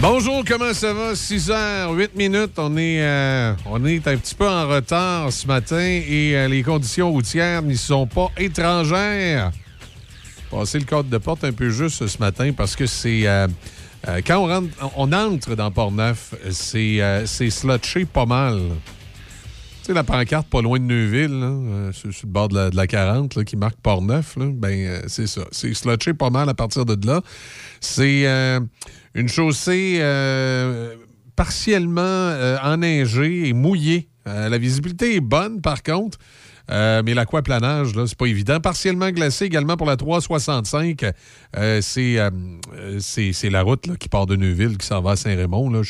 Bonjour, comment ça va? 6 h 8 minutes. On est, euh, on est un petit peu en retard ce matin et euh, les conditions routières n'y sont pas étrangères. Passer le code de porte un peu juste ce matin parce que c'est. euh, quand on, rentre, on entre dans Port-Neuf, c'est slotché pas mal. Sais, la pancarte pas loin de Neuville, euh, sur, le bord de la, de la 40, là, qui marque Port-Neuf, ben, euh, c'est ça. C'est slotché pas mal à partir de là. C'est euh, une chaussée partiellement enneigée et mouillée. La visibilité est bonne, par contre. Euh, mais l'aquaplanage, là, c'est pas évident. Partiellement glacé également pour la 365. Euh, c'est, euh, c'est, c'est la route qui part de Neuville, qui s'en va à Saint-Raymond. Là,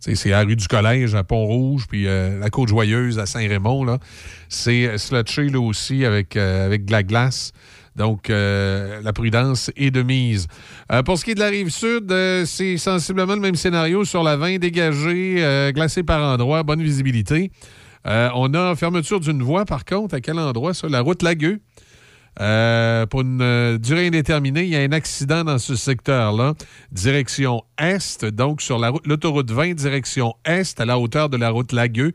c'est la rue du Collège à Pont-Rouge, puis la Côte-Joyeuse à Saint-Raymond. Là. C'est slotché là aussi avec, avec de la glace. Donc, la prudence est de mise. Pour ce qui est de la rive sud, c'est sensiblement le même scénario sur la 20 dégagée, euh, glacé par endroits, bonne visibilité. Euh, on a fermeture d'une voie, par contre. À quel endroit, ça? La route Lagueux. Euh, pour une euh, durée indéterminée, il y a un accident dans ce secteur-là, direction est, donc sur la route, l'autoroute 20, direction est, à la hauteur de la route Lagueux.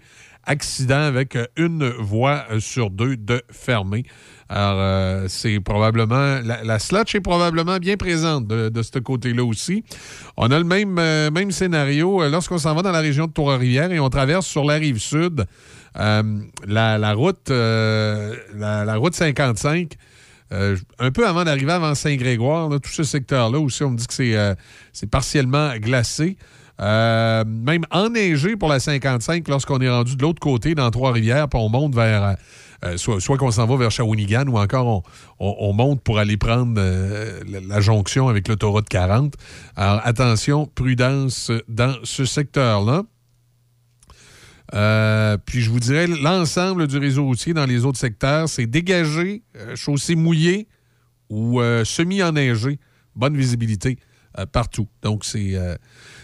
Accident avec une voie sur deux de fermée. Alors, c'est probablement. La, la slotch est probablement bien présente de, ce côté-là aussi. On a le même, même scénario lorsqu'on s'en va dans la région de Trois-Rivières et on traverse sur la rive sud euh, la, route, euh, la, la route 55. Euh, un peu avant d'arriver avant Saint-Grégoire, tout ce secteur-là aussi, on me dit que c'est partiellement glacé. Même enneigé pour la 55 lorsqu'on est rendu de l'autre côté dans Trois-Rivières, puis on monte vers. soit qu'on s'en va vers Shawinigan ou encore on, on- on monte pour aller prendre la, la jonction avec l'autoroute 40. Alors attention, prudence dans ce secteur-là. Euh, puis je vous dirais, l'ensemble du réseau routier dans les autres secteurs, c'est dégagé, euh, chaussée mouillée ou euh, semi-enneigé. Bonne visibilité partout. Donc, c'est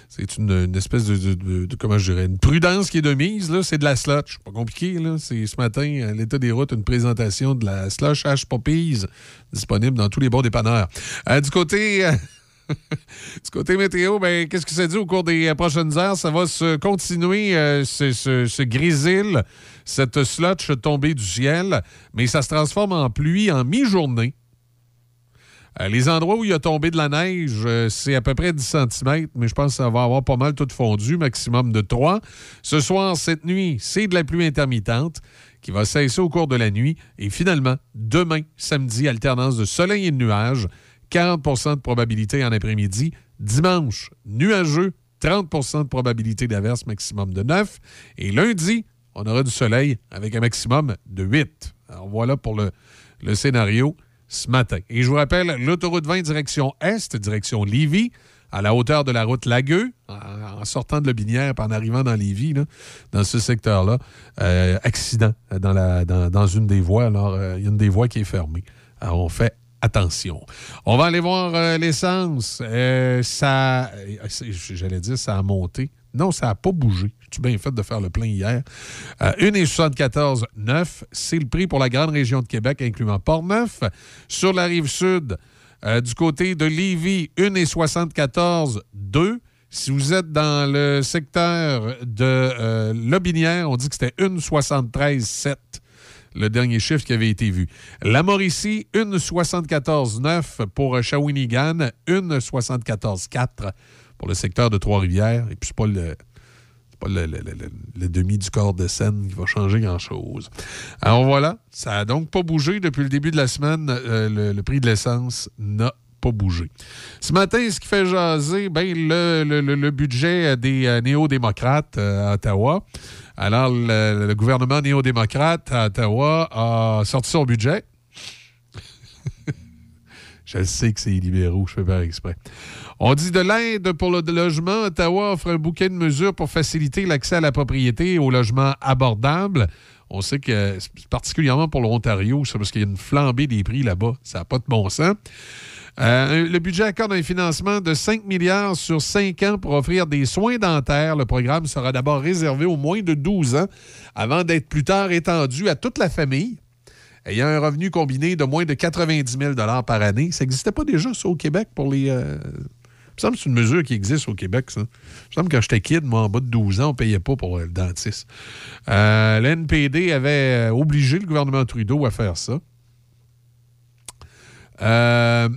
c'est une, espèce de, comment je dirais, une prudence qui est de mise. là. C'est de la slush. Pas compliqué. là. C'est ce matin, à l'état des routes, une présentation de la slush H Poppies disponible dans tous les bons dépanneurs. Du côté... du côté météo, ben, qu'est-ce que ça dit au cours des euh, prochaines heures? Ça va se continuer, euh, ce, ce, grésil, cette slotch tombée du ciel, mais ça se transforme en pluie en mi-journée. Euh, les endroits où il a tombé de la neige, c'est à peu près 10 cm, mais je pense que ça va avoir pas mal tout fondu, maximum de 3. Ce soir, cette nuit, c'est de la pluie intermittente qui va cesser au cours de la nuit. Et finalement, demain, samedi, alternance de soleil et de nuages, 40% de probabilité en après-midi. Dimanche, nuageux, 30% de probabilité d'averse, maximum de 9. Et lundi, on aura du soleil avec un maximum de 8. Alors voilà pour le, le scénario ce matin. Et je vous rappelle, l'autoroute 20 direction Est, direction Lévis, à la hauteur de la route Lagueux, en, sortant de Lobinière et en arrivant dans Lévis, là, dans ce secteur-là, euh, accident dans, la, dans, dans une des voies. Alors, euh, il y a une des voies qui est fermée. Alors, on fait attention. On va aller voir euh, l'essence. Euh, ça, euh, j'allais dire, ça a monté. Non, ça n'a pas bougé. J'ai bien fait de faire le plein hier. Euh, 1,74,9, c'est le prix pour la grande région de Québec, incluant Port-Neuf. Sur la rive sud, du côté de Lévis, 1,74,2. Si vous êtes dans le secteur de Lobinière, on dit que c'était 1,73,7 le dernier chiffre qui avait été vu. La Mauricie, 1,74,9 pour Shawinigan, 1,74,4 pour le secteur de Trois-Rivières. Et puis, c'est pas le. pas le, demi du corps de Seine qui va changer grand-chose. Alors voilà, ça a donc pas bougé depuis le début de la semaine. Euh, le, prix de l'essence n'a pas bougé. Ce matin, ce qui fait jaser, ben, le budget des euh, néo-démocrates euh, à Ottawa. Alors, le, gouvernement néo-démocrate à Ottawa a sorti son budget. Je sais que c'est libéraux, je fais pas exprès. On dit de l'aide pour le logement. Ottawa offre un bouquet de mesures pour faciliter l'accès à la propriété et au logement abordable. On sait que, particulièrement pour l'Ontario, c'est parce qu'il y a une flambée des prix là-bas. Ça n'a pas de bon sens. Euh, le budget accorde un financement de 5 milliards sur 5 ans pour offrir des soins dentaires. Le programme sera d'abord réservé aux moins de 12 ans avant d'être plus tard étendu à toute la famille. ayant un revenu combiné de moins de 90 000 par année. Ça n'existait pas déjà, ça, au Québec, pour les... Euh, il me semble que c'est une mesure qui existe au Québec, ça. Il me semble que quand j'étais kid, moi, en bas de 12 ans, on ne payait pas pour le dentiste. Euh, L'NPD avait obligé le gouvernement Trudeau à faire ça. Euh,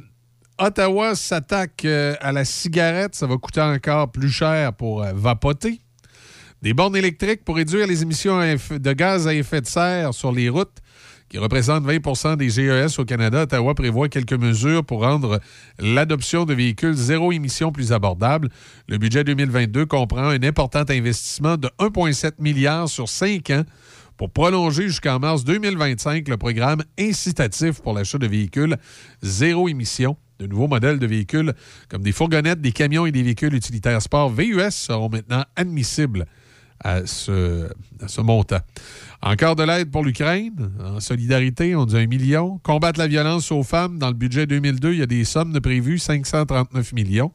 Ottawa s'attaque euh, à la cigarette. Ça va coûter encore plus cher pour euh, vapoter. Des bornes électriques pour réduire les émissions de gaz à effet de serre sur les routes, qui représentent 20% des GES au Canada. Ottawa prévoit quelques mesures pour rendre l'adoption de véhicules zéro émission plus abordable. Le budget 2022 comprend un important investissement de 1,7 milliard sur cinq ans pour prolonger jusqu'en mars 2025 le programme incitatif pour l'achat de véhicules zéro émission. De nouveaux modèles de véhicules comme des fourgonnettes, des camions et des véhicules utilitaires sport VUS seront maintenant admissibles à ce, montant. Encore de l'aide pour l'Ukraine. En solidarité, on dit un million. Combattre la violence aux femmes. Dans le budget 2002, il y a des sommes de prévues, 539 millions.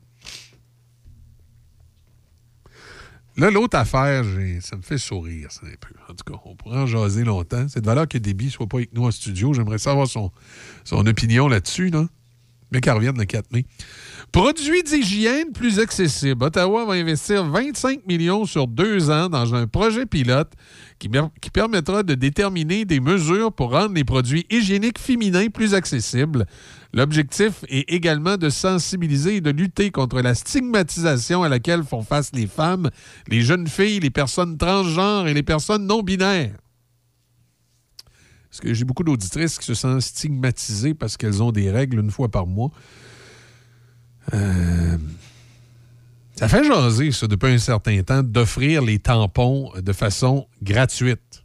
Là, l'autre affaire, ça me fait sourire, ça, un peu. En tout cas, on pourrait en jaser longtemps. C'est de valeur que Déby soit pas avec nous en studio. J'aimerais savoir son, son opinion là-dessus, là mais qu'elle revienne le 4 mai. Produits d'hygiène plus accessibles. Ottawa va investir 25 millions sur deux ans dans un projet pilote qui, qui, permettra de déterminer des mesures pour rendre les produits hygiéniques féminins plus accessibles. L'objectif est également de sensibiliser et de lutter contre la stigmatisation à laquelle font face les femmes, les jeunes filles, les personnes transgenres et les personnes non binaires. Parce que j'ai beaucoup d'auditrices qui se sentent stigmatisées parce qu'elles ont des règles une fois par mois. Euh, ça fait jaser, ça, depuis un certain temps, d'offrir les tampons de façon gratuite.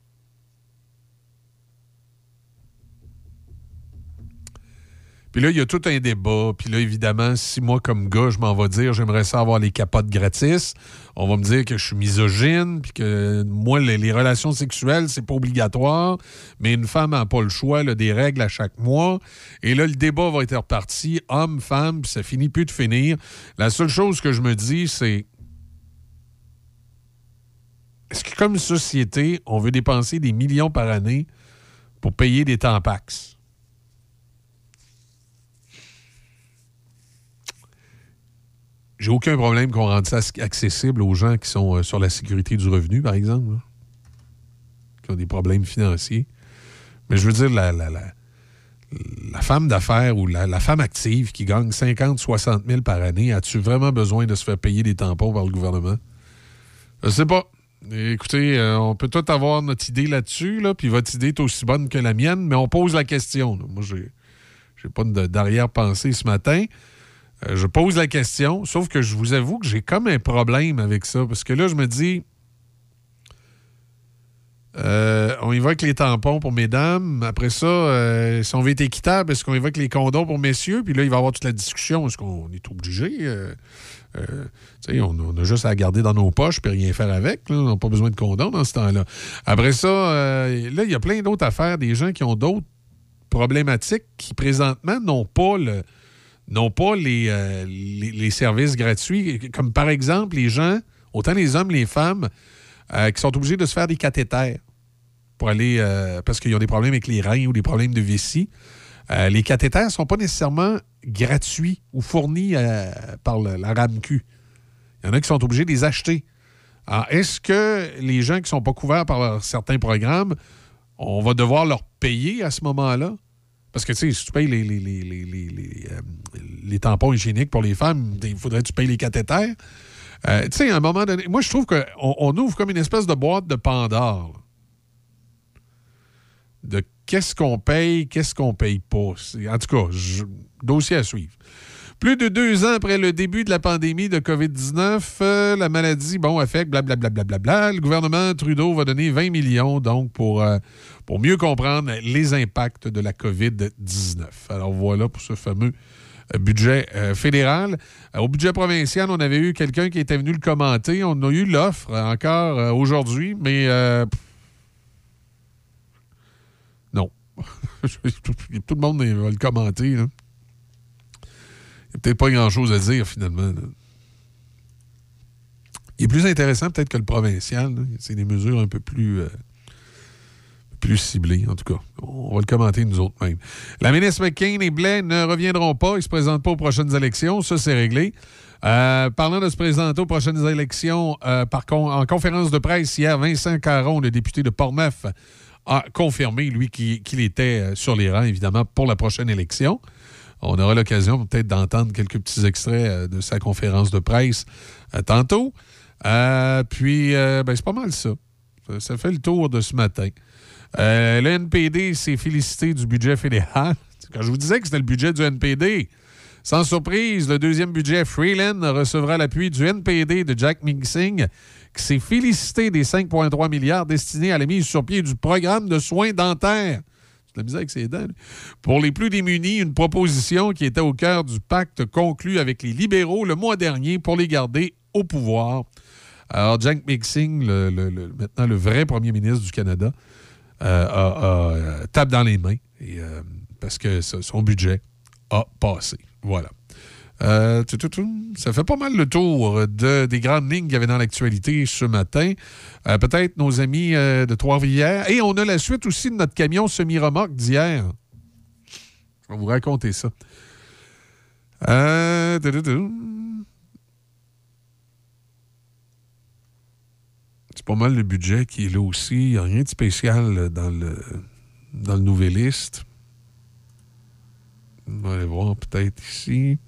Puis là, il y a tout un débat. Puis là, évidemment, si moi, comme gars, je m'en vais dire j'aimerais ça avoir les capotes gratis, on va me dire que je suis misogyne, puis que moi, les, relations sexuelles, c'est pas obligatoire, mais une femme n'a pas le choix, elle a des règles à chaque mois. Et là, le débat va être reparti, homme, femme, puis ça finit plus de finir. La seule chose que je me dis, c'est est-ce que comme société, on veut dépenser des millions par année pour payer des tampax? J'ai aucun problème qu'on rende ça accessible aux gens qui sont euh, sur la sécurité du revenu, par exemple, qui ont des problèmes financiers. Mais je veux dire, la, la, la, femme d'affaires ou la, femme active qui gagne 50, 60 000 par année, as-tu vraiment besoin de se faire payer des tampons par le gouvernement? Je sais pas. Écoutez, euh, on peut tout avoir notre idée là-dessus, là, puis votre idée est aussi bonne que la mienne, mais on pose la question. Moi, j'ai, j'ai pas d'arrière-pensée ce matin. Euh, je pose la question, sauf que je vous avoue que j'ai comme un problème avec ça, parce que là, je me dis, euh, on évoque les tampons pour mesdames. Après ça, euh, si on veut être équitable, est-ce qu'on évoque les condoms pour messieurs? Puis là, il va y avoir toute la discussion. Est-ce qu'on est obligé? on, a juste à garder dans nos poches et rien faire avec. On n'a pas besoin de condoms dans ce temps-là. Après ça, là, il y a plein d'autres affaires. Des gens qui ont d'autres problématiques qui, présentement, n'ont pas le, n'ont pas euh, les, les, services gratuits, comme par exemple les gens, autant les hommes, les femmes, euh, qui sont obligés de se faire des cathéters pour aller, euh, parce qu'ils ont des problèmes avec les reins ou des problèmes de vessie. les cathéters ne sont pas nécessairement gratuits ou fournis par la RAMQ. Il y en a qui sont obligés de les acheter. Alors, est-ce que les gens qui ne sont pas couverts par certains programmes, on va devoir leur payer à ce moment-là? Parce que, tu sais, si tu payes les, euh, tampons hygiéniques pour les femmes, il faudrait que tu payes les cathéters. Euh, tu sais, à un moment donné, moi, je trouve qu'on on ouvre comme une espèce de boîte de Pandore. De qu'est-ce qu'on paye, qu'est-ce qu'on paye pas. En tout cas, dossier à suivre. Plus de deux ans après le début de la pandémie de COVID-19, euh, la maladie, bon, affecte blablabla. Bla, bla, bla, le gouvernement Trudeau va donner 20 millions, donc, pour, euh, pour mieux comprendre les impacts de la COVID-19. Alors, voilà pour ce fameux euh, budget fédéral. au budget provincial, on avait eu quelqu'un qui était venu le commenter. On a eu l'offre encore aujourd'hui, mais non. Tout le monde va le commenter. Là peut-être pas grand-chose à dire, finalement. Il est plus intéressant, peut-être, que le provincial. C'est des mesures un peu plus, euh, plus ciblé, en tout cas. On va le commenter nous autres même. La ministre McCain et Blais ne reviendront pas. Ils ne se présentent pas aux prochaines élections. Ça, c'est réglé. Euh, parlant de se présenter aux prochaines élections, euh, par en conférence de presse hier, Vincent Caron, le député de Portneuf, a confirmé, lui, qu'il était sur les rangs, évidemment, pour la prochaine élection. On aura l'occasion peut-être d'entendre quelques petits extraits de sa conférence de presse tantôt. puis, ben, c'est pas mal ça. ça. fait le tour de ce matin. le NPD s'est félicité du budget fédéral. Quand je vous disais que c'était le budget du NPD, sans surprise, le deuxième budget Freeland recevra l'appui du NPD de Jack Mingsing, qui s'est félicité des 5,3 milliards destinés à la mise sur pied du programme de soins dentaires. La misère avec ses dents. Pour les plus démunis, une proposition qui était au cœur du pacte conclu avec les libéraux le mois dernier pour les garder au pouvoir. Alors, Jack Mingsing, maintenant le vrai premier ministre du Canada, euh, euh, tape dans les mains euh, parce que son budget a passé. Voilà. Euh, ça fait pas mal le tour de, des grandes lignes qu'il y avait dans l'actualité ce matin. Euh, peut-être nos amis euh, de Trois-Rivières. Et on a la suite aussi de notre camion semi-remorque d'hier. Je vais vous raconter ça. C'est pas mal le budget qui est là aussi. Il n'y a rien de spécial dans le, dans le Nouvelliste. On va aller voir peut-être ici.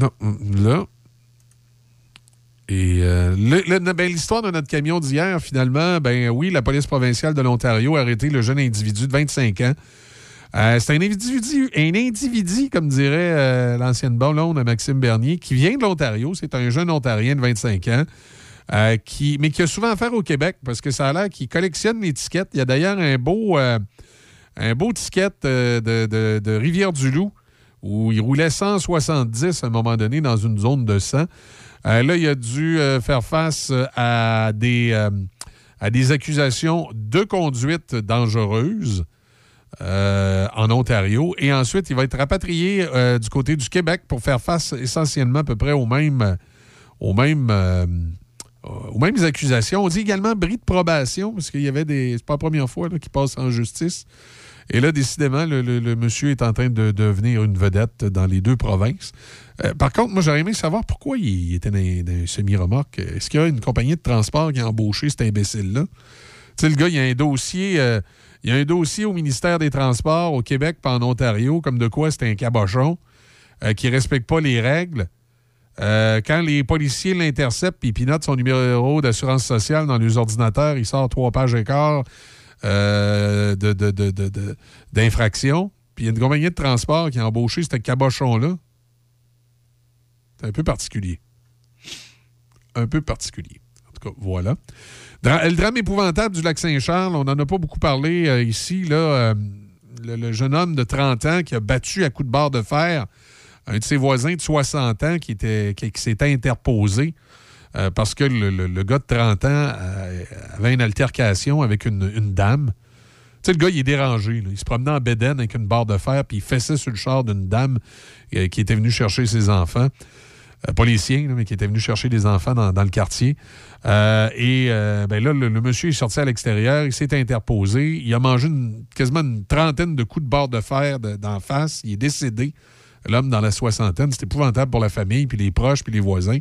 Non, là. Et euh, ben, l'histoire de notre camion d'hier, finalement, ben oui, la police provinciale de l'Ontario a arrêté le jeune individu de 25 ans. Euh, c'est un individu, un individu, comme dirait euh, l'ancienne blonde de Maxime Bernier, qui vient de l'Ontario. C'est un jeune Ontarien de 25 ans. qui, mais qui a souvent affaire au Québec parce que ça a l'air qu'il collectionne l'étiquette. Il y a d'ailleurs un beau, un beau ticket euh, de, Rivière-du-Loup où il roulait 170 à un moment donné dans une zone de 100. Euh, là, il a dû euh, faire face à des, à des accusations de conduite dangereuse en Ontario. Et ensuite, il va être rapatrié du côté du Québec pour faire face essentiellement à peu près aux mêmes, aux mêmes, aux mêmes accusations. On dit également bris de probation, parce qu'il y avait des. C'est pas la première fois qu'il passe en justice. Et là, décidément, le, monsieur est en train de devenir une vedette dans les deux provinces. Euh, par contre, moi, j'aurais aimé savoir pourquoi il était dans, un semi-remorque. Est-ce qu'il y a une compagnie de transport qui a embauché cet imbécile-là? Tu sais, le gars, il y a un dossier. Euh, il y a un dossier au ministère des Transports au Québec pas en Ontario, comme de quoi c'est un cabochon euh, qui ne respecte pas les règles. quand les policiers l'interceptent et pilotent son numéro d'assurance sociale dans les ordinateurs, il sort trois pages et quart euh, d'infraction. Puis il y a une compagnie de transport qui a embauché ce cabochon-là. C'est un peu particulier. Un peu particulier. En tout cas, voilà. Le drame épouvantable du lac Saint-Charles, on n'en a pas beaucoup parlé euh, ici. Là, euh, le, jeune homme de 30 ans qui a battu à coups de barre de fer un de ses voisins de 60 ans qui, était, qui s'était interposé euh, parce que le, gars de 30 ans euh, avait une altercation avec une, dame. Tu sais, le gars, il est dérangé. Il se promenait en bédaine avec une barre de fer, puis il fessait sur le char d'une dame euh, qui était venue chercher ses enfants. policier, mais qui était venu chercher des enfants dans, le quartier. et ben là, le, monsieur est sorti à l'extérieur, il s'est interposé, il a mangé quasiment une trentaine de coups de barre de fer d'en face, il est décédé. L'homme dans la soixantaine, c'est épouvantable pour la famille, puis les proches, puis les voisins.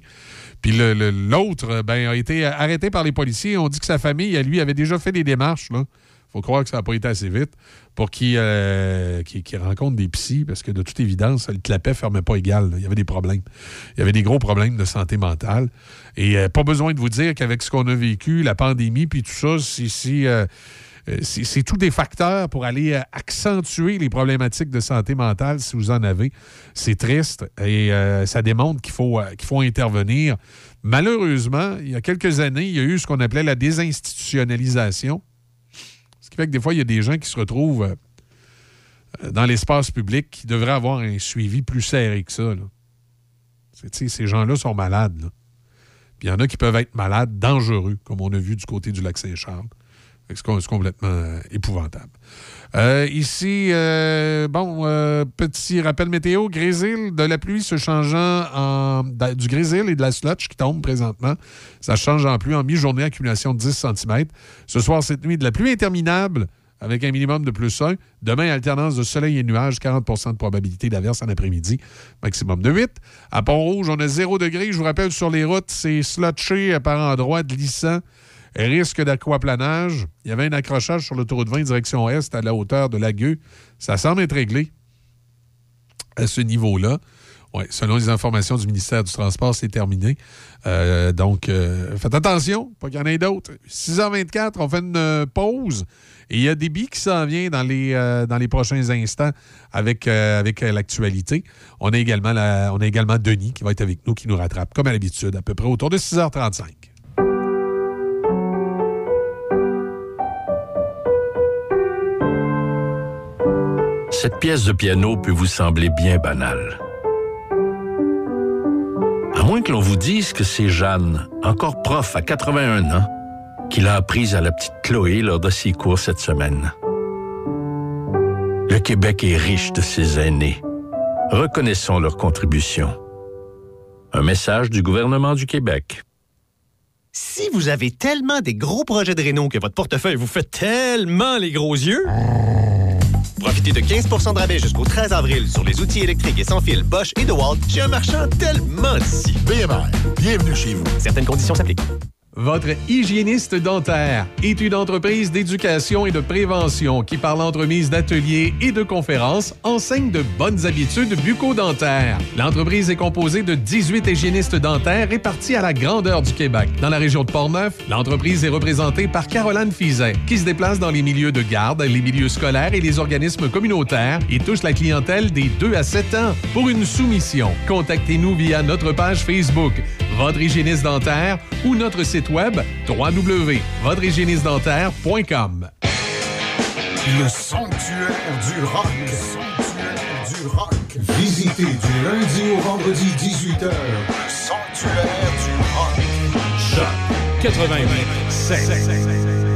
Puis l'autre euh, ben, a été arrêté par les policiers. On dit que sa famille, lui, avait déjà fait des démarches. Il faut croire que ça n'a pas été assez vite pour qu'il euh, rencontre des psys, parce que de toute évidence, le clapet ne fermait pas égal. Il y avait des problèmes. Il y avait des gros problèmes de santé mentale. Et euh, pas besoin de vous dire qu'avec ce qu'on a vécu, la pandémie, puis tout ça, si, c'est tous des facteurs pour aller euh, accentuer les problématiques de santé mentale si vous en avez. C'est triste et euh, ça démontre qu'il faut, qu'il faut intervenir. Malheureusement, il y a quelques années, il y a eu ce qu'on appelait la désinstitutionnalisation. Ce qui fait que des fois, il y a des gens qui se retrouvent dans l'espace public qui devraient avoir un suivi plus serré que ça. Ces gens-là sont malades. Puis il y en a qui peuvent être malades, dangereux, comme on a vu du côté du lac Saint-Charles. C'est complètement épouvantable. Euh, ici, euh, bon, euh, petit rappel météo, grésil, de la pluie se changeant en. du grésil et de la slotch qui tombe présentement. Ça change en pluie en mi-journée, accumulation de 10 cm. Ce soir, cette nuit, de la pluie interminable avec un minimum de plus 1. Demain, alternance de soleil et nuages, 40% de probabilité d'averse en après-midi, maximum de 8. À Pont-Rouge, on a 0 degré. Je vous rappelle, sur les routes, c'est slotché par endroits glissant risque d'aquaplanage. Il y avait un accrochage sur l'autoroute 20 direction est à la hauteur de Lagueux. Ça semble être réglé à ce niveau-là. Oui, selon les informations du ministère du Transport, c'est terminé. Euh, donc, euh, faites attention, pas qu'il y en ait d'autres. 6h24, on fait une euh, pause. Et il y a des billes qui s'en viennent dans les, dans les prochains instants avec, avec l'actualité. On, a également on a également Denis qui va être avec nous, qui nous rattrape, comme à l'habitude, à peu près autour de 6h35. Cette pièce de piano peut vous sembler bien banale. À moins que l'on vous dise que c'est Jeanne, encore prof à 81 ans, qui l'a apprise à la petite Chloé lors de ses cours cette semaine. Le Québec est riche de ses aînés. Reconnaissons leur contribution. Un message du gouvernement du Québec. Si vous avez tellement des gros projets de réno que votre portefeuille vous fait tellement les gros yeux... Profitez de 15% de rabais jusqu'au 13 avril sur les outils électriques et sans fil Bosch et DeWalt chez un marchand tellement d'ici. BMR, bienvenue chez vous. Certaines conditions s'appliquent. Votre hygiéniste dentaire est une entreprise d'éducation et de prévention qui, par l'entremise d'ateliers et de conférences, enseigne de bonnes habitudes bucco-dentaires. L'entreprise est composée de 18 hygiénistes dentaires répartis à la grandeur du Québec. Dans la région de Portneuf, l'entreprise est représentée par Caroline Fizet, qui se déplace dans les milieux de garde, les milieux scolaires et les organismes communautaires et touche la clientèle des 2 à 7 ans. Pour une soumission, contactez-nous via notre page Facebook, Votre hygiéniste dentaire ou notre site web www.votrehygiénistedentaire.com. Le sanctuaire du rock. Le sanctuaire du rock. Visitez du lundi au vendredi 18h. Le sanctuaire du rock. Choc 88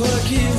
toi qui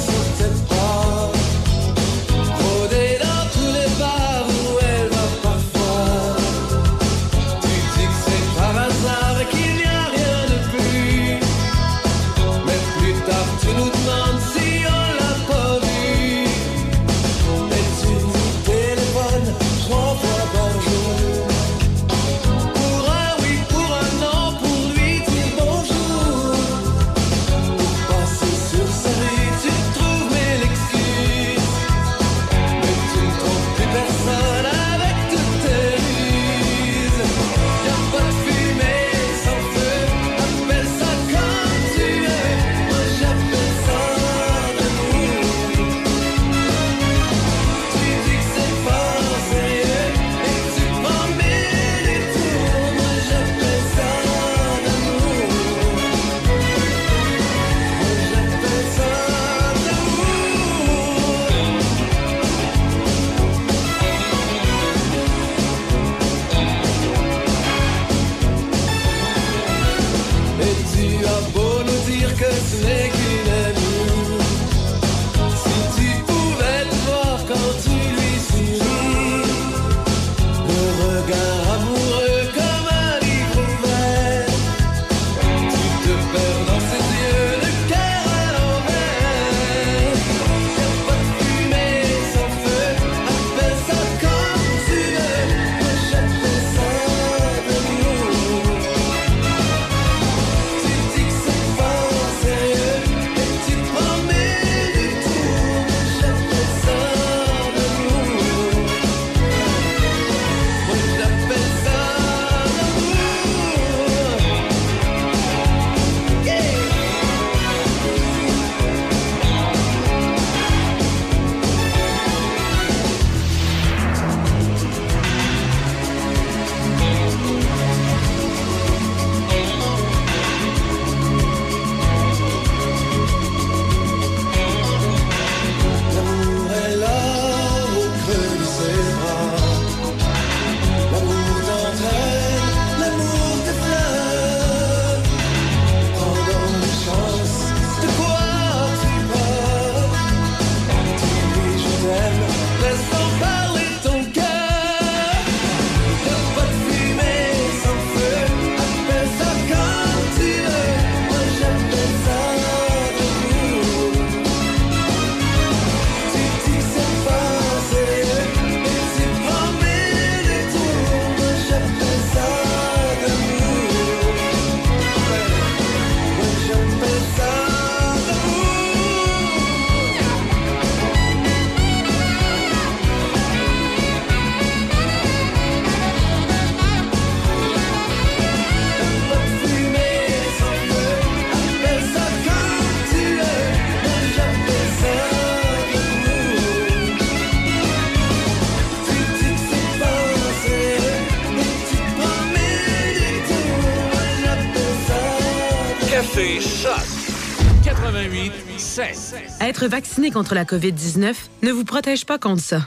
Être vacciné contre la COVID-19 ne vous protège pas contre ça.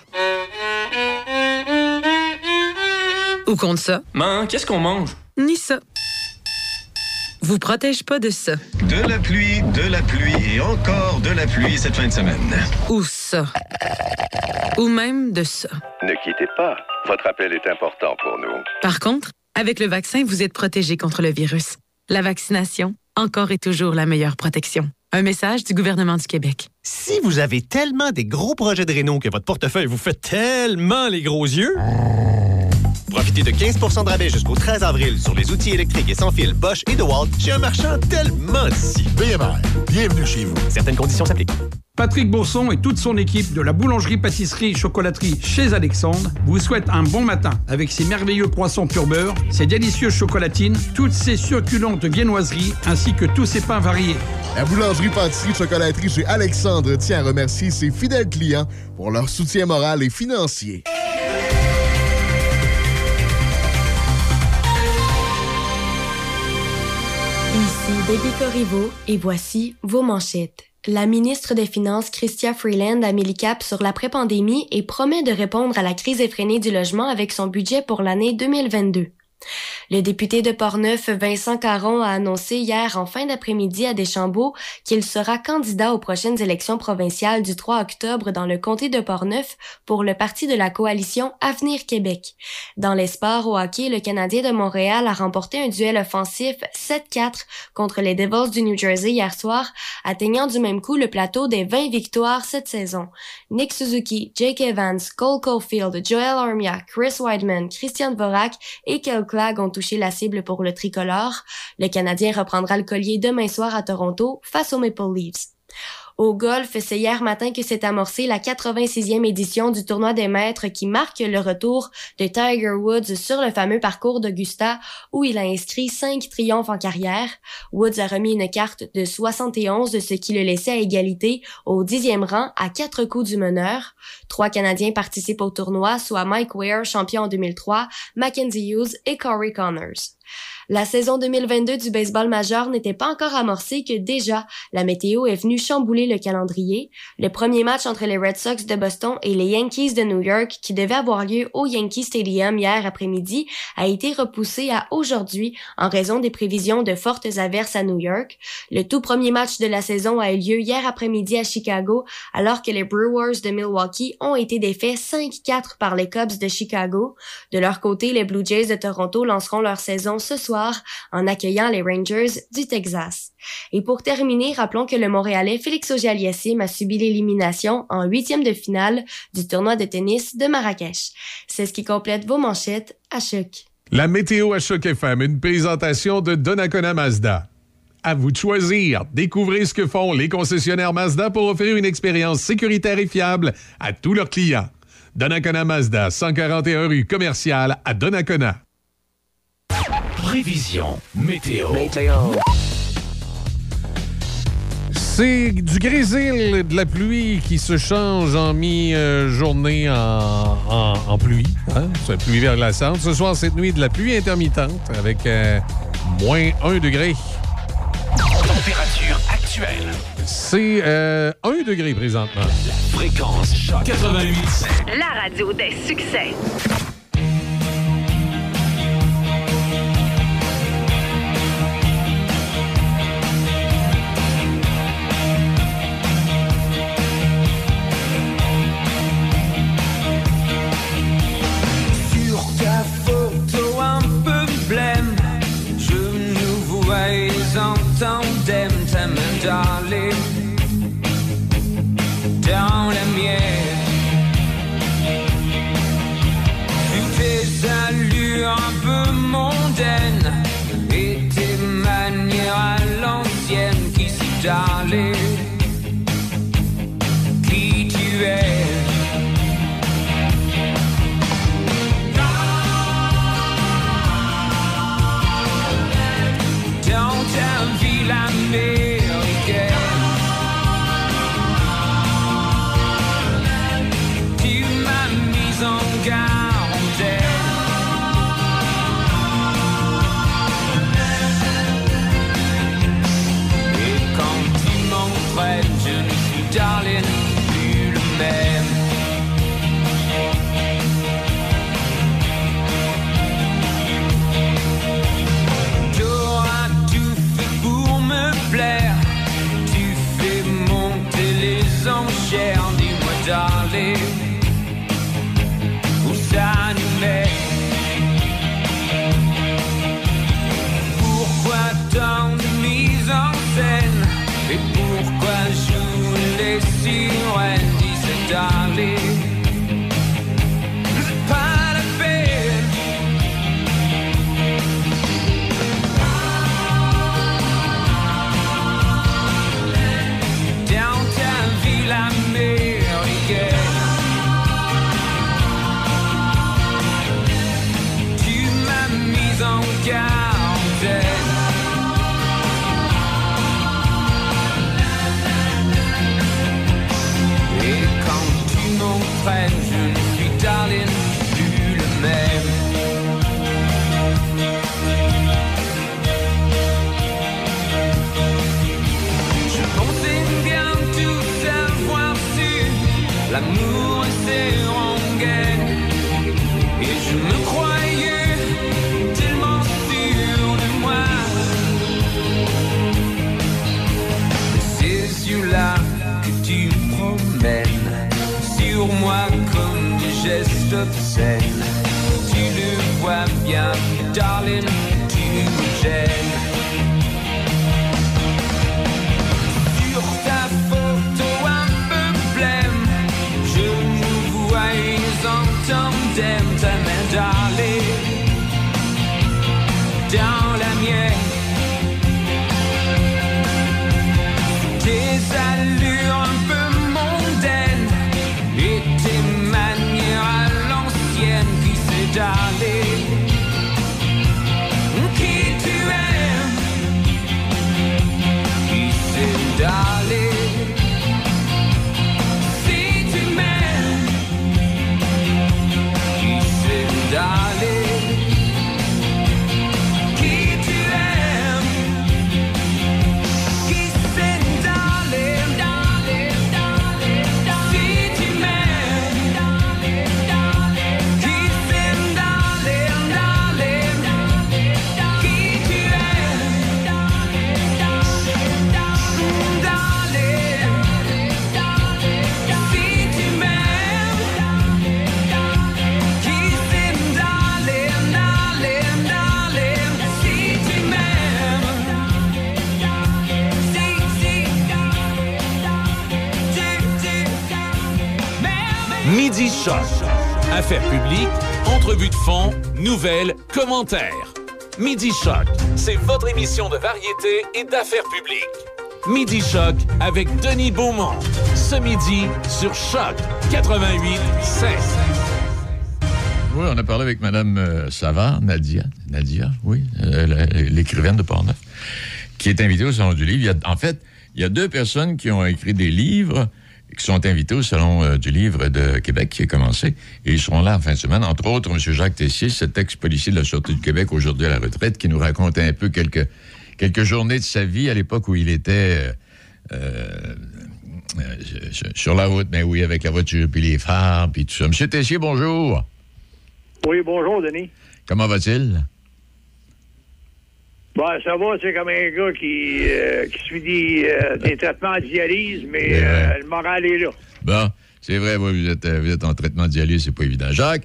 Ou contre ça. Man, qu'est-ce qu'on mange? Ni ça. Vous protège pas de ça. De la pluie, de la pluie et encore de la pluie cette fin de semaine. Ou ça. Ou même de ça. Ne quittez pas. Votre appel est important pour nous. Par contre, avec le vaccin, vous êtes protégé contre le virus. La vaccination, encore et toujours la meilleure protection. Un message du gouvernement du Québec. Si vous avez tellement des gros projets de réno que votre portefeuille vous fait tellement les gros yeux... Profitez de 15% de rabais jusqu'au 13 avril sur les outils électriques et sans fil Bosch et DeWalt chez un marchand tellement d'ici. BMR, bienvenue chez vous. Certaines conditions s'appliquent. Patrick Bourson et toute son équipe de la boulangerie-pâtisserie-chocolaterie chez Alexandre vous souhaitent un bon matin avec ses merveilleux croissants pur beurre, ses délicieuses chocolatines, toutes ses succulentes viennoiseries ainsi que tous ses pains variés. La boulangerie-pâtisserie-chocolaterie chez Alexandre tient à remercier ses fidèles clients pour leur soutien moral et financier. Ici Debbie Corriveau et voici vos manchettes. La ministre des Finances, Chrystia Freeland, a mis le cap sur l'après-pandémie et promet de répondre à la crise effrénée du logement avec son budget pour l'année 2022. Le député de Portneuf, Vincent Caron, a annoncé hier en fin d'après-midi à Deschambault qu'il sera candidat aux prochaines élections provinciales du 3 octobre dans le comté de Portneuf pour le parti de la coalition Avenir Québec. Dans les sports au hockey, le Canadien de Montréal a remporté un duel offensif 7-4 contre les Devils du New Jersey hier soir, atteignant du même coup le plateau des 20 victoires cette saison. Nick Suzuki, Jake Evans, Cole Caulfield, Joel Armia, Chris Weidman, Christian Dvorak et Kel Clag ont touché la cible pour le tricolore. Le Canadien reprendra le collier demain soir à Toronto face aux Maple Leafs. Au golf, c'est hier matin que s'est amorcée la 86e édition du tournoi des maîtres qui marque le retour de Tiger Woods sur le fameux parcours d'Augusta où il a inscrit cinq triomphes en carrière. Woods a remis une carte de 71, ce qui le laissait à égalité au dixième rang à quatre coups du meneur. Trois Canadiens participent au tournoi, soit Mike Weir, champion en 2003, Mackenzie Hughes et Corey Connors. La saison 2022 du baseball majeur n'était pas encore amorcée que déjà la météo est venue chambouler le calendrier. Le premier match entre les Red Sox de Boston et les Yankees de New York qui devait avoir lieu au Yankee Stadium hier après-midi a été repoussé à aujourd'hui en raison des prévisions de fortes averses à New York. Le tout premier match de la saison a eu lieu hier après-midi à Chicago alors que les Brewers de Milwaukee ont été défaits 5-4 par les Cubs de Chicago. De leur côté, les Blue Jays de Toronto lanceront leur saison ce soir en accueillant les Rangers du Texas. Et pour terminer, rappelons que le Montréalais Félix Auger-Aliassime a subi l'élimination en huitième de finale du tournoi de tennis de Marrakech. C'est ce qui complète vos manchettes à choc. La météo à Choc FM, une présentation de Donnacona Mazda. À vous de choisir. Découvrez ce que font les concessionnaires Mazda pour offrir une expérience sécuritaire et fiable à tous leurs clients. Donnacona Mazda, 141 rue commerciale à Donnacona. Prévision météo. C'est du grésil, de la pluie qui se change en mi-journée en, en, en pluie. Hein? C'est pluie verglaçante. Ce soir, cette nuit, de la pluie intermittente avec euh, moins 1 degré. Température actuelle. C'est euh, 1 degré présentement. Fréquence choc 88. La radio des succès. Commentaires. Midi Choc, c'est votre émission de variété et d'affaires publiques. Midi Choc avec Denis Beaumont. Ce midi sur Choc 88 16. Oui, on a parlé avec Mme euh, Savard, Nadia, Nadia, oui, euh, l'écrivaine de Portneuf, qui est invitée au Salon du Livre. En fait, il y a deux personnes qui ont écrit des livres qui sont invités au Salon euh, du Livre de Québec qui a commencé. Et ils seront là en fin de semaine. Entre autres, M. Jacques Tessier, cet ex-policier de la Sûreté du Québec, aujourd'hui à la retraite, qui nous raconte un peu quelques, quelques journées de sa vie à l'époque où il était... euh, euh, sur- la route, mais oui, avec la voiture, puis les phares, puis tout ça. Monsieur Tessier, bonjour. Oui, bonjour, Denis. Comment va-t-il? Bon, ça va, c'est comme un gars qui, euh, qui suit des, euh, des traitements de dialyse, mais euh, le moral est là. Bon, c'est vrai, vous, êtes, vous êtes en traitement de dialyse, c'est pas évident. Jacques,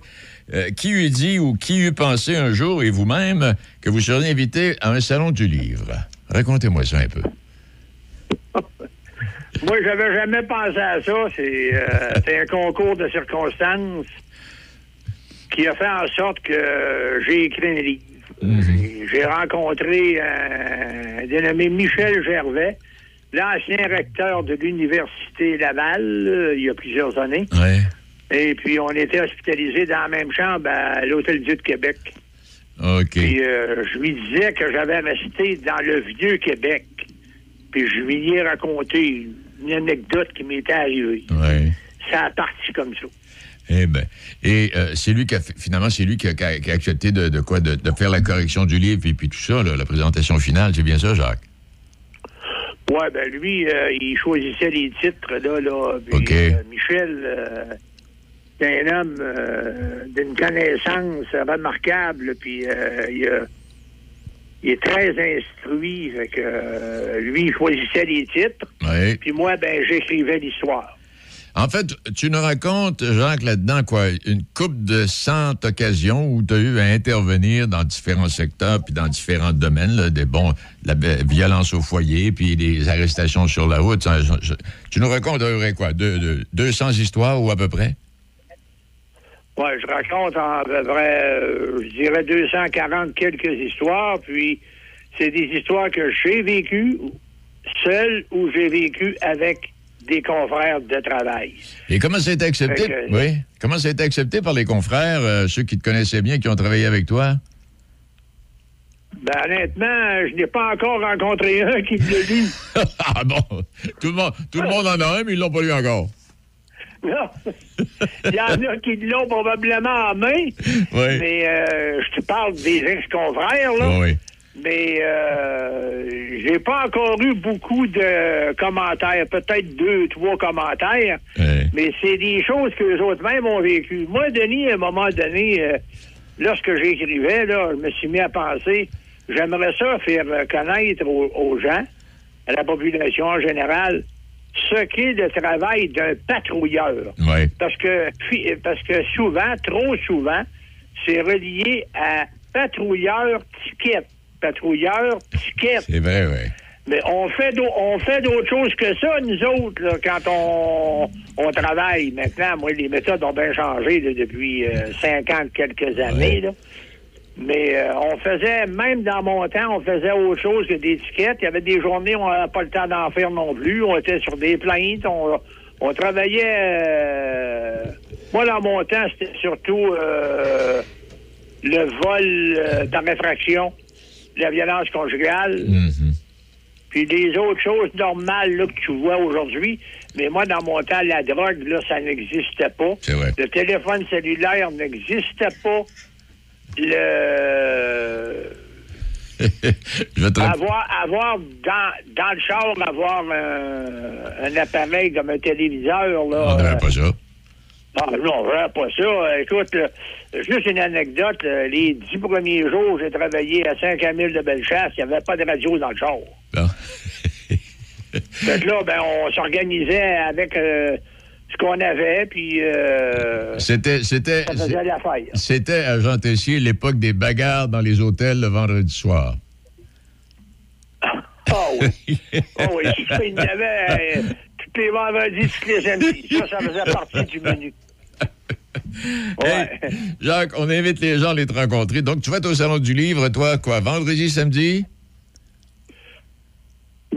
qui eût dit ou qui eût pensé un jour, et vous-même, que vous seriez invité à un salon du livre? Racontez-moi ça un peu. Moi, j'avais jamais pensé à ça. C'est un concours de circonstances qui a fait en sorte que j'ai écrit un livre. J'ai- J'ai rencontré un dénommé Michel Gervais, l'ancien recteur de l'Université Laval, euh, il y a plusieurs années. Et puis, on était hospitalisés dans la même chambre à l'Hôtel-Dieu de Québec. OK. Puis euh, je lui disais que j'avais resté dans le vieux Québec. Puis je lui ai raconté une anecdote qui m'était arrivée. Ça a parti comme ça. Eh bien. Et euh, c'est lui qui a fait- finalement, c'est lui qui a, qui a- accepté de, de quoi? De, de faire la correction du livre et puis tout ça, là, la présentation finale. C'est bien ça, Jacques? Ouais, ben lui, euh, il choisissait les titres, là, là. Puis, euh, Michel, c'est un homme d'une connaissance remarquable, puis il, a- il est très instruit, fait que lui, il choisissait les titres, Oui. puis moi, ben, j'écrivais l'histoire. En fait, tu nous racontes, Jacques, là-dedans, quoi, une coupe de cent occasions où tu as eu à intervenir dans différents secteurs puis dans différents domaines, des bons, la vi- violence au foyer puis des arrestations sur la route. Tu nous racontes, à quoi, deux, deux- 200 histoires ou à peu près? Ouais, je raconte en peu près, euh, je dirais 240 quelques histoires, puis c'est des histoires que j'ai vécues seul ou j'ai vécu avec des confrères de travail. Et comment ça a été accepté? Que- oui. Comment ça a été accepté par les confrères, euh, ceux qui te connaissaient bien, qui ont travaillé avec toi? Ben, honnêtement, je n'ai pas encore rencontré un qui l'a lu. ah bon? Tout le, monde, tout le monde en a un, mais ils l'ont pas lu encore. Non. Il y en a qui l'ont probablement en main. Oui. Mais euh, je te parle des ex-confrères, là. Oui. Mais euh, j'ai pas encore eu beaucoup de commentaires, peut-être deux, trois commentaires. Mais c'est des choses que les autres mêmes ont vécues. Moi, Denis, à un moment donné, euh, lorsque j'écrivais, là, je me suis mis à penser, j'aimerais ça faire connaître aux, aux gens, à la population en général, ce qu'est le travail d'un patrouilleur. Oui. Parce que, parce que souvent, trop souvent, c'est relié à patrouilleur ticket. Patrouilleur ticket. C'est vrai, oui. Mais on fait on fait d'autres choses que ça, nous autres, là, quand on, on travaille. Maintenant, moi, les méthodes ont bien changé là, depuis euh, 50 quelques années. là. Mais euh, on faisait, même dans mon temps, on faisait autre chose que des tickets. Il y avait des journées où on n'avait pas le temps d'en faire non plus. On était sur des plaintes. On, on travaillait... euh, moi, dans mon temps, c'était surtout euh, le vol dans réfraction, la violence conjugale, puis des autres choses normales là, que tu vois aujourd'hui. Mais moi, dans mon temps, la drogue, là, ça n'existait pas. Vrai. Le téléphone cellulaire n'existait pas. Le... Je te Avoir, avoir dans, dans le char, avoir un, un appareil comme un téléviseur, là. On n'avait pas ça. Ah non, vraiment pas ça. Écoute, là, juste une anecdote. là, les dix premiers jours, j'ai travaillé à 5 à 1000 de Bellechasse. Il n'y avait pas de radio dans le char. fait que là, ben, on s'organisait avec euh, ce qu'on avait, puis euh, C'était, c'était, ça faisait l'affaire. c'était à Jean Tessier l'époque des bagarres dans les hôtels le vendredi soir. Ah oui. Ah oui, il y avait euh, tous les vendredis, tous les samedis. Ça, ça faisait partie du menu. Hey, Jacques, on invite les gens à les te rencontrer. Donc, tu vas être au Salon du Livre, toi, quoi, vendredi, samedi?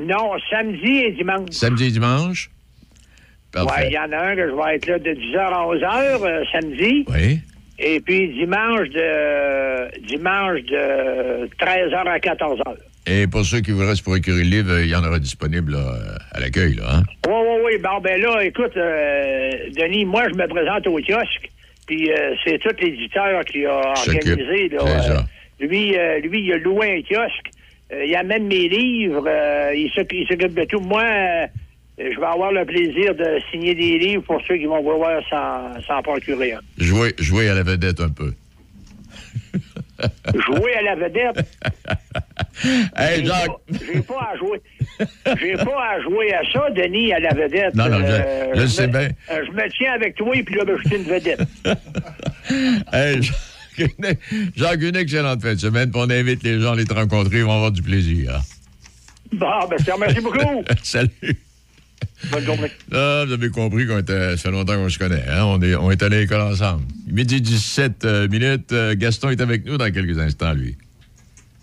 Non, samedi et dimanche. Samedi et dimanche? Ouais, Parfait. il y en a un que je vais être là de 10h à 11h euh, samedi. Oui. Et puis dimanche de dimanche de 13h à 14h. Et pour ceux qui voudraient se procurer le livre, il y en aura disponible là, à l'accueil, là. Hein? Oui, oui, oui. Bon, ben là, écoute, euh, Denis, moi, je me présente au kiosque. Puis euh, c'est tout l'éditeur qui a organisé. Là, C'est ça. euh, lui, euh, lui, il a loué un kiosque. Euh, il amène mes livres. euh, il s'occupe de tout. Moi, euh, je vais avoir le plaisir de signer des livres pour ceux qui vont vouloir s'en s'en procurer un. Jouer, jouer à la vedette un peu. Jouer à la vedette? Hey, J'ai Jacques. pas- J'ai pas à jouer. J'ai pas à jouer à ça, Denis, à la vedette. Non, non, je- Euh, je me- sais bien. euh, je me tiens avec toi et puis là, ben, je suis une vedette. Hey, Jacques, une, Jacques, une excellente fin de semaine. On invite les gens à les te rencontrer. Ils vont avoir du plaisir. Bon, ben, je te remercie beaucoup. Salut. Bonne journée. Ah, vous avez compris qu'on était, ça fait longtemps qu'on se connaît. Hein? On, est, on est allé à l'école ensemble. Midi 17 euh, minutes. Gaston est avec nous dans quelques instants, lui.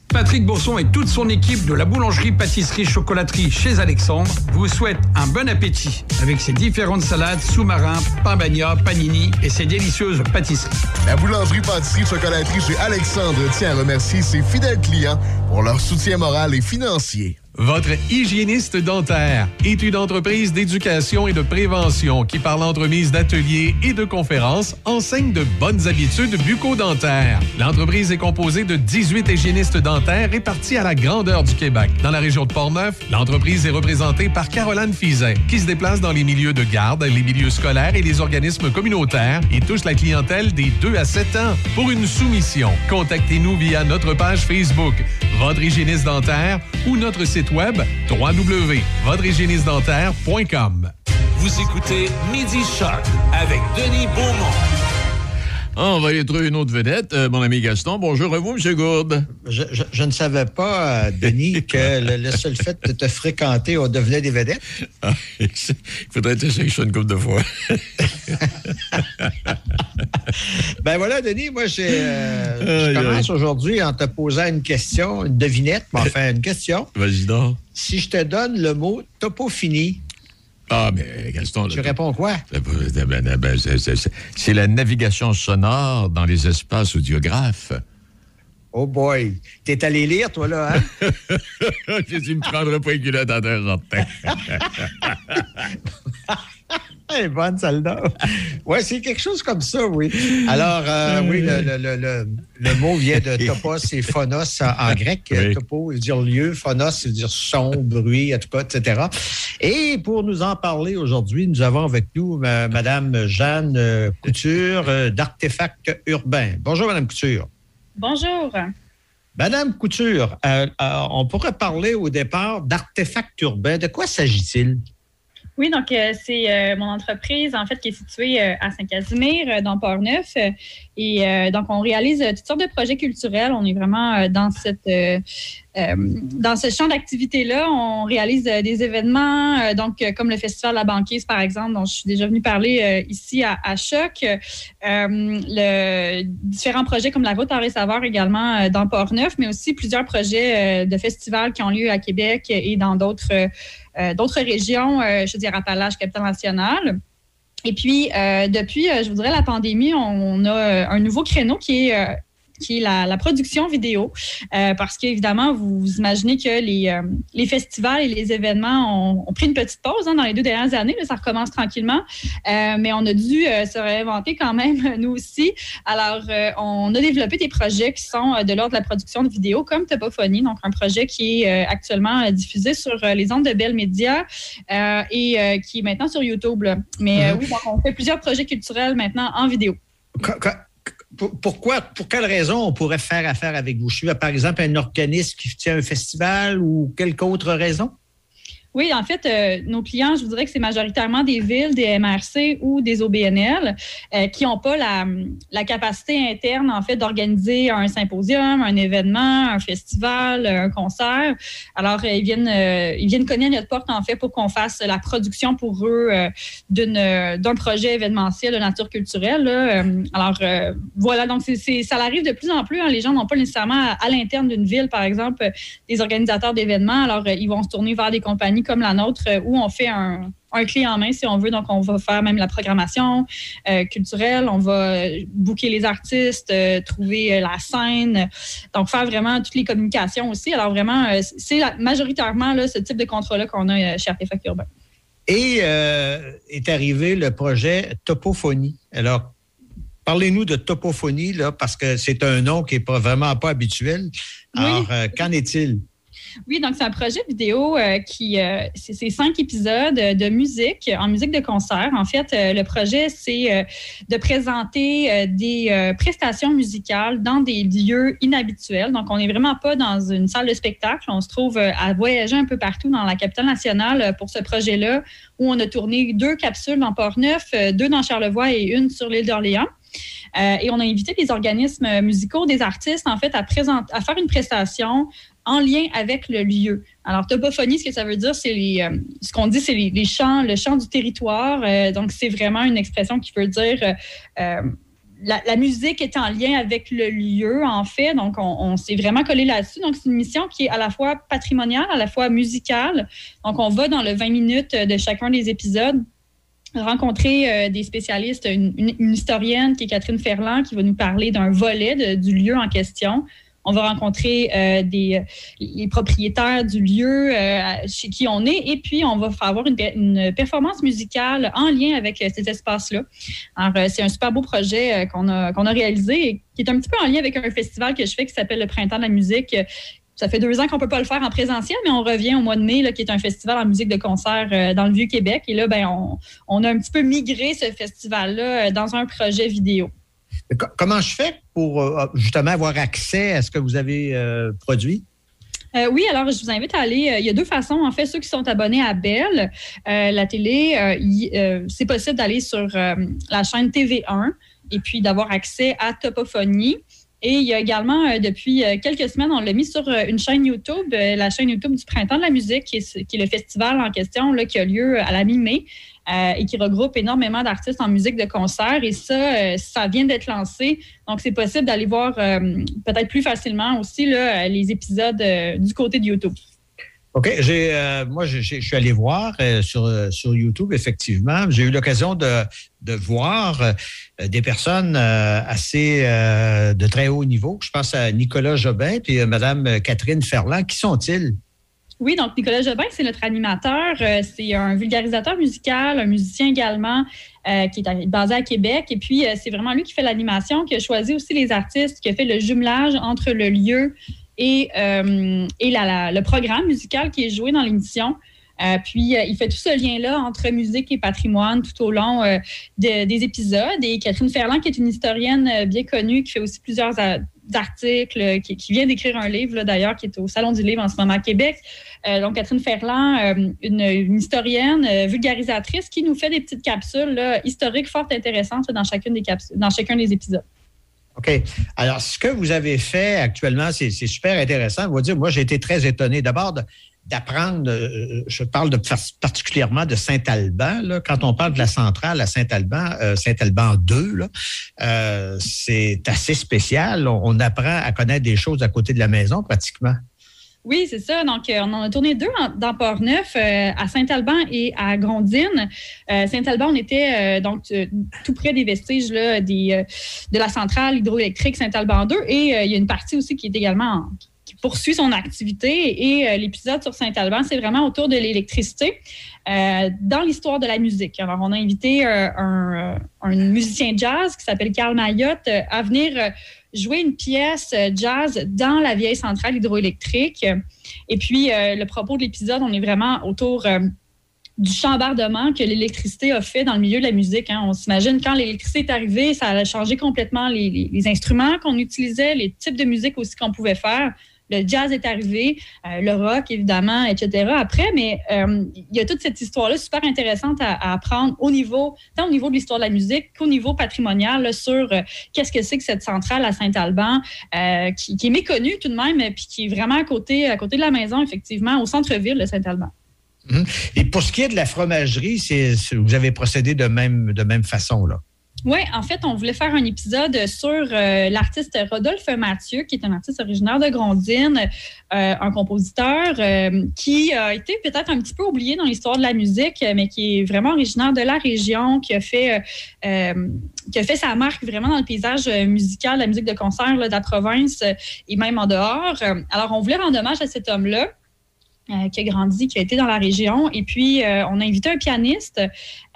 Patrick Bourson et toute son équipe de la boulangerie, pâtisserie, chocolaterie chez Alexandre vous souhaitent un bon appétit avec ses différentes salades, sous-marins, pain bagna, panini et ses délicieuses pâtisseries. La boulangerie, pâtisserie, chocolaterie chez Alexandre tient à remercier ses fidèles clients pour leur soutien moral et financier. Votre hygiéniste dentaire est une entreprise d'éducation et de prévention qui, par l'entremise d'ateliers et de conférences, enseigne de bonnes habitudes bucco-dentaires. L'entreprise est composée de 18 hygiénistes dentaires répartis à la grandeur du Québec. Dans la région de Portneuf, l'entreprise est représentée par Caroline Fizet, qui se déplace dans les milieux de garde, les milieux scolaires et les organismes communautaires et touche la clientèle des 2 à 7 ans. Pour une soumission, contactez-nous via notre page Facebook, Votre hygiéniste dentaire ou notre site web www.votrehygiénistedentaire.com. Vous écoutez Midi Choc avec Denis Beaumont. Ah, on va aller trouver une autre vedette, euh, mon ami Gaston. Bonjour à vous, M. Gourde. Je, je- je ne savais pas, euh, Denis, que le, le seul fait de te fréquenter, on devenait des vedettes. Ah, il faudrait essayer ça une couple de fois. Ben voilà, Denis, moi, j'ai, euh, je commence aujourd'hui en te posant une question, une devinette, mais enfin, une question. Vas-y donc. Si je te donne le mot topofini, Ah, mais Gaston... tu là, réponds quoi? c'est- la navigation sonore dans les espaces audiographes. Oh boy, t'es allé lire, toi, là, hein? que tu me prendrais pas une culotte en. Elle est bonne, celle-là. Oui, c'est quelque chose comme ça, oui. Alors, euh, oui, le, le- le- le- le mot vient de topos et phonos en, en grec. Oui. Topo, veut dire lieu, phonos, veut dire son, bruit, en tout cas, etc. Et pour nous en parler aujourd'hui, nous avons avec nous ma- Madame Jeanne euh, Couture euh, d'Artefacts Urbains. Bonjour, Madame Couture. Bonjour. Madame Couture, euh, euh, on pourrait parler au départ d'artefacts urbains. De quoi s'agit-il? Oui, donc euh, c'est euh, mon entreprise en fait qui est située euh, à Saint-Casimir, dans Port-Neuf. Et donc on réalise toutes sortes de projets culturels. On est vraiment dans cette dans ce champ d'activité-là. On réalise des événements, donc comme le Festival de la banquise, par exemple, dont je suis déjà venue parler ici à, à Choc. Différents projets comme la Route Henri Savard également dans Port-Neuf, mais aussi plusieurs projets de festivals qui ont lieu à Québec et dans d'autres d'autres régions, euh, je veux dire Appalaches, Capitale-Nationale. Et puis, euh, depuis, euh, je voudrais, la pandémie, on, a euh, un nouveau créneau qui est, euh, qui est la, la production vidéo. Euh, parce qu'évidemment, vous, vous imaginez que les, euh, les festivals et les événements ont, ont pris une petite pause hein, dans les deux dernières années. Là, ça recommence tranquillement. Euh, mais on a dû se réinventer quand même, nous aussi. Alors, on a développé des projets qui sont de l'ordre de la production de vidéos, comme Topophonie, donc un projet qui est actuellement diffusé sur les ondes de Bell Media et qui est maintenant sur YouTube. là. Mais Mhm. oui, donc on fait plusieurs projets culturels maintenant en vidéo. Pour- Pourquoi, pour quelle raison on pourrait faire affaire avec vous? Je par exemple, un organisme qui tient un festival ou quelque autre raison? Oui, en fait, euh, nos clients, je vous dirais que c'est majoritairement des villes, des MRC ou des OBNL euh, qui n'ont pas la, capacité interne, en fait, d'organiser un symposium, un événement, un festival, un concert. Alors, euh, ils viennent, euh, ils viennent cogner à notre porte, en fait, pour qu'on fasse la production pour eux euh, euh, d'un projet événementiel de nature culturelle. Euh, alors, euh, voilà, donc ça arrive de plus en plus. hein. Les gens n'ont pas nécessairement à, à l'interne d'une ville, par exemple, euh, des organisateurs d'événements. Alors, euh, ils vont se tourner vers des compagnies comme la nôtre euh, où on fait un, un clé en main, si on veut. Donc, on va faire même la programmation euh, culturelle. On va euh, booker les artistes, euh, trouver la scène. Donc, faire vraiment toutes les communications aussi. Alors, vraiment, euh, c'est majoritairement là, ce type de contrat-là qu'on a chez Artefact Urbain. Et est arrivé le projet Topophonie. Alors, parlez-nous de Topophonie, là, parce que c'est un nom qui n'est pas, vraiment pas habituel. Alors, qu'en est-il? Oui, donc c'est un projet vidéo euh, qui, euh, c'est cinq épisodes de musique, en musique de concert. En fait, euh, le projet, c'est de présenter des prestations musicales dans des lieux inhabituels. Donc, on n'est vraiment pas dans une salle de spectacle. On se trouve à voyager un peu partout dans la capitale nationale pour ce projet-là, où on a tourné deux capsules dans Port-Neuf, deux dans Charlevoix et une sur l'île d'Orléans. Et on a invité des organismes musicaux, des artistes, en fait, à, présenter, à faire une prestation en lien avec le lieu. Alors, topophonie, ce que ça veut dire, c'est euh, ce qu'on dit, c'est les, les le chant du territoire. Euh, donc, c'est vraiment une expression qui veut dire euh, euh, la, musique est en lien avec le lieu, en fait. Donc, on, s'est vraiment collé là-dessus. Donc, c'est une mission qui est à la fois patrimoniale, à la fois musicale. Donc, on va dans le 20 minutes de chacun des épisodes rencontrer des spécialistes, une, historienne qui est Catherine Ferland, qui va nous parler d'un volet du lieu en question. On va rencontrer euh, les propriétaires du lieu euh, chez qui on est et puis on va avoir une, pe- une performance musicale en lien avec euh, ces espaces-là. Alors, c'est un super beau projet qu'on a, réalisé et qui est un petit peu en lien avec un festival que je fais qui s'appelle le Printemps de la musique. Ça fait deux ans qu'on peut pas le faire en présentiel, mais on revient au mois de mai, qui est un festival en musique de concert dans le Vieux-Québec. Et là, ben, on, a un petit peu migré ce festival-là dans un projet vidéo. Co- Comment je fais pour euh, justement avoir accès à ce que vous avez euh, produit? Euh, oui, alors je vous invite à aller. il y a deux façons. En fait, ceux qui sont abonnés à Bell, la télé, c'est possible d'aller sur la chaîne TV1 et puis d'avoir accès à Topophonie. Et il y a également, depuis quelques semaines, on l'a mis sur une chaîne YouTube, la chaîne YouTube du Printemps de la musique, qui est, qui est le festival en question là, qui a lieu à la mi-mai euh, et qui regroupe énormément d'artistes en musique de concert. Et ça, euh, ça vient d'être lancé. Donc, c'est possible d'aller voir euh, peut-être plus facilement aussi les épisodes du côté de YouTube. OK. Moi, je suis allé voir sur, YouTube, effectivement. J'ai eu l'occasion de, voir des personnes assez de très haut niveau. Je pense à Nicolas Jobin et Mme Catherine Ferland. Qui sont-ils? Oui, donc Nicolas Jobin, c'est notre animateur. Euh, c'est un vulgarisateur musical, un musicien également, euh, qui est basé à Québec. Et puis, euh, c'est vraiment lui qui fait l'animation, qui a choisi aussi les artistes, qui a fait le jumelage entre le lieu et, et la- le programme musical qui est joué dans l'émission. Puis, il fait tout ce lien-là entre musique et patrimoine tout au long de- des épisodes. Et Catherine Ferland, qui est une historienne bien connue, qui fait aussi plusieurs, d'articles, qui, qui vient d'écrire un livre, d'ailleurs, qui est au Salon du livre en ce moment à Québec. Euh, donc, Catherine Ferland, euh, une, historienne euh, vulgarisatrice qui nous fait des petites capsules historiques fort intéressantes dans, chacune des capsules, dans chacun des épisodes. OK. Alors, ce que vous avez fait actuellement, c'est super intéressant. Va dire, moi, j'ai été très étonné. D'abord, d'apprendre, euh, je parle particulièrement de Saint-Alban. Quand on parle de la centrale à Saint-Alban, euh, Saint-Alban 2, là, euh, c'est assez spécial. On, apprend à connaître des choses à côté de la maison, pratiquement. Oui, c'est ça. Donc, euh, on en a tourné deux dans Port-Neuf, euh, à Saint-Alban et à Grondines. Euh, Saint-Alban, on était euh, donc euh, tout près des vestiges euh, de la centrale hydroélectrique Saint-Alban 2. Et euh, il y a une partie aussi qui est également en- poursuit son activité. Et euh, l'épisode sur Saint-Alban, c'est vraiment autour de l'électricité euh, dans l'histoire de la musique. Alors, on a invité euh, un, un musicien jazz qui s'appelle Carl Mayotte à venir jouer une pièce jazz dans la vieille centrale hydroélectrique. Et puis, le propos de l'épisode, on est vraiment autour du chambardement que l'électricité a fait dans le milieu de la musique. hein. On s'imagine quand l'électricité est arrivée, ça a changé complètement les instruments qu'on utilisait, les types de musique aussi qu'on pouvait faire. Le jazz est arrivé, euh, le rock évidemment, etc. Après, mais euh, il y a toute cette histoire-là super intéressante à, apprendre au niveau, tant au niveau de l'histoire de la musique qu'au niveau patrimonial sur euh, qu'est-ce que c'est que cette centrale à Saint-Alban, qui, est méconnue tout de même, puis qui est vraiment à côté, à côté de la maison, effectivement, au centre-ville de Saint-Alban. Mhm. Et pour ce qui est de la fromagerie, vous avez procédé de même, de même façon, là? Oui, en fait, on voulait faire un épisode sur euh, l'artiste Rodolphe Mathieu, qui est un artiste originaire de Grondines, euh, un compositeur euh, qui a été peut-être un petit peu oublié dans l'histoire de la musique, mais qui est vraiment originaire de la région, qui a fait, qui a fait sa marque vraiment dans le paysage musical, la musique de concert de la province et même en dehors. Alors, on voulait rendre hommage à cet homme-là. Euh, qui a grandi, qui a été dans la région. Et puis, euh, on a invité un pianiste,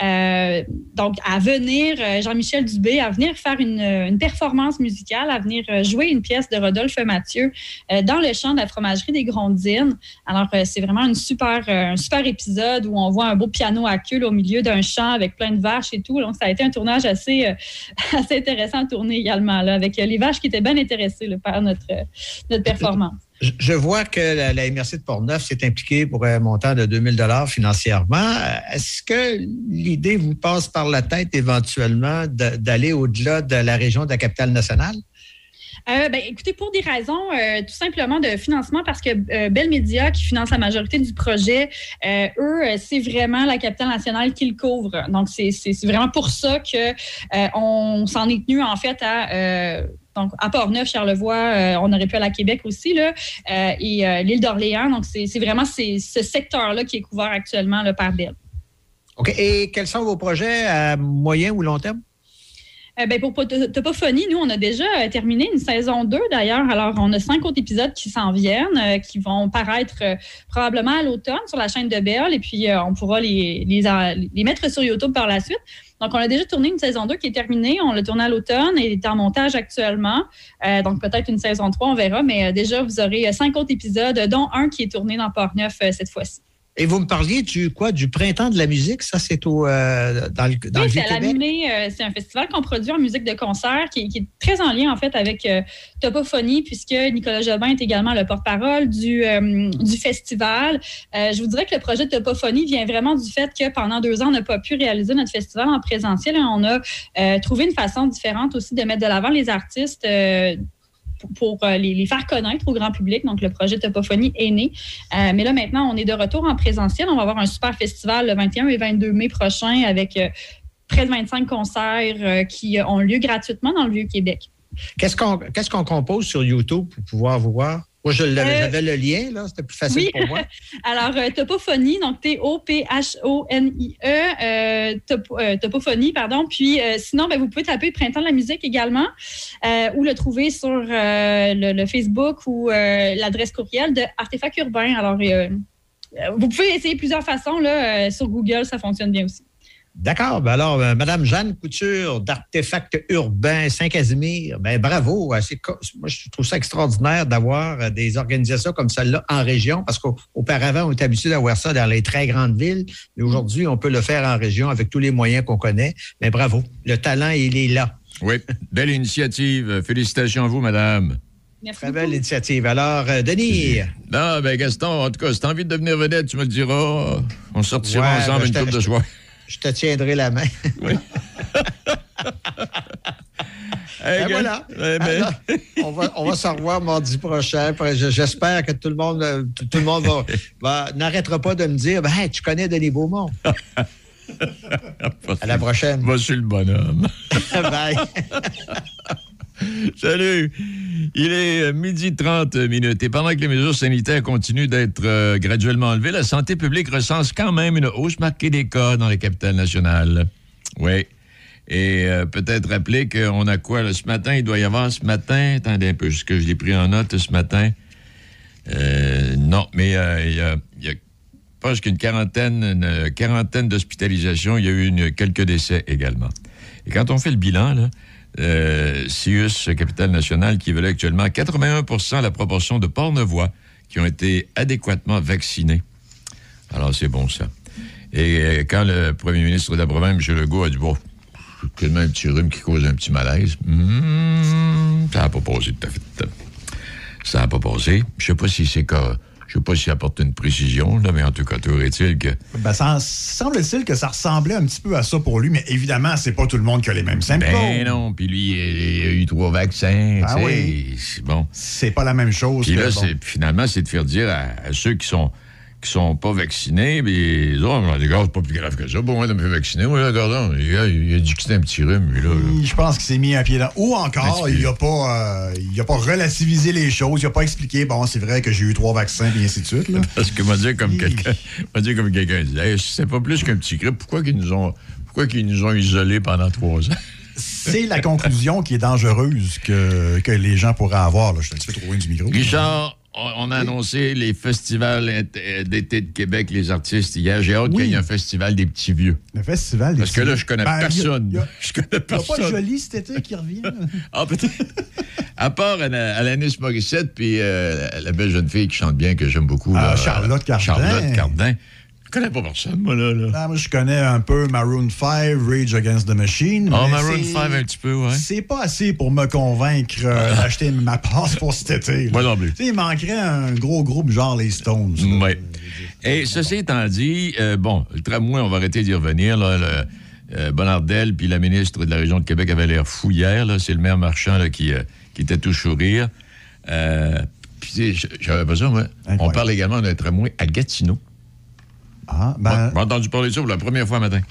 euh, donc à venir, Jean-Michel Dubé, à venir faire une, performance musicale, à venir jouer une pièce de Rodolphe Mathieu dans le champ de la fromagerie des Grondines. Alors, c'est vraiment une super, un super épisode où on voit un beau piano à queue au milieu d'un champ avec plein de vaches et tout. Donc, ça a été un tournage assez, intéressant à tourner également, là, avec les vaches qui étaient bien intéressées là, par notre, notre performance. Je, vois que la, MRC de Portneuf s'est impliquée pour un montant de 2000 dollars financièrement. Est-ce que l'idée vous passe par la tête éventuellement d'aller au-delà de la région de la capitale nationale? Euh, ben, écoutez, pour des raisons euh, tout simplement de financement, parce que euh, Bell Media, qui finance la majorité du projet, euh, eux, c'est vraiment la capitale nationale qui le couvre. Donc, c'est vraiment pour ça que on s'en est tenu en fait à donc à Port-Neuf, Charlevoix, euh, on aurait pu aller à Québec aussi là, euh, et euh, l'île d'Orléans. Donc, c'est vraiment ce secteur-là qui est couvert actuellement là, par Bell. OK. Et quels sont vos projets à moyen ou long terme? Euh, ben, pour Topophonie, nous, on a déjà euh, terminé une saison 2 d'ailleurs. Alors, on a cinq autres épisodes qui s'en viennent, euh, qui vont paraître probablement à l'automne sur la chaîne de Bell, et puis on pourra les, les, les mettre sur YouTube par la suite. Donc, on a déjà tourné une saison 2 qui est terminée. On l'a tournée à l'automne et elle est en montage actuellement. Euh, donc, peut-être une saison 3, on verra. Mais euh, déjà, vous aurez euh, cinq autres épisodes, dont un qui est tourné dans Port-Neuf cette fois-ci. Et vous me parliez du quoi? Du printemps de la musique? Ça, c'est au euh, dans le, dans Oui, le c'est à euh, c'est un festival qu'on produit en musique de concert qui, qui est très en lien, en fait, avec euh, Topophonie, puisque Nicolas Jobin est également le porte-parole du, euh, du festival. Je vous dirais que le projet de Topophonie vient vraiment du fait que pendant deux ans, on n'a pas pu réaliser notre festival en présentiel. On a trouvé une façon différente aussi de mettre de l'avant les artistes. Pour, euh, les, faire connaître au grand public. Donc, le projet Topophonie est né. Euh, mais là, maintenant, on est de retour en présentiel. On va avoir un super festival le 21 et 22 mai prochain avec euh, près de 25 concerts qui ont lieu gratuitement dans le Vieux-Québec. Qu'est-ce qu'on compose sur YouTube pour pouvoir voir? Moi, je l'avais- Euh, j'avais le lien, là. C'était plus facile oui. pour moi. Alors, euh, Topophonie, donc T-O-P-H-O-N-I-E, euh, euh, Topophonie, pardon. Puis, sinon, ben, vous pouvez taper Printemps de la musique également ou le trouver sur le, le Facebook ou l'adresse courriel de Artefact Urbain. Alors, vous pouvez essayer plusieurs façons. Là, sur Google, ça fonctionne bien aussi. D'accord. Ben alors, euh, Madame Jeanne Couture d'Artefacts Urbains Saint-Casimir, ben bravo. Moi, je trouve ça extraordinaire d'avoir euh, des organisations comme celle-là en région, parce qu'auparavant, on était habitué d'avoir ça dans les très grandes villes, mais aujourd'hui, on peut le faire en région avec tous les moyens qu'on connaît. Mais bravo. Le talent, il est là. Oui, belle initiative. Félicitations à vous, madame. Merci Très belle initiative. Alors, euh, Denis. Non, ben Gaston, en tout cas, si t'as envie de devenir vedette, tu me le diras. On sortira Ouais, ensemble ben, une coupe de soir. Je te tiendrai la main. Ben Hey, voilà. Ben- Alors, on va, on va se revoir mardi prochain. Je- J'espère que tout le monde, euh, tout tout le monde va, va- n'arrêtera pas de me dire ben, Hey, tu connais Denis Beaumont. à la prochaine. Va sur le bonhomme. Bye. Salut! Il est euh, midi 30 minutes et pendant que les mesures sanitaires continuent d'être euh, graduellement enlevées, la santé publique recense quand même une hausse marquée des cas dans les capitales nationales. Oui. Et euh, peut-être rappeler qu'on a quoi ce matin? Il doit y avoir ce matin, attendez un peu, ce que je l'ai pris en note ce matin. Non, mais il y a, pense qu'une quarantaine, une quarantaine d'hospitalisations. Il y a eu une- quelques décès également. Et quand on fait le bilan, là, euh, CIUS, Capitale nationale, qui évalue actuellement à 81% la proportion de Pornevois qui ont été adéquatement vaccinés. Alors, c'est bon, ça. Et euh, quand le premier ministre de la province, M. Legault, a dit, bon, c'est tellement un petit rhume qui cause un petit malaise, hmm, ça n'a pas passé tout à fait. Ça n'a pas passé. Je sais pas si c'est Je sais pas s'il apporte une précision, là, mais en tout cas, toujours est-il que... Ben, ça semble-t-il que ça ressemblait un petit peu à ça pour lui, mais évidemment, c'est pas tout le monde qui a les mêmes symptômes. Ben non, puis lui, il a eu trois vaccins, Ah oui. c'est bon. C'est pas la même chose. Puis là, bon. finalement, c'est de faire dire à, à ceux qui sont qui sont pas vaccinés, mais les autres, les gars, c'est pas plus grave que ça. Pour moi, de me faire vacciner, moi, là, regardons, il a, il a dit que c'était un petit rhume, lui, là. là. Je pense qu'il s'est mis un pied dans. Ou encore, il n'a pas, euh, il a pas relativisé les choses, il n'a pas expliqué, bon, c'est vrai que j'ai eu trois vaccins, et ainsi de suite. Là. Parce que m'a dit comme quelqu'un, dit comme quelqu'un dit, Hey, si c'est pas plus qu'un petit grippe, pourquoi qu'ils nous ont, pourquoi qu'ils nous ont isolés pendant trois ans? C'est la conclusion qui est dangereuse que, que les gens pourraient avoir. Là. Je suis un petit peu trop loin du micro. Richard, on, a annoncé les festivals euh, d'été de Québec, les artistes hier. J'ai hâte qu'il y ait un festival des petits vieux. Le festival des Parce que là, je connais Ben, personne. y a- Je connais Il n'y a personne. pas de joli cet été qui revient. Ah, peut-être. À part Alanis Morissette, puis euh, la belle jeune fille qui chante bien, que j'aime beaucoup. Ah, là, Charlotte Cardin. Charlotte Cardin. Je connais pas personne, moi, là. là. Ah, moi, je connais un peu Maroon 5, Rage Against the Machine. Ah, mais Maroon c'est- 5 un petit peu, ouais. C'est pas assez pour me convaincre euh, d'acheter ma passe pour cet été. Moi non plus. Tu sais, il manquerait un gros groupe genre les Stones. Oui. Et ceci étant dit, euh, bon, le tramway, on va arrêter d'y revenir. Là, le, euh, Bonardel puis la ministre de la région de Québec avait l'air fou hier. C'est le maire marchand là, qui, qui était tout sourire. Euh, puis, tu sais, j'avais pas ça, moi. On parle également d'un tramway à Gatineau. Ah, ben, J'ai entendu parler de ça pour la première fois matin.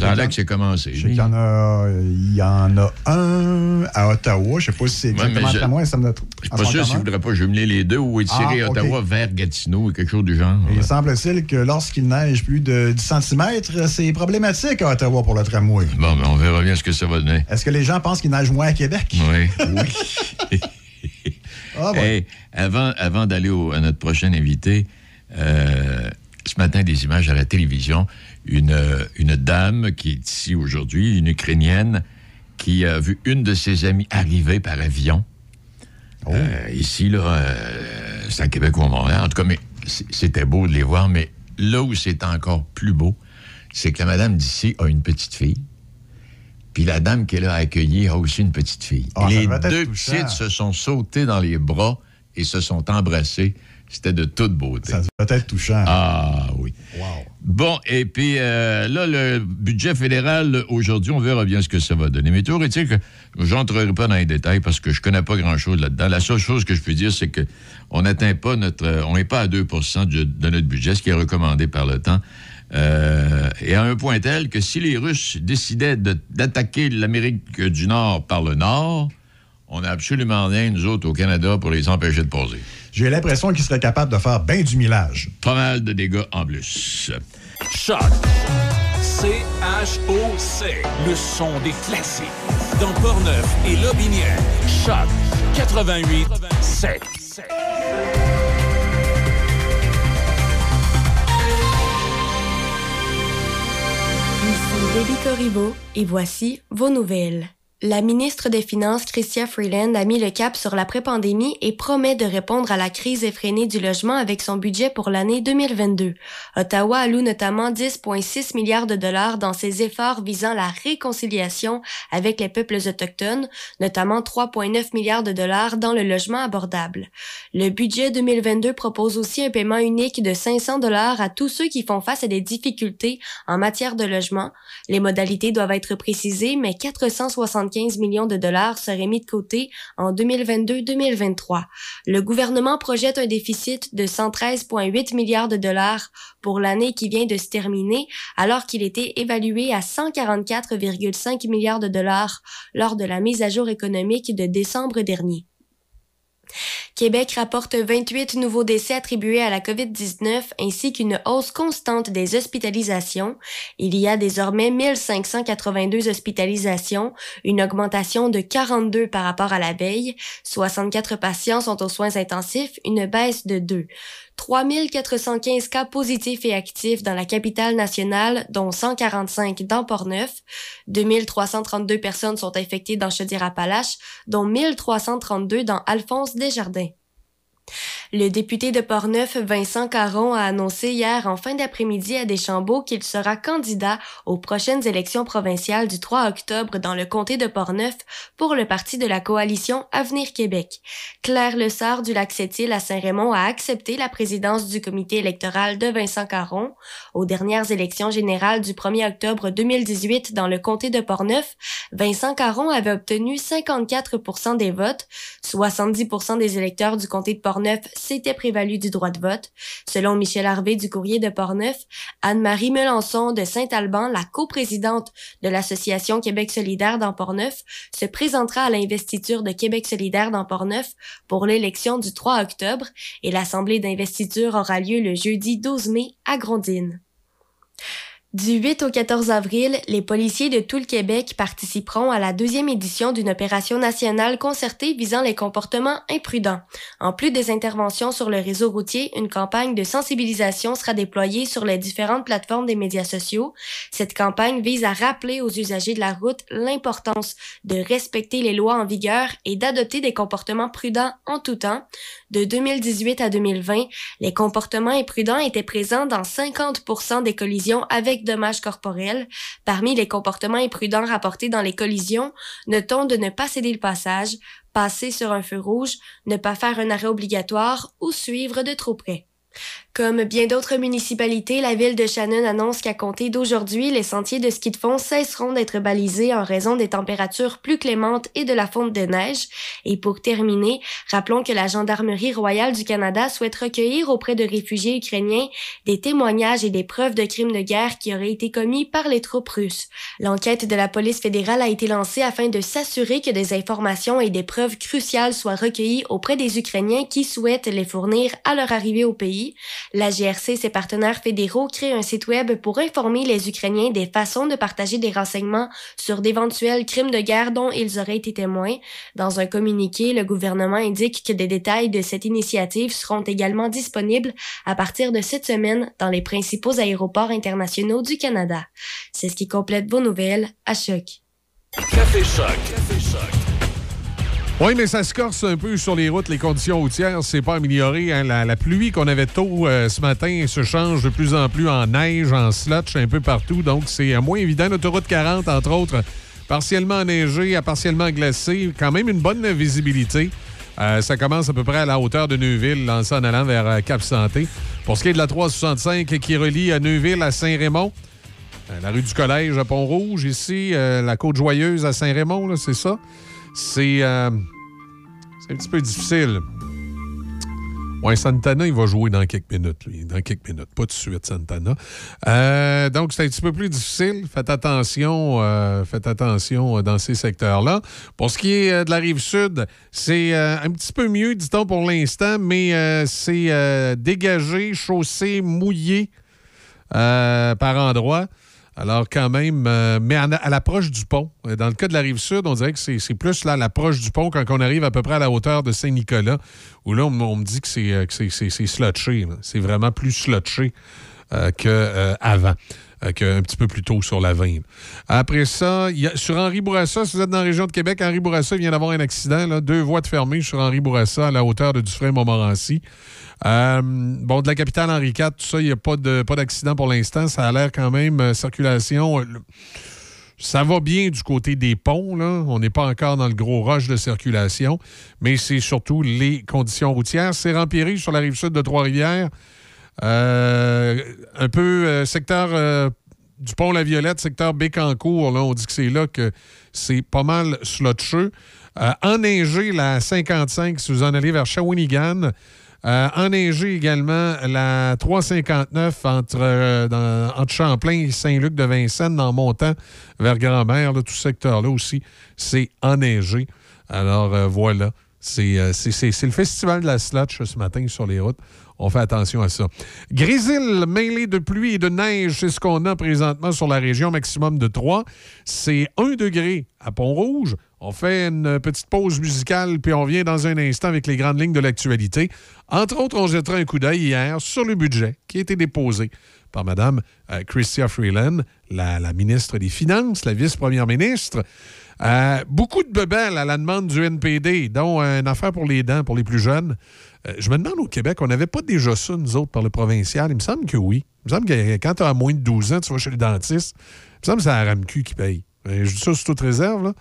A l'air que c'est commencé. Je sais qu'il y en a, il y en a un à Ottawa. Je sais pas si c'est exactement mais je- à moi. Ça me Je suis pas sûr s'il ne voudrait pas jumeler les deux ou étirer Ah. Ottawa vers Gatineau ou quelque chose du genre. Il semble-t-il que lorsqu'il neige plus de 10 cm, c'est problématique à Ottawa pour le tramway. Bon, ben, on verra bien ce que ça va donner. Est-ce que les gens pensent qu'il neige moins à Québec? Oui. oui. Ah, bon. Hey, avant avant d'aller à notre prochain invité, euh, ce matin, des images à la télévision. Une, euh, une dame qui est ici aujourd'hui, une Ukrainienne, qui a vu une de ses amies arriver par avion. Euh, ici, là, euh, c'est à Québec ou à Montréal. En tout cas, mais c'était beau de les voir, mais là où c'est encore plus beau, c'est que la madame d'ici a une petite fille. Puis la dame là à accueillir a aussi une petite fille. Ah, les deux touchant. petites se sont sautées dans les bras et se sont embrassées. C'était de toute beauté. Ça doit être touchant. Ah oui. Bon, et puis euh, là, le budget fédéral, aujourd'hui, on verra bien ce que ça va donner. Mais toujours est-il que j'entrerai pas dans les détails parce que je connais pas grand-chose là-dedans. La seule chose que je peux dire, c'est que on n'atteint pas notre... euh, On n'est pas à 2 du- de notre budget, ce qui est recommandé par le temps. Euh, et à un point tel que si les Russes décidaient de- d'attaquer l'Amérique du Nord par le Nord, on n'a absolument rien, nous autres, au Canada, pour les empêcher de poser. J'ai l'impression qu'il serait capable de faire bien du millage. Pas mal de dégâts en plus. Choc. C-H-O-C. Le son des classiques. Dans Portneuf et Lobinière. Choc 88 7. Ici Déby Corriveau et voici vos nouvelles. La ministre des Finances, Chrystia Freeland, a mis le cap sur la pré-pandémie et promet de répondre à la crise effrénée du logement avec son budget pour l'année 2022. Ottawa alloue notamment 10,6 milliards de dollars dans ses efforts visant la réconciliation avec les peuples autochtones, notamment 3,9 milliards de dollars dans le logement abordable. Le budget 2022 propose aussi un paiement unique de 500 dollars à tous ceux qui font face à des difficultés en matière de logement. Les modalités doivent être précisées, mais 475 millions de dollars seraient mis de côté en 2022-2023. Le gouvernement projette un déficit de 113,8 milliards de dollars pour l'année qui vient de se terminer, alors qu'il était évalué à 144,5 milliards de dollars lors de la mise à jour économique de décembre dernier. Québec rapporte 28 nouveaux décès attribués à la COVID-19 ainsi qu'une hausse constante des hospitalisations. Il y a désormais 1582 hospitalisations, une augmentation de 42 par rapport à la veille. 64 patients sont aux soins intensifs, une baisse de 2. 3415 cas positifs et actifs dans la capitale nationale, dont 145 dans Port-Neuf. 2332 personnes sont infectées dans Chaudière-Appalaches, dont 1332 dans Alphonse Desjardins. Le député de Portneuf, Vincent Caron, a annoncé hier en fin d'après-midi à Deschambault qu'il sera candidat aux prochaines élections provinciales du 3 octobre dans le comté de Portneuf pour le parti de la coalition Avenir Québec. Claire Lessard du Lac-Sept-Îles à Saint-Raymond a accepté la présidence du comité électoral de Vincent Caron. Aux dernières élections générales du 1er octobre 2018 dans le comté de Portneuf, Vincent Caron avait obtenu 54 des votes, 70 des électeurs du comté de Portneuf s'était prévalu du droit de vote. Selon Michel Harvey du Courrier de Portneuf, Anne-Marie Melançon de Saint-Alban, la coprésidente de l'Association Québec solidaire dans Portneuf, se présentera à l'investiture de Québec solidaire dans Portneuf pour l'élection du 3 octobre et l'assemblée d'investiture aura lieu le jeudi 12 mai à Grondines. Du 8 au 14 avril, les policiers de tout le Québec participeront à la deuxième édition d'une opération nationale concertée visant les comportements imprudents. En plus des interventions sur le réseau routier, une campagne de sensibilisation sera déployée sur les différentes plateformes des médias sociaux. Cette campagne vise à rappeler aux usagers de la route l'importance de respecter les lois en vigueur et d'adopter des comportements prudents en tout temps. De 2018 à 2020, les comportements imprudents étaient présents dans 50% des collisions avec dommages corporels. Parmi les comportements imprudents rapportés dans les collisions, notons de ne pas céder le passage, passer sur un feu rouge, ne pas faire un arrêt obligatoire ou suivre de trop près. Comme bien d'autres municipalités, la ville de Shannon annonce qu'à compter d'aujourd'hui, les sentiers de ski de fond cesseront d'être balisés en raison des températures plus clémentes et de la fonte de neige. Et pour terminer, rappelons que la Gendarmerie royale du Canada souhaite recueillir auprès de réfugiés ukrainiens des témoignages et des preuves de crimes de guerre qui auraient été commis par les troupes russes. L'enquête de la police fédérale a été lancée afin de s'assurer que des informations et des preuves cruciales soient recueillies auprès des Ukrainiens qui souhaitent les fournir à leur arrivée au pays. La GRC et ses partenaires fédéraux créent un site web pour informer les Ukrainiens des façons de partager des renseignements sur d'éventuels crimes de guerre dont ils auraient été témoins. Dans un communiqué, le gouvernement indique que des détails de cette initiative seront également disponibles à partir de cette semaine dans les principaux aéroports internationaux du Canada. C'est ce qui complète vos nouvelles à Choc. Café Choc. Café Choc. Oui, mais ça se corse un peu sur les routes. Les conditions routières, c'est pas amélioré. hein. La, pluie qu'on avait tôt euh, ce matin se change de plus en plus en neige, en slotch un peu partout. Donc, c'est euh, moins évident. L'autoroute 40, entre autres, partiellement enneigée, à partiellement glacée. Quand même une bonne visibilité. Euh, ça commence à peu près à la hauteur de Neuville, en allant vers Cap-Santé. Pour ce qui est de la 365 qui relie à Neuville à Saint-Raymond, la rue du Collège à Pont-Rouge, ici, la Côte-Joyeuse à Saint-Raymond, c'est ça? C'est euh, c'est un petit peu difficile. Ouais, Santana, il va jouer dans quelques minutes, lui. Dans quelques minutes. Pas tout de suite, Santana. Euh, donc, c'est un petit peu plus difficile. Faites attention, euh, faites attention dans ces secteurs-là. Pour ce qui est de la rive sud, c'est un petit peu mieux, dit-on, pour l'instant, mais c'est dégagé, chaussé, mouillé par endroits. Alors, quand même, euh, mais à, l'approche du pont. Euh, Dans le cas de la rive sud, on dirait que c'est plus là, à l'approche du pont quand on arrive à peu près à la hauteur de Saint-Nicolas, où là, on, me dit que c'est euh, slotché. C'est vraiment plus slotché. qu'avant. Qu'un petit peu plus tôt sur la 20. Après ça, il sur Henri Bourassa, si vous êtes dans la région de Québec, Henri Bourassa vient d'avoir un accident, deux voies de fermées sur Henri Bourassa à la hauteur de Dufresne-Montmorency. Euh, bon, de la capitale Henri IV, tout ça, il n'y a pas de- pas d'accident pour l'instant. Ça a l'air quand même, euh, circulation. euh, ça va bien du côté des ponts. On n'est pas encore dans le gros rush de circulation, mais c'est surtout les conditions routières. C'est empiré sur la rive sud de Trois-Rivières. Euh, un peu euh, secteur euh, du pont La Violette, secteur Bécancourt, là, on dit que c'est là que c'est pas mal slotcheux. Enneigé, la 55, si vous en allez vers Shawinigan. Enneigé également la 359 entre, entre Champlain et Saint-Luc de Vincennes, en montant vers Grand-Mère. tout secteur-là aussi, c'est enneigé. Alors voilà, c'est le festival de la slotch ce matin sur les routes. On fait attention à ça. Grésil, mêlé de pluie et de neige, c'est ce qu'on a présentement sur la région, maximum de 3. C'est 1 degré à Pont-Rouge. On fait une petite pause musicale, puis on revient dans un instant avec les grandes lignes de l'actualité. Entre autres, on jettera un coup d'œil hier sur le budget qui a été déposé par Mme euh, Chrystia Freeland, la, la ministre des Finances, la vice-première ministre. Euh, beaucoup de bebelles à la demande du NPD, dont une affaire pour les dents pour les plus jeunes. Euh, je me demande au Québec, on n'avait pas déjà ça, nous autres, par le provincial? Il me semble que oui. Il me semble que quand tu as moins de 12 ans, tu vas chez le dentiste. Il me semble que c'est la RAMQ qui paye. Euh, je dis ça sous toute réserve, là.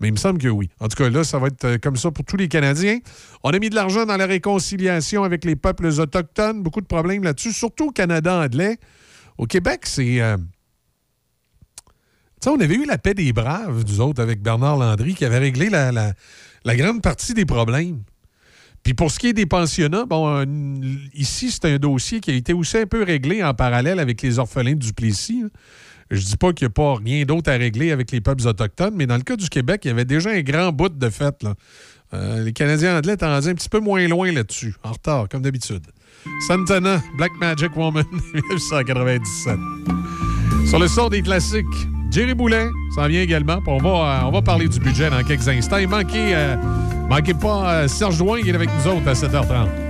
Mais il me semble que oui. En tout cas, là, ça va être euh, comme ça pour tous les Canadiens. On a mis de l'argent dans la réconciliation avec les peuples autochtones. Beaucoup de problèmes là-dessus, surtout au Canada anglais. Au Québec, c'est. euh, on avait eu la paix des braves, nous autres, avec Bernard Landry, qui avait réglé la, grande partie des problèmes. Puis pour ce qui est des pensionnats, bon, ici, c'est un dossier qui a été aussi un peu réglé en parallèle avec les orphelins de Duplessis. hein. Je dis pas qu'il n'y a pas rien d'autre à régler avec les peuples autochtones, mais dans le cas du Québec, il y avait déjà un grand bout de fait. Euh, les Canadiens anglais rendus un petit peu moins loin là-dessus, en retard, comme d'habitude. Santana, Black Magic Woman, 1997. Sur le son des classiques, Jerry Boulet s'en vient également. On va, euh, on va parler du budget dans quelques instants. Manquez, euh, pas euh, Serge Douin qui est avec nous autres à 7h30.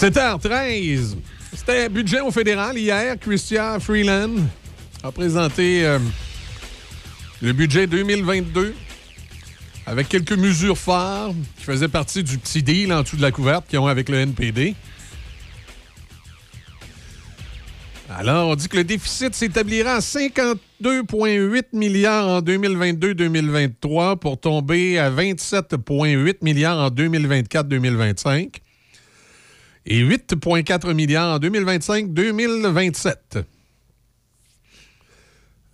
7h13. C'était budget au fédéral hier. Christian Freeland a présenté euh, le budget 2022 avec quelques mesures phares qui faisaient partie du petit deal en dessous de la couverte qu'ils ont avec le NPD. Alors, on dit que le déficit s'établira à 52,8 milliards en 2022-2023 pour tomber à 27,8 milliards en 2024-2025 et 8,4 milliards en 2025-2027.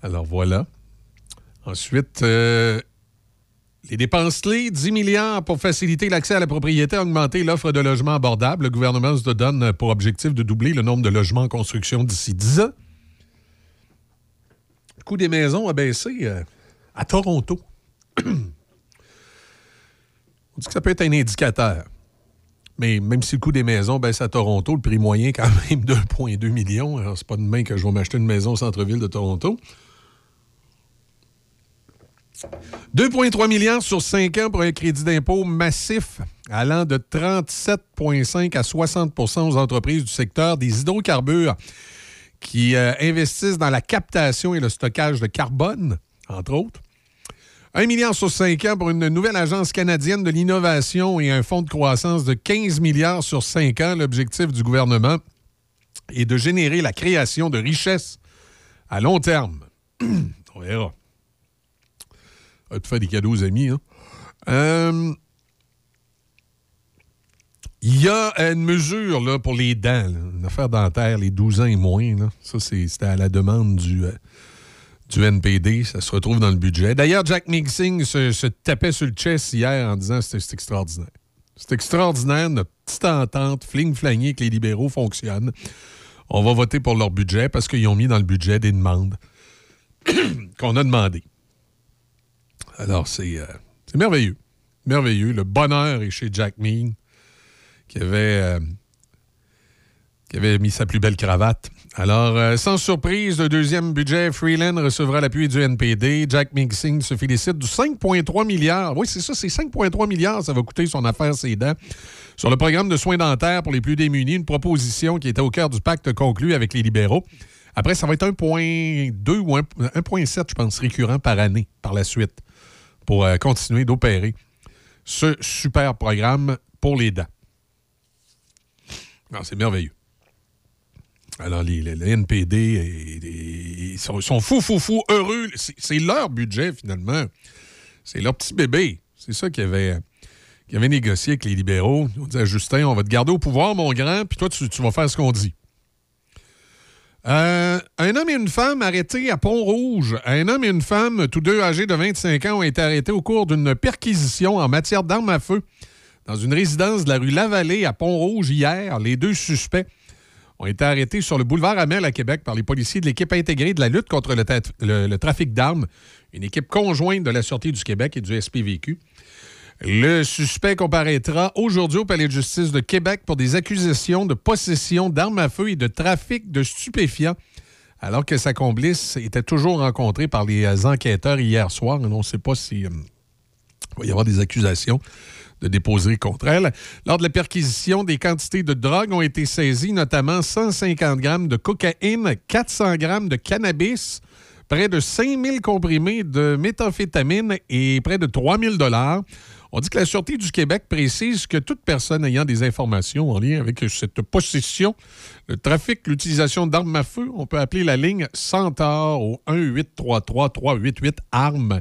Alors voilà. Ensuite, euh, les dépenses clés, 10 milliards pour faciliter l'accès à la propriété, augmenter l'offre de logements abordables. Le gouvernement se donne pour objectif de doubler le nombre de logements en construction d'ici 10 ans. Le coût des maisons a baissé euh, à Toronto. On dit que ça peut être un indicateur. Mais même si le coût des maisons baisse à Toronto, le prix moyen quand même 2,2 millions. Alors, c'est pas demain que je vais m'acheter une maison au centre-ville de Toronto. 2,3 milliards sur 5 ans pour un crédit d'impôt massif allant de 37,5 à 60% aux entreprises du secteur des hydrocarbures qui euh, investissent dans la captation et le stockage de carbone, entre autres. 1 milliard sur 5 ans pour une nouvelle agence canadienne de l'innovation et un fonds de croissance de 15 milliards sur 5 ans. L'objectif du gouvernement est de générer la création de richesses à long terme. On verra. On va te faire des cadeaux aux amis. Hein? Euh, Il y a une mesure là, pour les dents, là, une affaire dentaire, les 12 ans et moins. Ça, c'était à la demande du, euh, du NPD. Ça se retrouve dans le budget. D'ailleurs, Jack Mixing se, se tapait sur le chest hier en disant que c'est extraordinaire. C'est extraordinaire, notre petite entente fling-flangée avec les libéraux fonctionne. On va voter pour leur budget parce qu'ils ont mis dans le budget des demandes qu'on a demandées. Alors, c'est euh, c'est merveilleux. Merveilleux. Le bonheur est chez Jack Mean, qui avait, euh, qui avait mis sa plus belle cravate. Alors, euh, sans surprise, le deuxième budget, Freeland recevra l'appui du NPD. Jack Mixing se félicite du 5,3 milliards. Oui, c'est ça, c'est 5,3 milliards, ça va coûter son affaire ses dents. Sur le programme de soins dentaires pour les plus démunis, une proposition qui était au cœur du pacte conclu avec les libéraux. Après, ça va être 1,2 ou 1,7, je pense, récurrent par année par la suite pour euh, continuer d'opérer ce super programme pour les dents. Non, C'est merveilleux. Alors, les, NPD, ils sont, sont fous, fous, fous, heureux. C'est leur budget, finalement. C'est leur petit bébé. C'est ça qu'ils avaient, négocié avec les libéraux. Ont dit à Justin, on va te garder au pouvoir, mon grand, puis toi, tu, tu vas faire ce qu'on dit. Euh, un homme et une femme arrêtés à Pont-Rouge. Un homme et une femme, tous deux âgés de 25 ans, ont été arrêtés au cours d'une perquisition en matière d'armes à feu dans une résidence de la rue Lavallée à Pont-Rouge hier. Les deux suspects ont été arrêtés sur le boulevard Amel à Québec par les policiers de l'équipe intégrée de la lutte contre le, trafic d'armes, une équipe conjointe de la Sûreté du Québec et du SPVQ. Le suspect comparaîtra aujourd'hui au Palais de justice de Québec pour des accusations de possession d'armes à feu et de trafic de stupéfiants, alors que sa complice était toujours rencontrée par les enquêteurs hier soir. On ne sait pas si euh, il va y avoir des accusations de déposerie contre elle. Lors de la perquisition, des quantités de drogue ont été saisies, notamment 150 grammes de cocaïne, 400 grammes de cannabis, près de 5000 comprimés de méthamphétamine et près de 3000 dollars. On dit que la Sûreté du Québec précise que toute personne ayant des informations en lien avec cette possession, le trafic, l'utilisation d'armes à feu, on peut appeler la ligne Centaure au 1-833-388-ARMES.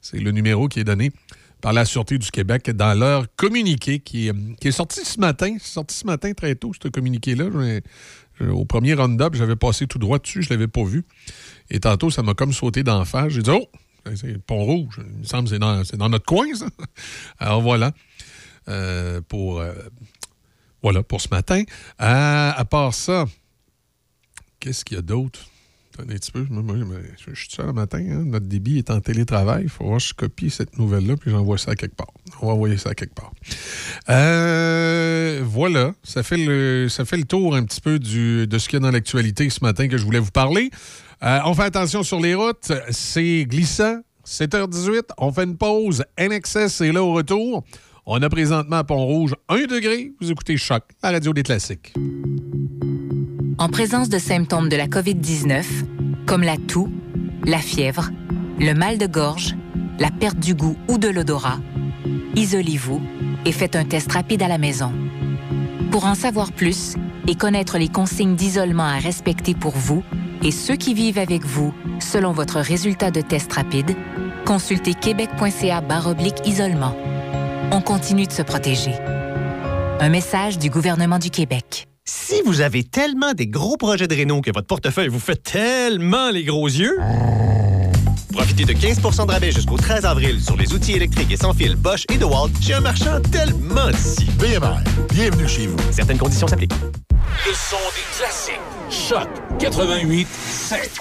C'est le numéro qui est donné par la Sûreté du Québec dans leur communiqué qui est, qui est sorti ce matin. C'est sorti ce matin très tôt, ce communiqué-là. Au premier round-up, j'avais passé tout droit dessus, je ne l'avais pas vu. Et tantôt, ça m'a comme sauté d'en face. J'ai dit, oh, c'est le Pont-Rouge. Il me semble que c'est dans, notre coin, ça. Alors voilà. Euh, pour, euh, voilà, pour ce matin. À part ça, qu'est-ce qu'il y a d'autre? Un petit peu. Je, suis seul le matin. hein. Notre débit est en télétravail. Il faut voir je copie cette nouvelle-là puis j'envoie ça à quelque part. On va envoyer ça à quelque part. Euh, voilà. Ça fait, le, ça fait le tour un petit peu de ce qu'il y a dans l'actualité ce matin que je voulais vous parler. Euh, on fait attention sur les routes. C'est glissant. 7h18. On fait une pause. NXS est là au retour. On a présentement à Pont-Rouge 1 degré. Vous écoutez Choc, la radio des classiques. En présence de symptômes de la COVID-19, comme la toux, la fièvre, le mal de gorge, la perte du goût ou de l'odorat, isolez-vous et faites un test rapide à la maison. Pour en savoir plus et connaître les consignes d'isolement à respecter pour vous et ceux qui vivent avec vous selon votre résultat de test rapide, consultez québec.ca baroblique isolement. On continue de se protéger. Un message du gouvernement du Québec. Si vous avez tellement des gros projets de réno que votre portefeuille vous fait tellement les gros yeux, profitez de 15% de rabais jusqu'au 13 avril sur les outils électriques et sans fil Bosch et DeWalt chez un marchand tellement d'ici. BMR, bienvenue chez vous. Certaines conditions s'appliquent. Le son des classiques. Choc 88 7.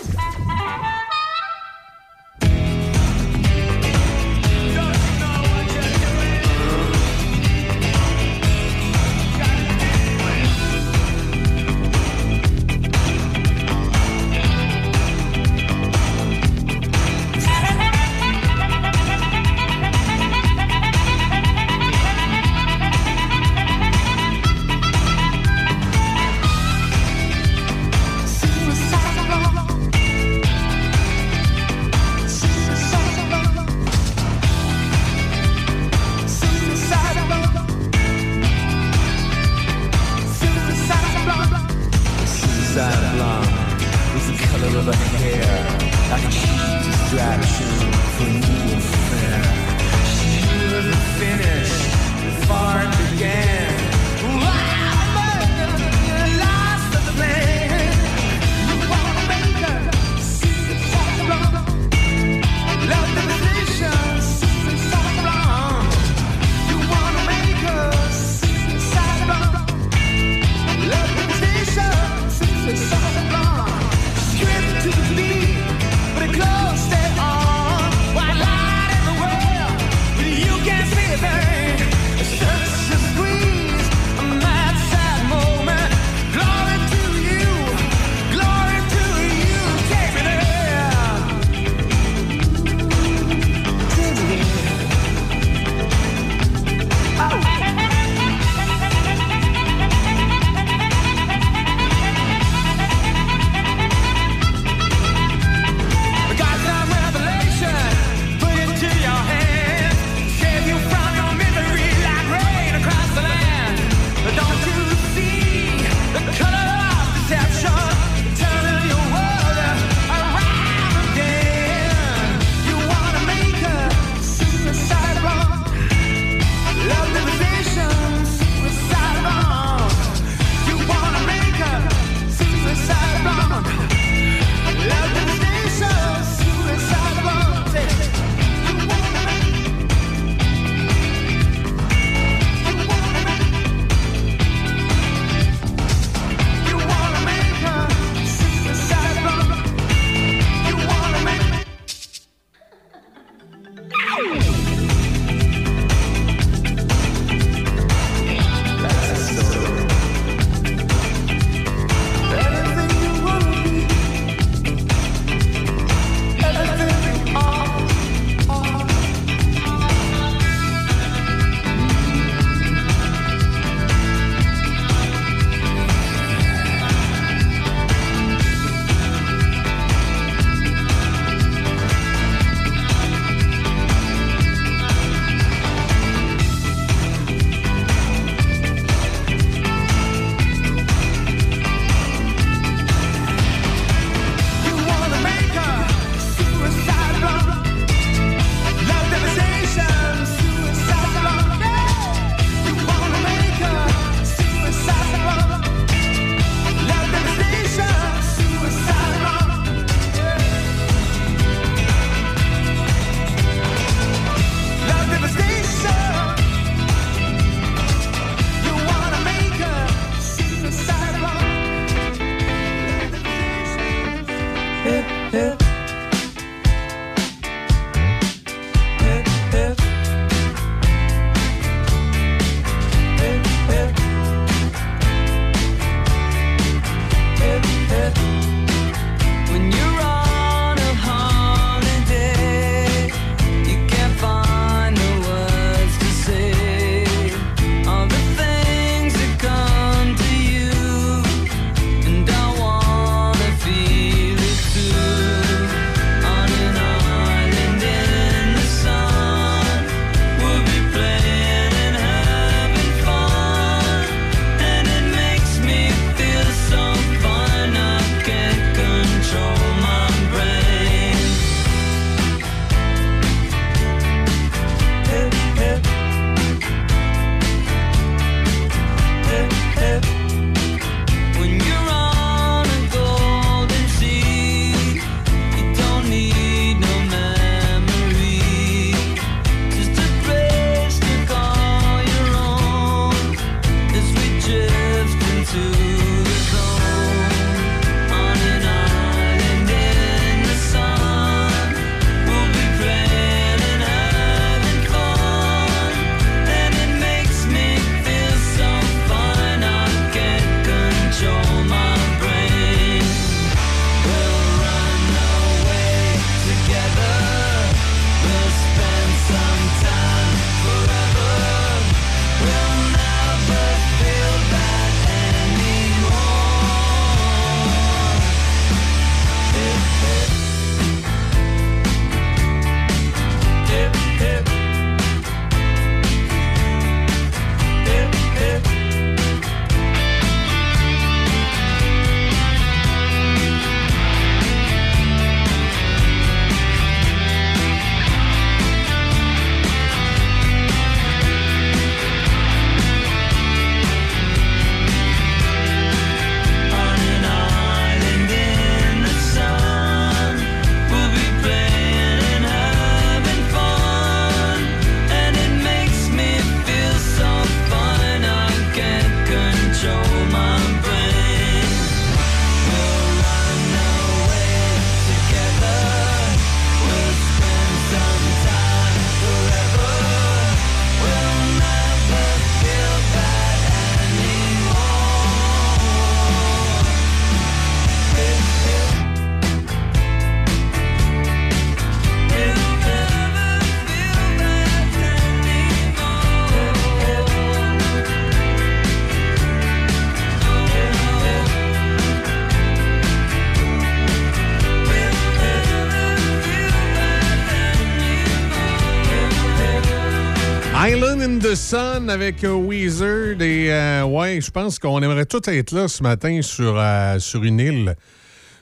Avec euh, Weezer. Et euh, ouais, je pense qu'on aimerait tout être là ce matin sur, euh, sur une île.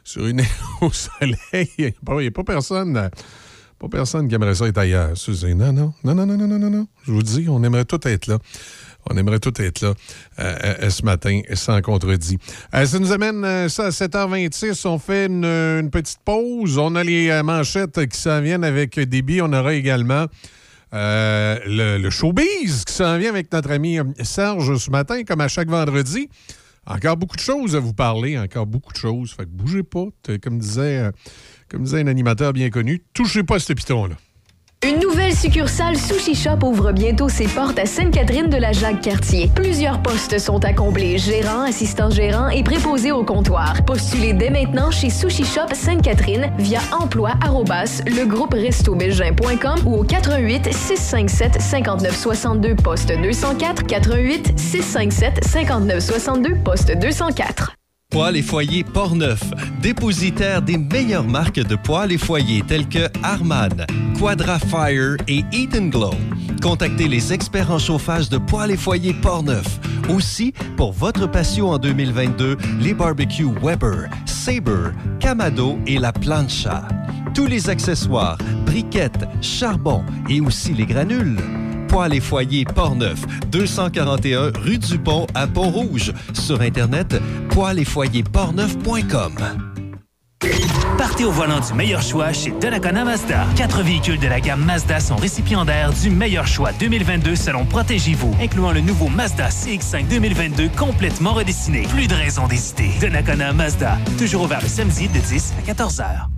Sur une île au soleil. Il n'y a, pas personne. Pas personne qui aimerait ça être ailleurs. Non, non, non, non, non, non, non, non. Je vous dis, on aimerait tout être là. On aimerait tout être là euh, ce matin, sans contredit. Ça nous amène ça à 7h26. On fait une, une petite pause. On a les manchettes qui s'en viennent avec débit. On aura également euh, le, showbiz qui s'en vient avec notre ami euh, Serge ce matin, comme à chaque vendredi. Encore beaucoup de choses à vous parler, encore beaucoup de choses. Fait que bougez pas. Comme disait, euh, comme disait un animateur bien connu, touchez pas à ce piton-là. Une nouvelle succursale Sushi Shop ouvre bientôt ses portes à Sainte-Catherine de la Jacques-Cartier. Plusieurs postes sont à combler, gérant, assistant gérant et préposé au comptoir. Postulez dès maintenant chez Sushi Shop Sainte-Catherine via emploi ou au 88 657 59 62 poste 204 88 657 59 62 poste 204. Poêles et foyers Portneuf, dépositaire des meilleures marques de poêles et foyers tels que Harman, Quadra Fire et Eat Glow. Contactez les experts en chauffage de poêles et foyers Portneuf. Aussi, pour votre patio en 2022, les barbecues Weber, Sabre, Camado et la Plancha. Tous les accessoires, briquettes, charbon et aussi les granules. Poêles et foyers Portneuf, 241 rue du Pont à Pont-Rouge. Sur Internet, poêles et foyers portneuf.com. Partez au volant du meilleur choix chez Donnacona Mazda. Quatre véhicules de la gamme Mazda sont récipiendaires du meilleur choix 2022 selon Protégez-vous, incluant le nouveau Mazda CX-5 2022 complètement redessiné. Plus de raison d'hésiter. Donnacona Mazda, toujours ouvert le samedi de 10 à 14 heures.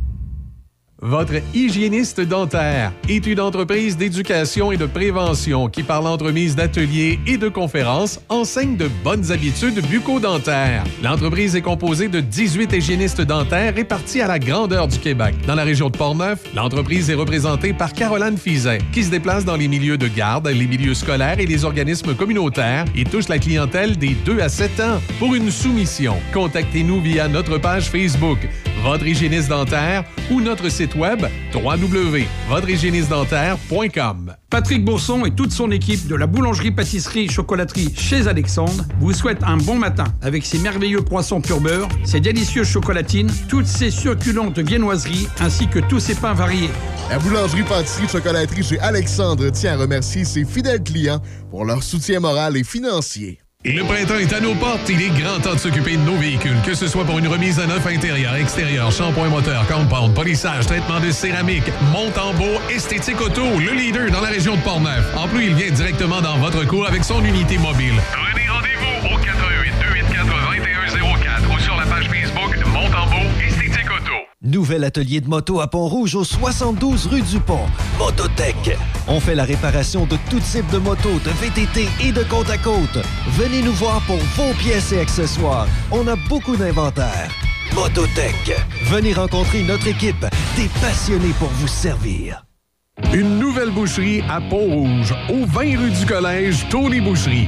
Votre hygiéniste dentaire est une entreprise d'éducation et de prévention qui, par l'entremise d'ateliers et de conférences, enseigne de bonnes habitudes bucco-dentaires. L'entreprise est composée de 18 hygiénistes dentaires répartis à la grandeur du Québec. Dans la région de Portneuf, l'entreprise est représentée par Caroline Fizet, qui se déplace dans les milieux de garde, les milieux scolaires et les organismes communautaires et touche la clientèle des 2 à 7 ans. Pour une soumission, contactez-nous via notre page Facebook, Votre hygiéniste dentaire ou notre site web www.votrehygiénistedentaire.com. Patrick Bourson et toute son équipe de la boulangerie-pâtisserie-chocolaterie chez Alexandre vous souhaitent un bon matin avec ses merveilleux poissons pur beurre, ses délicieuses chocolatines, toutes ses succulentes viennoiseries ainsi que tous ses pains variés. La boulangerie-pâtisserie-chocolaterie chez Alexandre tient à remercier ses fidèles clients pour leur soutien moral et financier. Le printemps est à nos portes. Il est grand temps de s'occuper de nos véhicules, que ce soit pour une remise à neuf intérieur, extérieur, shampoing moteur, compound, polissage, traitement de céramique, monte en beau, esthétique auto, le leader dans la région de Portneuf. En plus, il vient directement dans votre cour avec son unité mobile. Nouvel atelier de moto à Pont-Rouge au 72 rue du Pont. Mototech. On fait la réparation de tout type de motos, de VTT et de côte à côte. Venez nous voir pour vos pièces et accessoires. On a beaucoup d'inventaire. Mototech. Venez rencontrer notre équipe, des passionnés pour vous servir. Une nouvelle boucherie à Pont-Rouge, au 20 rue du Collège, Tony Boucherie.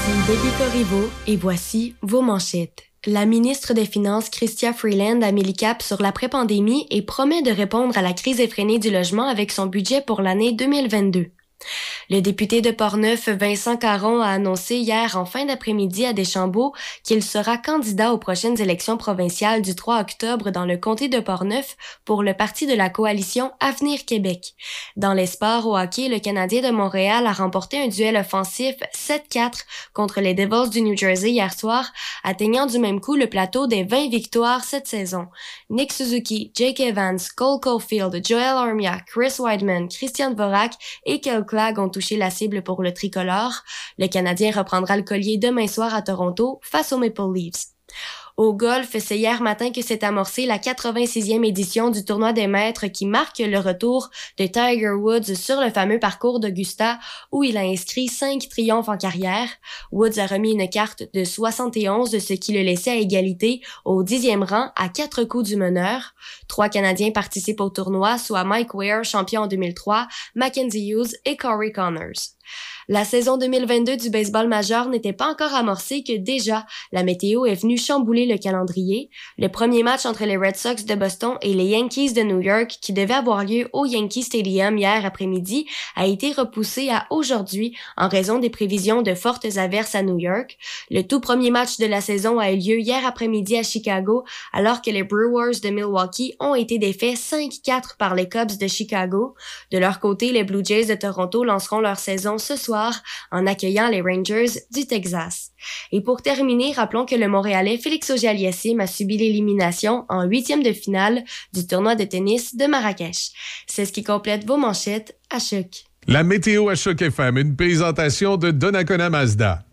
Ici Debbie et voici vos manchettes. La ministre des Finances, Chrystia Freeland, a mis le cap sur l'après-pandémie et promet de répondre à la crise effrénée du logement avec son budget pour l'année 2022. Le député de Portneuf, Vincent Caron, a annoncé hier en fin d'après-midi à Deschambault qu'il sera candidat aux prochaines élections provinciales du 3 octobre dans le comté de Portneuf pour le parti de la coalition Avenir Québec. Dans les sports au hockey, le Canadien de Montréal a remporté un duel offensif 7-4 contre les Devils du New Jersey hier soir, atteignant du même coup le plateau des 20 victoires cette saison. Nick Suzuki, Jake Evans, Cole Caulfield, Joel Armia, Chris Weidman, Christian Dvorak et Kel Clag ont touché la cible pour le tricolore. Le Canadien reprendra le collier demain soir à Toronto face aux Maple Leafs. Au golf, c'est hier matin que s'est amorcée la 86e édition du tournoi des maîtres qui marque le retour de Tiger Woods sur le fameux parcours d'Augusta où il a inscrit cinq triomphes en carrière. Woods a remis une carte de 71, ce qui le laissait à égalité au dixième rang à quatre coups du meneur. Trois Canadiens participent au tournoi, soit Mike Weir, champion en 2003, Mackenzie Hughes et Corey Connors. La saison 2022 du baseball majeur n'était pas encore amorcée que déjà la météo est venue chambouler le calendrier. Le premier match entre les Red Sox de Boston et les Yankees de New York qui devait avoir lieu au Yankee Stadium hier après-midi a été repoussé à aujourd'hui en raison des prévisions de fortes averses à New York. Le tout premier match de la saison a eu lieu hier après-midi à Chicago alors que les Brewers de Milwaukee ont été défaits 5-4 par les Cubs de Chicago. De leur côté, les Blue Jays de Toronto lanceront leur saison ce soir en accueillant les Rangers du Texas. Et pour terminer, rappelons que le Montréalais Félix Auger-Aliassime a subi l'élimination en huitième de finale du tournoi de tennis de Marrakech. C'est ce qui complète vos manchettes à choc. La météo à Choc FM, une présentation de Donnacona Mazda.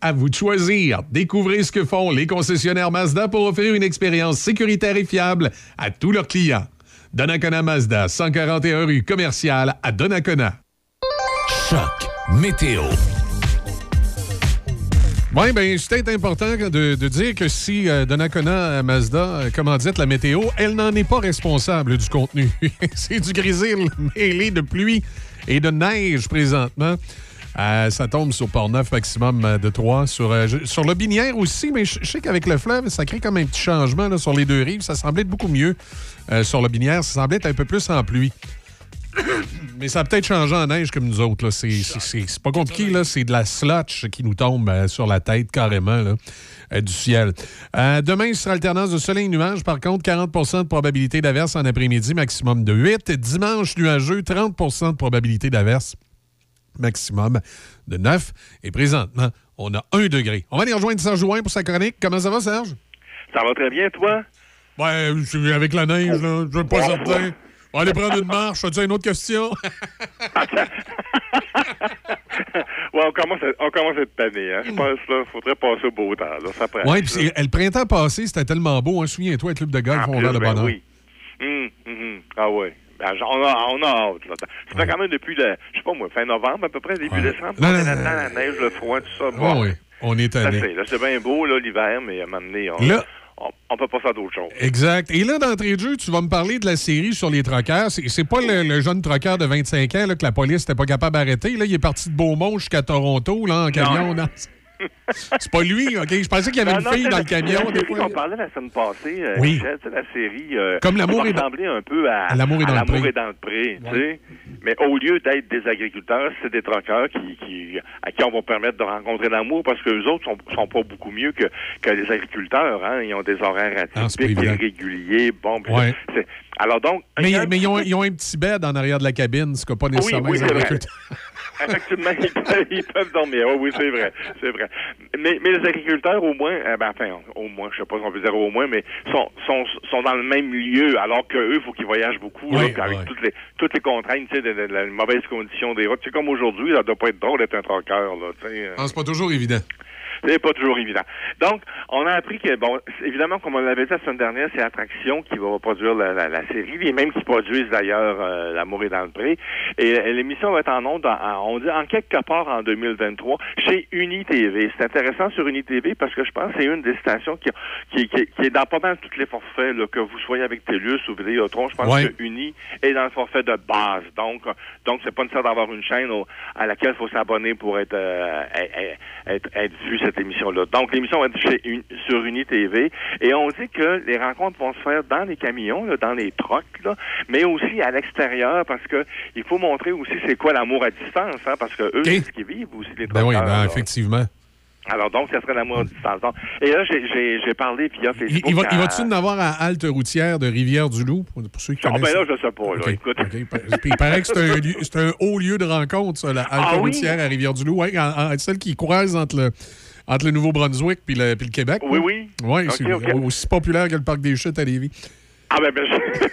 À vous de choisir. Découvrez ce que font les concessionnaires Mazda pour offrir une expérience sécuritaire et fiable à tous leurs clients. Donnacona Mazda, 141 rue commerciale à Donnacona. Choc météo. Oui, bien, c'est important de, dire que si euh, Donnacona euh, Mazda euh, commandite la météo, elle n'en est pas responsable du contenu. c'est du grésil mêlé de pluie et de neige présentement. Euh, ça tombe sur Port-Neuf, maximum euh, de 3. Sur, sur le Binière aussi, mais je sais qu'avec le fleuve, ça crée comme un petit changement sur les deux rives. Ça semblait être beaucoup mieux sur le Binière. Ça semblait être un peu plus en pluie. Mais ça a peut-être changé en neige comme nous autres. là. C'est- pas compliqué. là. C'est de la slotch qui nous tombe euh, sur la tête carrément là, euh, du ciel. Euh, demain, ce sera alternance de soleil et nuages. Par contre, 40% de probabilité d'averse en après-midi, maximum de 8. Dimanche, nuageux, 30% de probabilité d'averse, maximum de 9. Et présentement, on a 1 degré. On va aller rejoindre Serge Jouin pour sa chronique. Comment ça va, Serge? Ça va très bien, toi? Suis avec la neige, là. Je suis pas certain. On va aller prendre une marche. As-tu une autre question? Ouais, on commence, à, on commence à être tanné, hein. Je pense, là, faudrait passer au beau temps, là. Ça prend. Oui, le printemps passé, c'était tellement beau. Hein? Souviens-toi, le club de golf, on plus, va le ben bonheur. oui. Hum, hum, hum. Ah ouais. Ben, on, a, on a hâte. Là. Fait quand même depuis, le, je sais pas moi, fin novembre à peu près, début décembre. On est non, là-dedans, la neige, le froid, tout ça. Ah Bon, oui, on est tanné. c'est, là, c'est bien beau, là, l'hiver, mais à un moment donné, on, Là- on, peut pas faire d'autre chose. Exact. Et là, d'entrée de jeu, tu vas me parler de la série sur les troqueurs. C'est, pas le, le jeune troqueur de 25 ans là, que la police n'était pas capable d'arrêter. Là, il est parti de Beaumont jusqu'à Toronto là, en camion. non? C'est pas lui, OK? Je pensais qu'il y avait Non, une non, fille dans la- le camion. Des fois. qu'on parlait la semaine passée, euh, Oui. Michel, tu sais, la série... euh, Comme L'amour est dans- un peu à, à L'amour est dans le pré. est dans le pré, tu sais. Mais au lieu d'être des agriculteurs, c'est des troqueurs qui, qui, à qui on va permettre de rencontrer l'amour parce que les autres sont, sont pas beaucoup mieux que, que les agriculteurs, hein. Ils ont des horaires Ah, atypiques, évident. irréguliers, bon... puis Ouais. Alors donc... Mais, mais ils, ont, ils un petit bed en arrière de la cabine, ce que pas nécessairement oui, les vrai. agriculteurs. Effectivement, ils peuvent, ils peuvent dormir. Oui, oui, c'est vrai. C'est vrai. Mais, mais les agriculteurs, au moins, euh, ben, enfin, au moins, je sais pas si on peut dire au moins, mais sont, sont, sont dans le même lieu, alors qu'eux, il faut qu'ils voyagent beaucoup, Oui, avec oui. toutes les, toutes les contraintes, tu sais, de, de- de la mauvaise condition des routes. C'est comme aujourd'hui, ça doit pas être drôle d'être un troqueur, là, tu sais. euh. Ah, c'est pas toujours évident. C'est pas toujours évident. Donc, on a appris que, bon, évidemment, comme on l'avait dit la semaine dernière, c'est Attraction qui va produire la, la, la série, les mêmes qui produisent d'ailleurs euh, L'amour est dans le pré. Et euh, l'émission va être en ondes, on dit, en quelque part en 2023, chez UniTV. C'est intéressant sur UniTV parce que je pense que c'est une des stations qui, qui, qui, qui est dans pas mal tous les forfaits, là, que vous soyez avec TELUS ou Vidéotron. Je pense Ouais. que Uni est dans le forfait de base. Donc, donc c'est pas nécessaire d'avoir une chaîne au- à laquelle il faut s'abonner pour être, euh, être, être, être vu cette émission-là. Donc, l'émission va être chez Uni- sur UniTV. Et on dit que les rencontres vont se faire dans les camions, là, dans les trocs, là, mais aussi à l'extérieur parce que il faut montrer aussi c'est quoi l'amour à distance, hein, parce que eux, c'est ce qu'ils vivent aussi, les Ben oui, ben, effectivement. Alors, donc, ça serait l'amour à distance. Donc, et là, j'ai- parlé via Il, Facebook. il va, il à- va-tu en avoir à halte routière de Rivière-du-Loup, pour, pour ceux qui Ah, ben connaissent? là, je sais pas, là. Écoute. Il paraît que c'est un, haut lieu de rencontre, ça, la halte Ah oui? routière à Rivière-du-Loup. Ouais, en- celle qui croise entre le, entre le Nouveau-Brunswick puis le, puis le Québec. Oui, oui. Oui, Ok, c'est ok. aussi populaire que le Parc des Chutes à Lévis. Ah ben, ben je...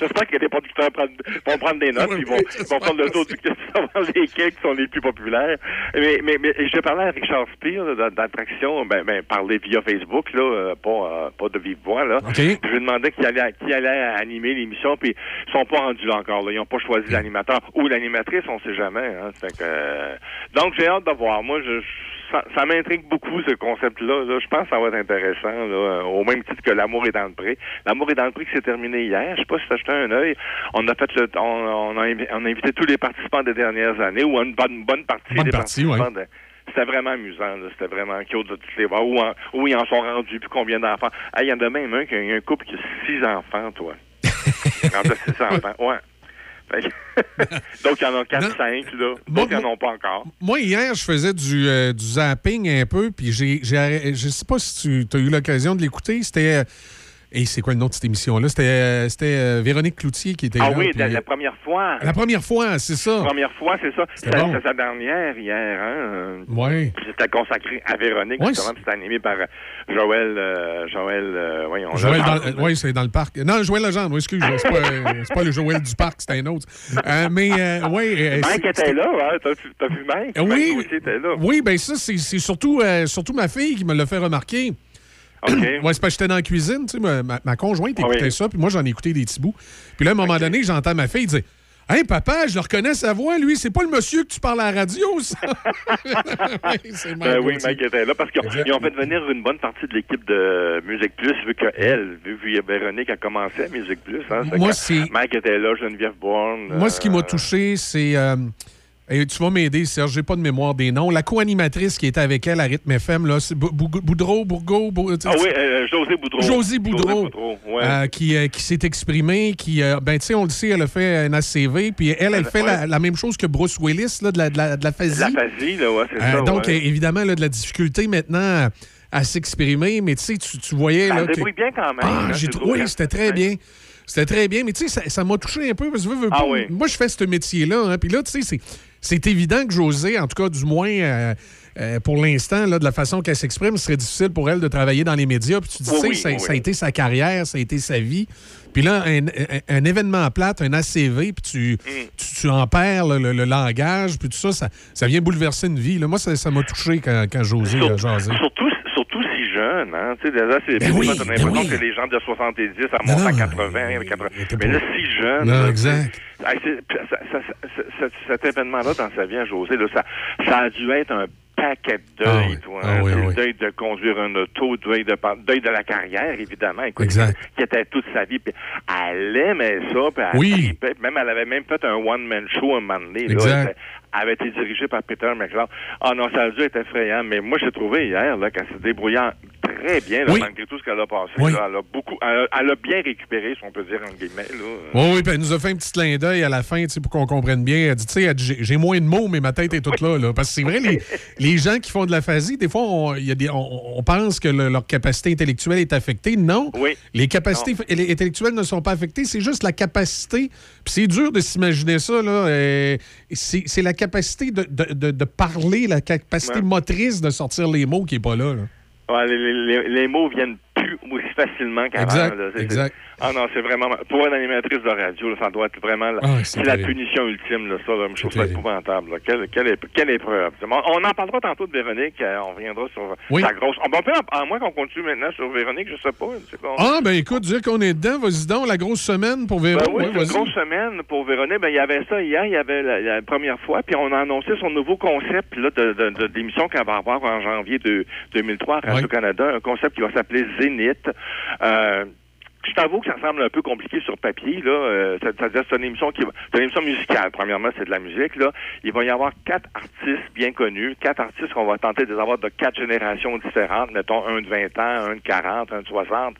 J'espère que les producteurs prennent- vont prendre des notes, ils vont, vont prendre le tour du savoir lesquels qui sont les plus populaires. Mais, mais, mais j'ai parlé à Richard Spear d'attraction, ben, ben, parler via Facebook, là, euh, pas, euh, pas de vive voix, là. Puis Je lui demandais qui allait, qui allait animer l'émission, puis ils sont pas rendus là encore, là. Ils ont pas choisi l'animateur ou l'animatrice, on sait jamais, hein. Fait que, euh, donc, j'ai hâte de voir. Moi, je, je- ça, ça m'intrigue beaucoup, ce concept-là. là. Je pense que ça va être intéressant, là, euh, au même titre que L'amour est dans le pré. L'amour est dans le pré qui s'est terminé hier. Je sais pas si t'as jeté un œil. On a fait le, on, on a, on a invité tous les participants des dernières années, ou une bonne, bonne partie Bonne des partie, participants. de- C'était vraiment amusant, là. c'était vraiment cute de tous les voir. Où, en- où ils en sont rendus, puis combien d'enfants. Il y en a même un qui a un couple qui a six enfants, toi. À six enfants, ouais. Donc, il y en a quatre, cinq, là. Donc, ils n'en ont pas encore. Moi, hier, je faisais du, euh, du zapping un peu, puis j'ai, j'ai je sais pas si tu as eu l'occasion de l'écouter. C'était. euh, et c'est quoi le nom de cette émission-là? C'était, euh, c'était euh, Véronique Cloutier qui était Ah là. oui, puis- la, la première fois. La première fois, c'est ça. La première fois, c'est ça. C'était bon. sa dernière hier, hein. Oui. C'était consacré à Véronique, Ouais, justement, c'était animé par euh, Joël, euh, Joël, euh, voyons. Joël dans, oui, c'est dans le parc. Non, Joël Legendre, oui, excuse. C'est pas, c'est pas le Joël du parc, c'est un autre. Euh, mais, oui. Mike était là, hein. T'as vu- t'as vu Mike? Oui. Mike aussi était là. Oui, ben ça, c'est c'est surtout, surtout ma fille qui me l'a fait remarquer. OK. Ouais, c'est parce que j'étais dans la cuisine, tu sais, ma, ma- conjointe Ah écoutait oui. ça, puis moi, j'en ai écouté des petits bouts. Puis là, à un moment donné, j'entends ma fille dire Hey, papa, je le reconnais sa voix, lui, c'est pas le monsieur que tu parles à la radio, ça. Ben oui, Gauthier. Mike était là parce qu'ils ont, ils ont fait venir une bonne partie de l'équipe de Musique Plus, vu que elle, vu que Véronique a commencé à Musique Plus. Hein, Moi, c'est- Mike était là, Geneviève Bourne. Moi, ce qui m'a euh, touché, c'est. euh, et tu vas m'aider, Serge, j'ai pas de mémoire des noms. La co-animatrice qui était avec elle à Rythme FM, là, Boudreau, Bourgo, Ah oui, euh, José Boudreau. José Boudreau, ouais. euh, qui, euh, qui s'est exprimée, qui, ben, tu sais, on le sait, elle a fait un ACV, puis elle, elle fait la, Ouais. la même chose que Bruce Willis, là, de la, de la, de la phasie. La phasie, là, ouais, c'est ça. donc, ouais. évidemment, là, de la difficulté maintenant à, s'exprimer, mais tu sais, tu, tu voyais. Ça là, débrouille bien quand même. Ah, hein, oui, c'était très bien. C'était très bien, mais tu sais, ça- ça m'a touché un peu parce que veux, veux Ah oui. moi, je fais ce métier-là. hein, Puis là, tu sais, c'est- c'est évident que José, en tout cas, du moins euh, euh, pour l'instant, de la façon qu'elle s'exprime, ce serait difficile pour elle de travailler dans les médias. Puis tu dis, Oui, ça, oui, ça a été sa carrière, ça a été sa vie. Puis là, un, un- un événement plate, un ACV, puis tu, Mm. tu, tu en perds le, le- le langage, puis tout ça, ça, ça vient bouleverser une vie. là. Moi, ça ça m'a touché quand, quand José a jasé. Surtout, hein. Tu sais, déjà, c'est Ben oui, ben l'impression oui. que les gens de 70 à Non, montent à non, 80, 80. Mais là, si jeune. Non, là, exact. Ah, ça- ça- ça- ça- cet événement-là dans sa vie à José, là, ça, ça a dû être un paquet de Ah deuil, oui. toi. Ah hein. oui, C'est oui. deuil de conduire un auto, deuil de, deuil de la carrière, évidemment. Écoute, Exact. Qui était toute sa vie. Puis elle aimait ça, puis elle. Même, elle avait même fait un one-man show un moment donné. là. Exact. Avait été dirigée par Peter McLeod. Ah non, ça a dû être effrayant, mais moi, j'ai trouvé hier là, qu'elle se débrouillait très bien, là, Oui. malgré tout ce qu'elle a passé. Oui. là. elle a beaucoup, elle, a- elle a bien récupéré, si on peut dire, en guillemets. Là. Oui, oui, puis elle nous a fait un petit clin d'œil à la fin, tu sais, pour qu'on comprenne bien. Elle dit, tu sais, j'ai- moins de mots, mais ma tête est toute là, là. Parce que c'est vrai, les, les gens qui font de la phasie, des fois, on, il y a des, on, on pense que le- leur capacité intellectuelle est affectée. Non. Oui. Les capacités intellectuelles ne sont pas affectées, c'est juste la capacité. Puis c'est dur de s'imaginer ça, là. euh, c'est c'est la capacité de, de- de- de parler, la capacité Ouais. motrice de sortir les mots qui n'est pas là. là. Ouais, les, les- les mots viennent plus aussi facilement qu'avant. Exact, exact. Ah non, c'est vraiment... Pour une animatrice de radio, là, ça doit être vraiment... la- Ah, c'est la punition ultime, là, ça. Là, je trouve ça épouvantable. là. Quelle, quelle, ép- quelle épreuve. On, on en parlera tantôt de Véronique. euh, on reviendra sur Oui. sa grosse... On peut, à moins qu'on continue maintenant sur Véronique, je sais pas. Ah, ben écoute, dire qu'on est dedans, vas-y donc, la grosse semaine pour Véro. Ben oui, Ouais, une grosse semaine pour Véronique. Ben, il y avait ça hier, il y avait la, la première fois, puis on a annoncé son nouveau concept là, de, de, de- d'émission qu'elle va avoir en janvier de 2003 à Radio-Canada, un concept qui va s'appeler Zénith. Euh, je t'avoue que ça semble un peu compliqué sur papier, là. Euh, ça- que c'est une émission qui va- c'est une émission musicale. Premièrement, c'est de la musique, là. Il va y avoir quatre artistes bien connus, quatre artistes qu'on va tenter de les avoir de quatre générations différentes, mettons un de 20 ans, un de 40, un de 60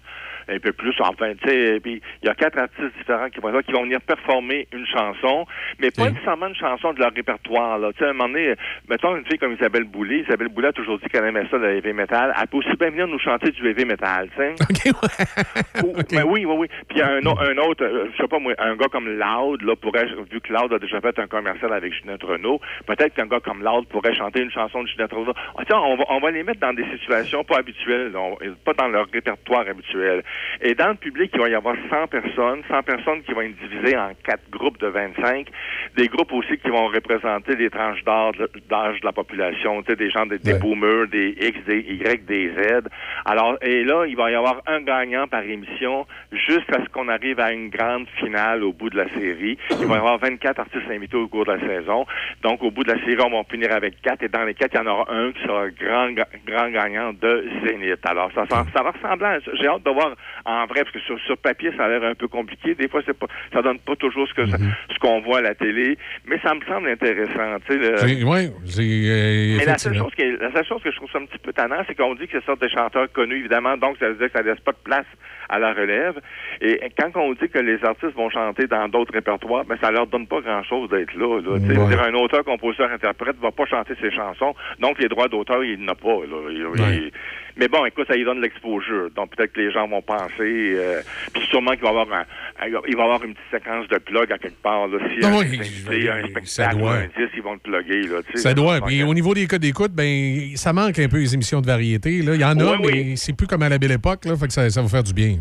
un peu plus, enfin, tu sais, puis il y a quatre artistes différents qui vont là, qui vont venir performer une chanson, mais pas nécessairement une chanson de leur répertoire, là. Tu sais, à un moment donné, mettons une fille comme Isabelle Boulay, Isabelle Boulay a toujours dit qu'elle aimait ça, le heavy metal, elle peut aussi bien venir nous chanter du heavy metal, tu sais. Ou- ben oui, oui, oui. Puis il y a un, un autre, euh, je sais pas moi, un gars comme Loud, là, pourrait, vu que Loud a déjà fait un commercial avec Ginette Renault, peut-être qu'un gars comme Loud pourrait chanter une chanson de Ginette Renault. Ah, on va, on va les mettre dans des situations pas habituelles, là, on- pas dans leur répertoire habituel. Et dans le public, il va y avoir 100 personnes, 100 personnes qui vont être divisées en quatre groupes de 25, des groupes aussi qui vont représenter des tranches d'âge de la population, tu sais, des gens, des, des boomers, des X, des Y, des Z. Alors, et là, il va y avoir un gagnant par émission jusqu'à ce qu'on arrive à une grande finale au bout de la série. Il va y avoir 24 artistes invités au cours de la saison. Donc, au bout de la série, on va finir avec quatre. Et dans les quatre, il y en aura un qui sera grand, grand gagnant de Zénith. Alors, ça, ça, ça va ressembler à... J'ai hâte de voir en vrai, parce que sur, sur papier, ça a l'air un peu compliqué. Des fois, c'est pas, ça donne pas toujours ce que ça- ce qu'on voit à la télé. Mais ça me semble intéressant, tu sais. le- ouais, euh, mais la seule, chose qui est- la seule chose que je trouve ça un petit peu tannant, c'est qu'on dit que ce sont des chanteurs connus, évidemment, donc ça veut dire que ça laisse pas de place à la relève. Et quand on dit que les artistes vont chanter dans d'autres répertoires, ben ça leur donne pas grand-chose d'être là. là. Tu sais, Ouais. dire, un auteur, compositeur, interprète va pas chanter ses chansons, donc les droits d'auteur, il n'a pas. Là. Il- Ouais. il- mais bon, écoute, ça lui donne l'exposure. Donc peut-être que les gens vont penser, euh, puis sûrement qu'il va y avoir un, un- il va avoir une petite séquence de plug à quelque part. Là, si Ah un, oui, invité, un ça spectacle, doit. un disque, ils vont le plugger. Là, tu sais. Ça doit. Mais au niveau des codes d'écoute, ben, ça manque un peu les émissions de variété. Là. Il y en a, Oui, mais c'est plus comme à la belle époque. Là, fait que ça, ça va faire du bien.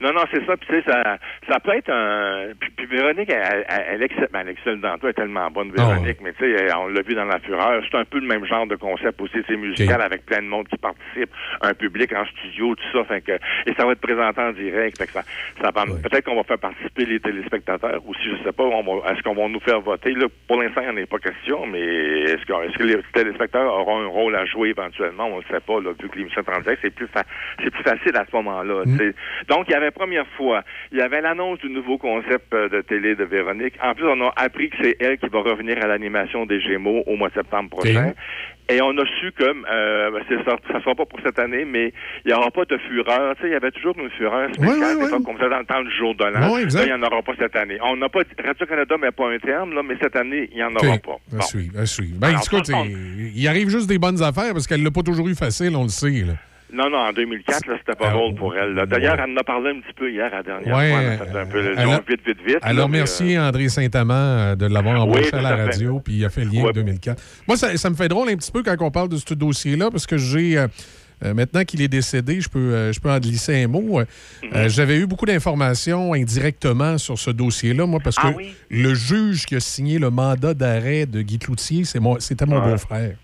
Non, non, c'est ça. Puis, tu sais, ça, ça peut être un. Puis, puis Véronique, elle, elle, elle excelle, elle excelle dans tout, elle est tellement bonne, Véronique. Mais, tu sais, on l'a vu dans La Fureur. C'est un peu le même genre de concept aussi. C'est musical avec plein de monde qui participe, un public en studio, tout ça. Fait que, et ça va être présenté en direct. Fait que ça, ça va- Peut-être qu'on va faire participer les téléspectateurs aussi. Je sais pas. Est-ce qu'on va nous faire voter? Là, pour l'instant, il n'y en a pas question. Mais est-ce que, est-ce que les téléspectateurs auront un rôle à jouer éventuellement? On ne le sait pas. Là, vu que l'émission est en direct, c'est plus, fa- c'est plus facile à ce moment-là. sais. Donc, il y avait première fois, il y avait l'annonce du nouveau concept euh, de télé de Véronique. En plus, on a appris que c'est elle qui va revenir à l'animation des Gémeaux au mois de septembre prochain. Et on a su que euh, ça, ça sera pas pour cette année, mais il n'y aura pas de fureur. Tu sais, il y avait toujours une fureur spéciale, des fois, comme ça, dans le temps du jour de l'an. Il n'y en aura pas cette année. On n'a pas Radio-Canada met pas un terme, là, mais cette année, il n'y en aura pas. À suivre, à suivre. Ben, Alors, écoute, il, il arrive juste des bonnes affaires parce qu'elle l'a pas toujours eu facile, on le sait. Là. Non, non, en 2004, là, c'était pas drôle pour elle. D'ailleurs, elle en a parlé un petit peu hier, à la dernière Ouais, fois. un peu le elle long, a- vite, vite, vite. Elle là, a mais, remercié André Saint-Amand euh, de l'avoir embauché Oui, à la fait. radio, puis il a fait le lien avec 2004. Moi, ça, ça me fait drôle un petit peu quand on parle de ce dossier-là, parce que j'ai. euh, euh, maintenant qu'il est décédé, je peux, euh, je peux en glisser un mot. Euh, Mhm. euh, J'avais eu beaucoup d'informations indirectement sur ce dossier-là, moi, parce que Ah oui? le juge qui a signé le mandat d'arrêt de Guy Cloutier, c'est moi- c'était mon Ah. beau-frère.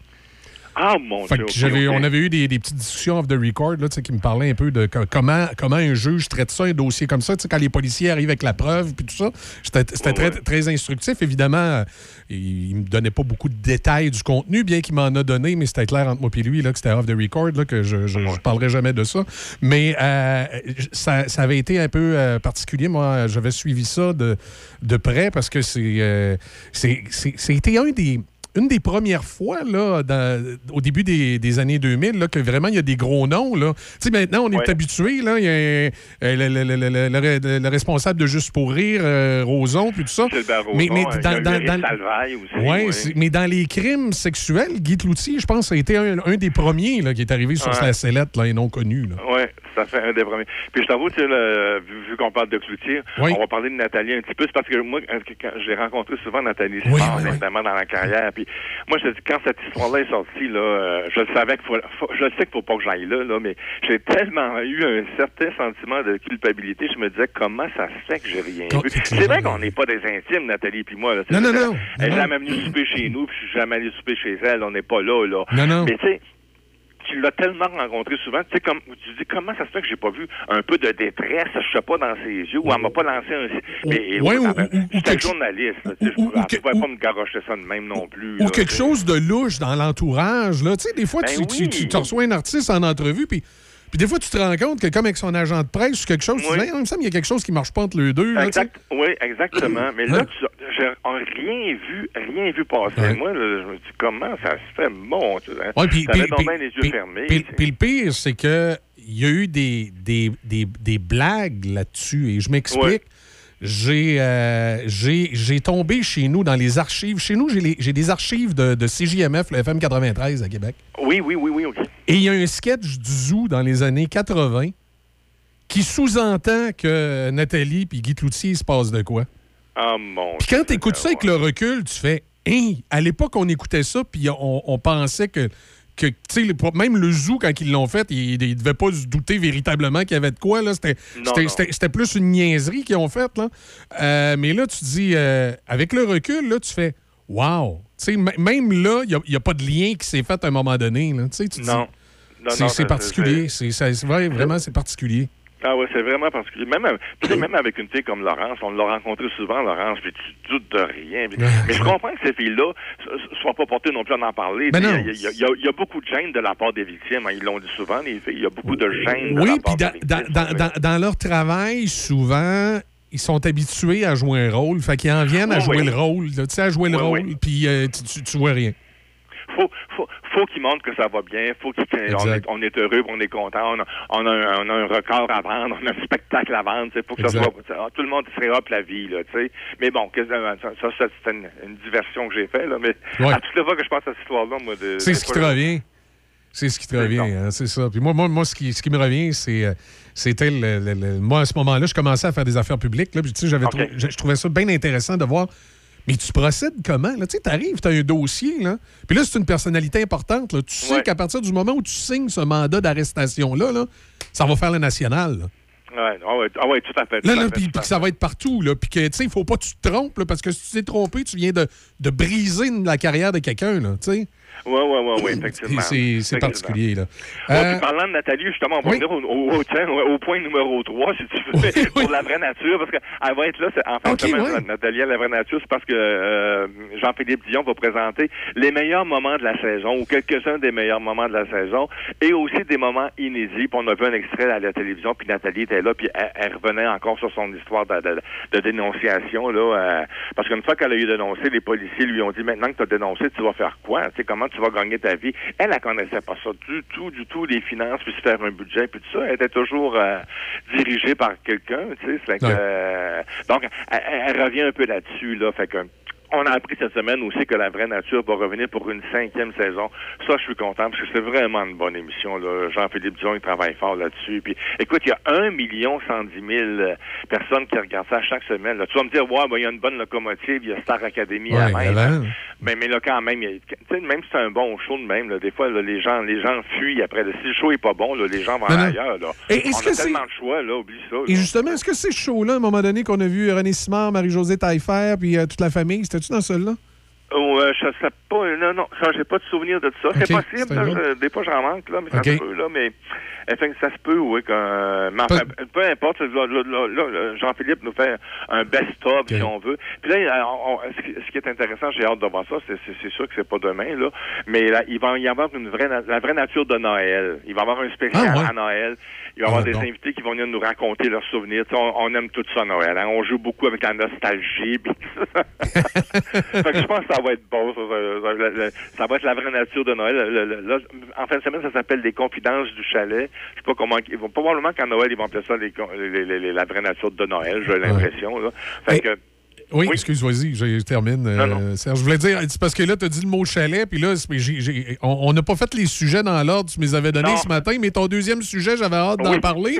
Ah, mon Fait Dieu. que. On avait eu des, des petites discussions off the record là, qui me parlaient un peu de co- comment, comment un juge traite ça, un dossier comme ça. Quand les policiers arrivent avec la preuve puis tout ça, c'était, c'était très, très instructif. Évidemment, euh, il, il me donnait pas beaucoup de détails du contenu, bien qu'il m'en a donné, mais c'était clair entre moi et lui là, que c'était off the record, là, que je, je parlerai jamais de ça. Mais euh, ça, ça avait été un peu euh, particulier. Moi, j'avais suivi ça de, de près parce que c'est, euh, c'est, c'est- c'était un des une des premières fois, là, dans- au début des, des années 2000, là, que vraiment il y a des gros noms. Là. Tu sais, maintenant, on est Ouais. habitué. Là, il y a euh, le, le- le- le- le- le- le responsable de Juste pour rire, euh, Roson, puis tout ça. Mais, mais euh, dans, aussi, Ouais, ouais. c'est- mais dans les crimes sexuels, Guy Cloutier, je pense, a été un, un des premiers là, qui est arrivé sur la sellette là, et non connu. Oui, ça fait un des premiers. Puis je t'avoue, le- vu, vu qu'on parle de Cloutier, on va parler de Nathalie un petit peu. C'est parce que moi, j'ai rencontré souvent Nathalie Oui, oui, évidemment, dans la carrière. Puis moi, je quand cette histoire-là est sortie, là, euh, je le savais qu'il faut, faut- je le sais qu'il faut pas que j'aille là, là, mais j'ai tellement eu un certain sentiment de culpabilité. Je me disais, comment ça se fait que j'ai rien vu? C'est vrai qu'on n'est pas des intimes, Nathalie puis moi. Là. Non, non, non. Elle Non. est jamais venue souper chez nous, puis je suis jamais allé souper chez elle. On n'est pas là, là. Non, non. Mais tu sais, tu l'as tellement rencontré souvent, tu sais, comme, tu dis, comment ça se fait que j'ai pas vu un peu de détresse, je sais pas, dans ses yeux, ou elle m'a pas lancé un... Mais, Ouais, ou- quelque- journaliste, tu sais, je pouvais, pas me garocher ça de même non plus. Ou quelque chose de louche dans l'entourage. là. Tu sais, des fois, Ben tu, tu- oui. tu- tu reçois un artiste en entrevue, puis puis des fois, tu te rends compte que comme avec son agent de presse ou quelque chose, tu Oui. dis, Hey, il me semble qu'il y a quelque chose qui marche pas entre les deux. là. Exact, oui, exactement. Mais là, tu j'ai rien vu, rien vu passer. Ouais. Moi, là, je me dis, comment ça se fait, mon Dieu, hein? Ouais, puis- les yeux fermés. Puis, puis le pire, c'est que il y a eu des, des, des, des blagues là-dessus. Et je m'explique. Ouais. J'ai euh, j'ai j'ai tombé chez nous dans les archives. Chez nous, j'ai les- j'ai des archives de, de CJMF, le FM 93 à Québec. Oui, oui, oui, oui, OK. Et il y a un sketch du Zoo dans les années 80 qui sous-entend que Nathalie puis Guy Cloutier, il se passe de quoi. Ah, mon Puis quand tu écoutes ça avec le recul, tu fais Hein, à l'époque, on écoutait ça, puis on, on pensait que, que, tu sais, le- même le zoo, quand ils l'ont fait, ils ne devaient pas se douter véritablement qu'il y avait de quoi. c'était plus une niaiserie qu'ils ont faite. Là. Euh, mais là, tu dis, euh, avec le recul, là, tu fais Wow! Même là, il n'y a, pas de lien qui s'est fait à un moment donné. Là. Tu Non. Non, c'est particulier. C'est vrai, vraiment, c'est particulier. Ah ouais, c'est vraiment particulier. Même, même avec une fille comme Laurence, on l'a rencontrée souvent, Laurence, puis tu doutes de rien. Mais je comprends que ces filles-là ne soient pas portées non plus à en parler. Ben. Il y, y a- il y a beaucoup de gêne de la part des victimes. hein. Ils l'ont dit souvent, les filles. Il y a beaucoup de gêne de Oui, la puis dans leur travail, souvent, ils sont habitués à jouer un rôle. Fait qu'ils en viennent à jouer oui. le rôle. là, Tu sais, à jouer le Oui, rôle, oui. puis euh, tu, vois rien. faut, faut, faut qu'ils montrent que ça va bien, faut qu'ils on est, on est heureux, on est content, on a, on a un, on a un record à vendre, on a un spectacle à vendre, faut que ça soit, tout le monde serait hop la vie, là, tu sais. Mais bon, que- ça, ça, c'est une, une diversion que j'ai fait, là, mais à toutes les fois que je pense à cette histoire-là, moi, de... C'est ce qui te revient. C'est ce qui te revient, hein, c'est ça. Puis moi, moi, moi ce, qui, ce qui me revient, c'est. euh, C'était le, le- le- Moi, à ce moment-là, je commençais à faire des affaires publiques. Là, puis, tu sais, j'avais trou- je, je trouvais ça bien intéressant de voir. Mais tu procèdes comment? Là? Tu sais, t'arrives, t'as un dossier, là. Puis là, c'est une personnalité importante. Là. Tu sais Ouais. qu'à partir du moment où tu signes ce mandat d'arrestation-là, là, ça va faire le national. là. Ouais, ah ouais, ah ouais, tout à fait. tout Là, à là, fait, puis que ça va être partout, là. Puis que, tu sais, il faut pas que tu te trompes, là, parce que si tu t'es trompé, tu viens de, de briser la carrière de quelqu'un, là, tu sais. Ouais, ouais, ouais, ouais, effectivement. C'est particulier, là. Ouais, Euh, puis parlant de Nathalie, justement, on va venir au, au- au- tiens, au- au point numéro 3, si tu veux, pour la vraie nature, parce qu'elle va être là, c'est- en fin Ok, de semaine. Nathalie à la vraie nature, c'est parce que euh, Jean-Philippe Dion va présenter les meilleurs moments de la saison, ou quelques-uns des meilleurs moments de la saison, et aussi des moments inédits. Puis on a vu un extrait à la télévision, puis Nathalie était là, puis elle, elle revenait encore sur son histoire de, de- de dénonciation, là, euh, parce qu'une fois qu'elle a eu dénoncé, les policiers lui ont dit, maintenant que tu as dénoncé, tu vas faire quoi? Tu sais, comment tu vas gagner ta vie? Elle, elle connaissait pas ça du tout, du tout, les finances, puis se faire un budget, puis tout ça. Elle était toujours euh, dirigée par quelqu'un, tu sais. Fait que, euh, donc, elle, elle revient un peu là-dessus, là. Fait que on a appris cette semaine aussi que la vraie nature va revenir pour une cinquième saison. Ça, je suis content parce que c'est vraiment une bonne émission. Jean-Philippe Dion, il travaille fort là-dessus. Puis, écoute, il y a un million cent dix mille personnes qui regardent ça chaque semaine. Là. Tu vas me dire, ouais, ben, il y a une bonne locomotive, il y a Star Academy Ouais, à même. Mais, mais là, quand même, il y a- même si c'est un bon show de même, là, des fois, là, les gens les gens fuient après. Si le show est pas bon, là, les gens vont ailleurs. Là. Et On a c'est- tellement de choix, là, oublie ça. Et justement, est-ce que c'est ce show-là, à un moment donné, qu'on a vu René Simard, Marie-Josée Taillefer, puis euh, toute la famille, dans celui-là? Oh, euh, je sais pas, non, non, ça, j'ai pas de souvenir de ça. C'est possible, là, je- des fois j'en manque, là, mais ça Ok. se peut, là, mais effectivement, ça se peut, oui, quand, mais enfin, peu importe, Jean-Philippe nous fait un best-of, si on veut. Puis là, il- on- on- ce, qui, est intéressant, j'ai hâte de voir ça, c'est, c'est, c'est sûr que c'est pas demain, là, mais là, il va y avoir une vraie, la vraie nature de Noël. Il va y avoir un spécial Ah, ouais. à Noël. Il va y avoir Ah, des bon. invités qui vont venir nous raconter leurs souvenirs. On, on aime tout ça, Noël. hein. On joue beaucoup avec la nostalgie. fait que je pense que ça va être beau. Ça, ça- ça- ça- ça va être la vraie nature de Noël. Le- le- là, en fin de semaine, ça s'appelle les confidences du chalet. Je sais pas comment. Ils vont probablement qu'à Noël, ils vont appeler ça les, les- les- la vraie nature de Noël. J'ai l'impression. là. Fait que. Oui, excuse, vas-y, je, je termine. euh, Serge. Je voulais dire, parce que là, tu as dit le mot chalet, puis là, on on n'a pas fait les sujets dans l'ordre, tu me les avais donnés Non. ce matin, mais ton deuxième sujet, j'avais hâte d'en Oui. parler.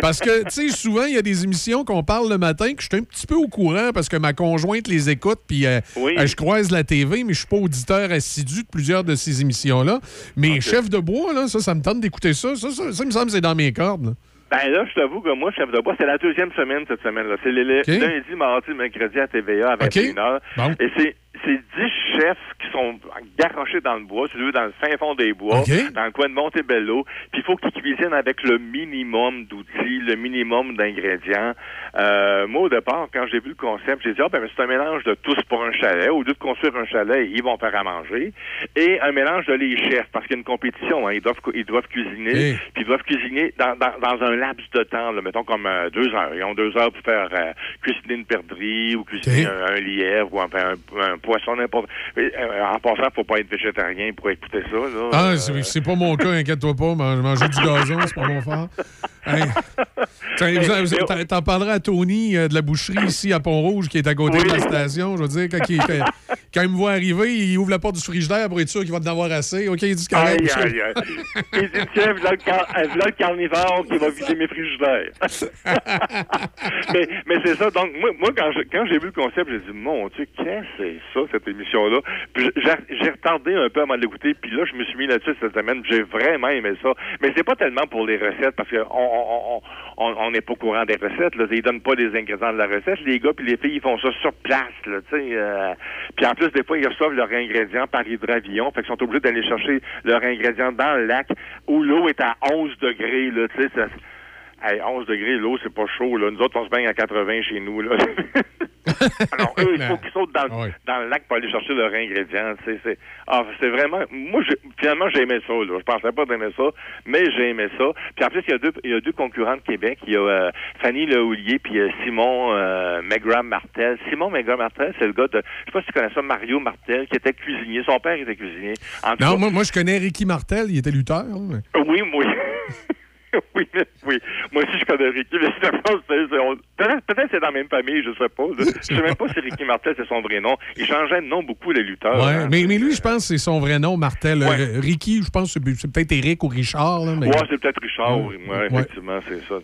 Parce que, tu sais, souvent, il y a des émissions qu'on parle le matin que je suis un petit peu au courant parce que ma conjointe les écoute, puis euh, Oui. euh, je croise la TV, mais je suis pas auditeur assidu de plusieurs de ces émissions-là. Mais Chef de bois, là, ça, ça me tente d'écouter ça. Ça, ça, ça me semble que c'est dans mes cordes. là. Ben là, je t'avoue que moi, chef de bois, c'est la deuxième semaine cette semaine-là. C'est les, les- OK. lundi, mardi, mercredi à TVA à 21h. Bon. Et c'est c'est dix chefs qui sont garochés dans le bois, tu veux, dans le fin fond des bois, dans le coin de Montebello. Puis il faut qu'ils cuisinent avec le minimum d'outils, le minimum d'ingrédients. Euh, moi, au départ, quand j'ai vu le concept, j'ai dit, ah, ben, c'est un mélange de tous pour un chalet. Au lieu de construire un chalet, ils vont faire à manger. Et un mélange de les chefs, parce qu'il y a une compétition. hein. Ils, doivent, ils doivent cuisiner. Puis ils doivent cuisiner dans, dans, dans un laps de temps, là, mettons comme euh, deux heures. Ils ont deux heures pour faire euh, cuisiner une perdrix ou cuisiner un lièvre ou enfin, un, un poisson, n'importe. Euh, en passant, faut pas être végétarien pour écouter ça. Là. Ah, Euh, c'est pas mon cas, inquiète-toi pas. man- Manger du gazon, c'est pas mon fort. Hey. T'en- parleras à Tony euh, de la boucherie ici à Pont-Rouge qui est à côté de la station. Je veux dire, quand il, quand- quand il me voit arriver, il ouvre la porte du frigidaire pour être sûr qu'il va en avoir assez. OK, il dit correct. Aïe, aïe, aïe. Il dit, tiens, voilà le, car- euh, le carnivore qui va vider mes frigidaires. mais mais c'est ça. Donc, moi, moi quand je- quand j'ai vu le concept, j'ai dit, mon Dieu, qu'est-ce que c'est cette émission-là? J'ai retardé un peu avant de l'écouter, puis là, je me suis mis là-dessus cette semaine. J'ai vraiment aimé ça. Mais c'est pas tellement pour les recettes, parce qu'on on, on, on, n'est pas au courant des recettes. Là. Ils donnent pas les ingrédients de la recette. Les gars puis les filles, ils font ça sur place. Là, tu sais, euh, puis en plus, des fois, ils reçoivent leurs ingrédients par hydravion. Fait qu'ils sont obligés d'aller chercher leurs ingrédients dans le lac où l'eau est à 11 degrés. Là, tu sais, Hey, 11 degrés, l'eau, c'est pas chaud. Là. Nous autres, on se baigne à 80 chez nous. Là. Alors, eux, il faut qu'ils sautent dans, dans le lac pour aller chercher leurs ingrédients. C'est, ah, c'est vraiment... Moi, finalement, j'ai aimé ça. Là. Je pensais pas d'aimer ça, mais j'ai aimé ça. Puis en plus, il y a deux, il y a deux concurrents de Québec. Il y a euh, Fanny Lehoulier puis euh, Simon euh, Megram-Martel. Simon Megram-Martel, c'est le gars de... Je sais pas si tu connais ça, Mario Martel, qui était cuisinier. Son père était cuisinier. En Non, cas, moi, moi, je connais Ricky Martel, il était lutteur. mais- oui, moi. oui, mais- oui. Moi aussi, je connais Ricky, mais c'est- c'est- on- peut-être peut-être c'est dans la même famille, je sais pas. Je sais même pas si Ricky Martel, c'est son vrai nom. Il changeait de nom beaucoup, les lutteurs. Ouais, hein. mais, mais lui, je pense que c'est son vrai nom, Martel. Euh, Ricky, je pense que c'est- peut-être Eric ou Richard. Là, mais... Ouais, c'est peut-être Richard, oui, Ouais. ouais, effectivement, c'est ça.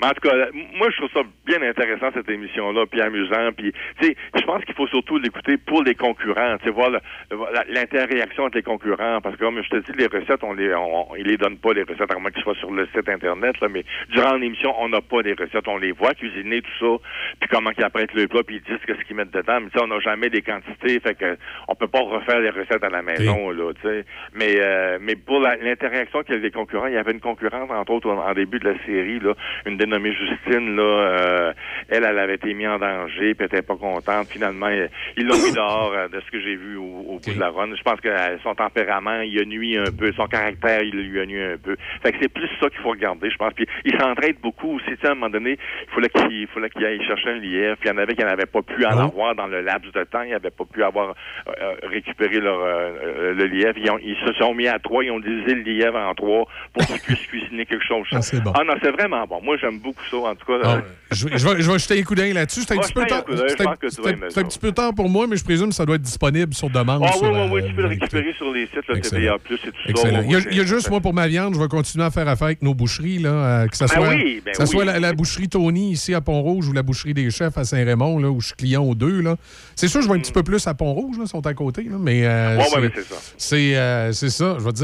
Mais en tout cas, moi, je trouve ça bien intéressant, cette émission-là, puis amusant, puis, tu sais, je pense qu'il faut surtout l'écouter pour les concurrents, voir le- le- l'interaction avec les concurrents, parce que, comme je te dis, les recettes, on les, on, on- ils les donnent pas, les recettes, à moins qu'ils soient sur le site Internet, là, mais durant l'émission, on n'a pas les recettes, on les voit cuisiner, tout ça, puis comment qu'ils apprêtent le plat, puis ils disent ce qu'ils mettent dedans, mais sais, on n'a jamais les quantités, fait que on peut pas refaire les recettes à la maison, là, tu sais. Mais, euh, mais pour l'interaction qu'il y a avec les concurrents, il y avait une concurrente, entre autres, en, en début de la série, là, une dénommée Justine, là, euh, elle, elle avait été mise en danger, puis elle était pas contente. Finalement, euh, ils l'ont mis dehors, euh, de ce que j'ai vu au, au bout de la run. Je pense que euh, son tempérament, il a nuit un peu, son caractère, il lui a nuit un peu. Fait que c'est plus ça qu'il faut regarder, je pense. Puis il s'entraide beaucoup aussi, à un moment donné, il fallait qu'il il fallait qu'il aille chercher un lièvre, puis il y en avait qui n'avaient pas pu en avoir dans le laps de temps, ils n'avaient pas pu avoir euh, euh, récupéré leur euh, le lièvre. Ils, ont- ils se sont mis à trois, ils ont divisé le lièvre en trois pour qu'ils puissent cuisiner quelque chose. Ah, c'est bon. Ah non, c'est vraiment bon. Moi, j'aime beaucoup ça, en tout cas. Ah, je, vais- je vais, je vais jeter un coup d'œil là-dessus. C'est un, petit peu tard- c'est un- petit peu tard pour moi, mais je présume que ça doit être disponible sur demande. Ah oui, oui, oui, tu peux le récupérer sur les sites, Excellent. TVA+, et tout ça. Il y a, juste, moi, pour ma viande, je vais continuer à faire affaire avec nos là, euh, que ce Ben soit, oui, ben que ça soit la, la boucherie Tony ici à Pont-Rouge ou la boucherie des chefs à Saint-Raymond, là, où je suis client aux deux. là. C'est sûr, je vais un petit peu plus à Pont-Rouge, là, ils sont à côté, là, mais, euh, Ouais, c'est- c'est ça. c'est euh, c'est ça. Je vais te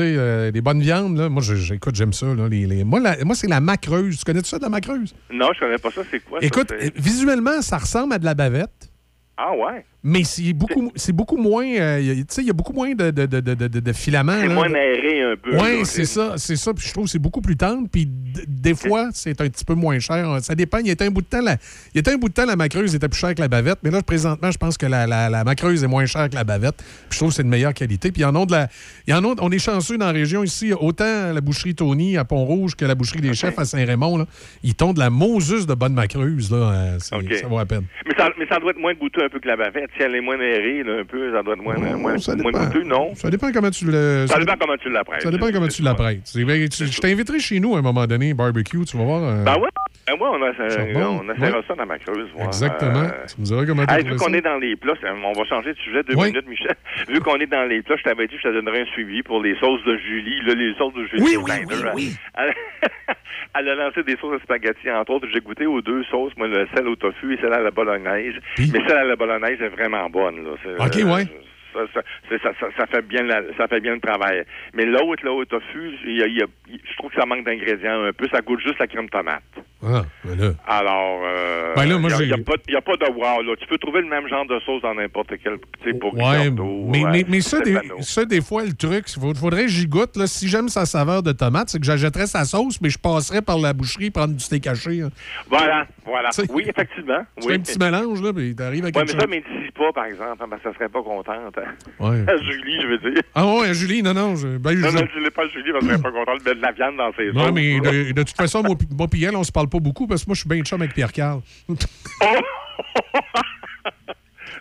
dire, des bonnes viandes, là, moi, j'écoute, j'aime ça. Là, les, les- Moi, la- moi c'est la macreuse. Tu connais ça, de la macreuse? Non, je connais pas ça. C'est quoi? Écoute, visuellement, ça ressemble à de la bavette. Ah ouais? Mais c'est beaucoup, c'est beaucoup moins. euh, tu sais, il y a beaucoup moins de, de, de, de, de- filaments. C'est moins aéré un peu. Oui, c'est ça, c'est ça. Puis je trouve que c'est beaucoup plus tendre. Puis des fois, c'est un petit peu moins cher. Ça dépend. Il y a un bout de temps, la, il y a un bout de temps, la macreuse était plus chère que la bavette. Mais là, présentement, je pense que la, la, la macreuse est moins chère que la bavette. Puis je trouve que c'est de meilleure qualité. Puis il y en a de la. y en a, on est chanceux dans la région ici. Autant la boucherie Tony à Pont-Rouge que la boucherie des chefs à Saint-Raymond. Ils tombent de la Moses de bonne macreuse. Là. Euh. Ça vaut la peine. Mais ça, mais ça doit être moins goûteux un peu que la bavette. Si elle est moins aérée, là, un peu, ça doit être moins, moins, ça moins non? Ça dépend comment tu le. Ça dépend comment tu l'apprêtes. Ça dépend comment tu l'apprêtes. Je t'inviterai chez nous à un moment donné, barbecue, tu vas voir. euh, Ben ouais, ben ouais, on, a, on essaiera ouais. ça dans ma creuse. voir, Exactement. euh, Tu me diras comment tu Hey, vu qu'on ça. est dans les plats, on va changer de sujet deux minutes, Michel. Vu qu'on est dans les plats, je t'avais dit que je te donnerais un suivi pour les sauces de Julie, là, les sauces de Julie. Oui, oui, oui, oui. Elle, elle a lancé des sauces de spaghetti, entre autres. J'ai goûté aux deux sauces, moi, le sel au tofu et celle à la bolognaise. Mais celle à la bolognaise est vraiment bonne, là. OK, euh, ouais. Ça, ça, c'est- ça, ça, ça fait bien la- ça fait bien le travail. Mais l'autre, là, au tofu, y a- il y a- je trouve que ça manque d'ingrédients un peu. Ça goûte juste la crème tomate. Ah, ben là. Alors, euh, Ben il n'y a, pas a de wow. Là. Tu peux trouver le même genre de sauce dans n'importe quel, tu sais, pour Ouais, risotto, mais, ouais, mais, mais ça, des, Stefano. ça, des fois, le truc, il faudrait que j'y goûte. Là, si j'aime sa saveur de tomate, c'est que j'achèterais sa sauce, mais je passerais par la boucherie prendre du steak haché. hein. Voilà, voilà. Oui, effectivement. Tu Oui. fais un petit mélange, là, puis t'arrives à Ouais, quelque mais ça, mais dis pas, par exemple, que ça serait pas contente. Ouais. Julie, je veux dire. Ah ouais, Julie, non, non. Je, ben, Non, je- non, je l'ai pas Julie, parce qu'elle serait pas contente de mettre de la viande dans ses non, mais de, de toute façon, moi, moi pis elle, on se parle pas beaucoup parce que moi, je suis bien chum avec Pierre-Carl.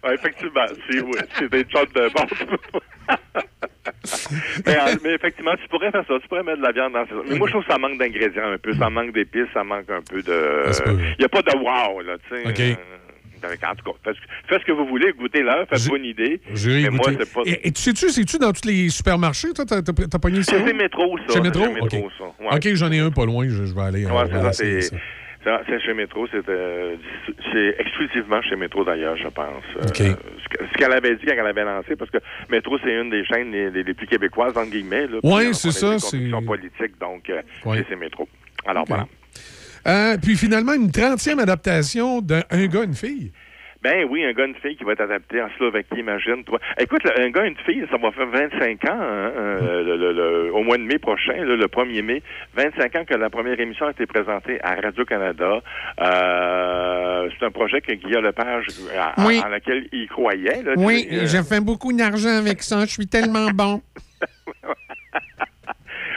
Ouais, effectivement, c'est oui, c'est des shots de bon. mais, euh, mais effectivement, tu pourrais faire ça. Tu pourrais mettre de la viande dans ces Mais moi, je trouve que ça manque d'ingrédients un peu. Ça manque d'épices, ça manque un peu de. Il n'y a pas de wow, là, tu sais. OK. Euh, Avec- En tout cas, faites, faites ce que vous voulez, goûtez-leur, faites-vous une idée. J'irai moi, pas... Et, et tu sais-tu, c'est-tu dans tous les supermarchés, toi, t'as, t'as, pogné ça? C'est Métro, ça. Métro? C'est chez Métro, OK. Ouais. J'en ai un pas loin, je, je vais aller. Ouais, euh, c'est aller ça, essayer c'est, ça. c'est- chez Métro, c'est, euh, c'est exclusivement chez Métro d'ailleurs, je pense. Euh, OK. ce que- ce qu'elle avait dit quand elle avait lancé, parce que Métro, c'est une des chaînes les, les- les plus québécoises, entre guillemets. Ouais, Puis, c'est ça, c'est- convictions politiques, donc euh, Ouais. c'est, Métro. Alors voilà. Euh, puis finalement, une 30e adaptation d'un Un gars, une fille. Ben oui, un gars, une fille qui va être adapté en Slovaquie, imagine, toi. Écoute, un gars, une fille, ça va faire 25 ans, hein, euh, le- le- le- au mois de mai prochain, là, le 1er mai, 25 ans que la première émission a été présentée à Radio-Canada. Euh, c'est un projet que Guillaume Lepage, à- Oui. en laquelle il croyait. Là, Oui, euh, j'ai fait beaucoup d'argent avec ça. Je suis tellement bon.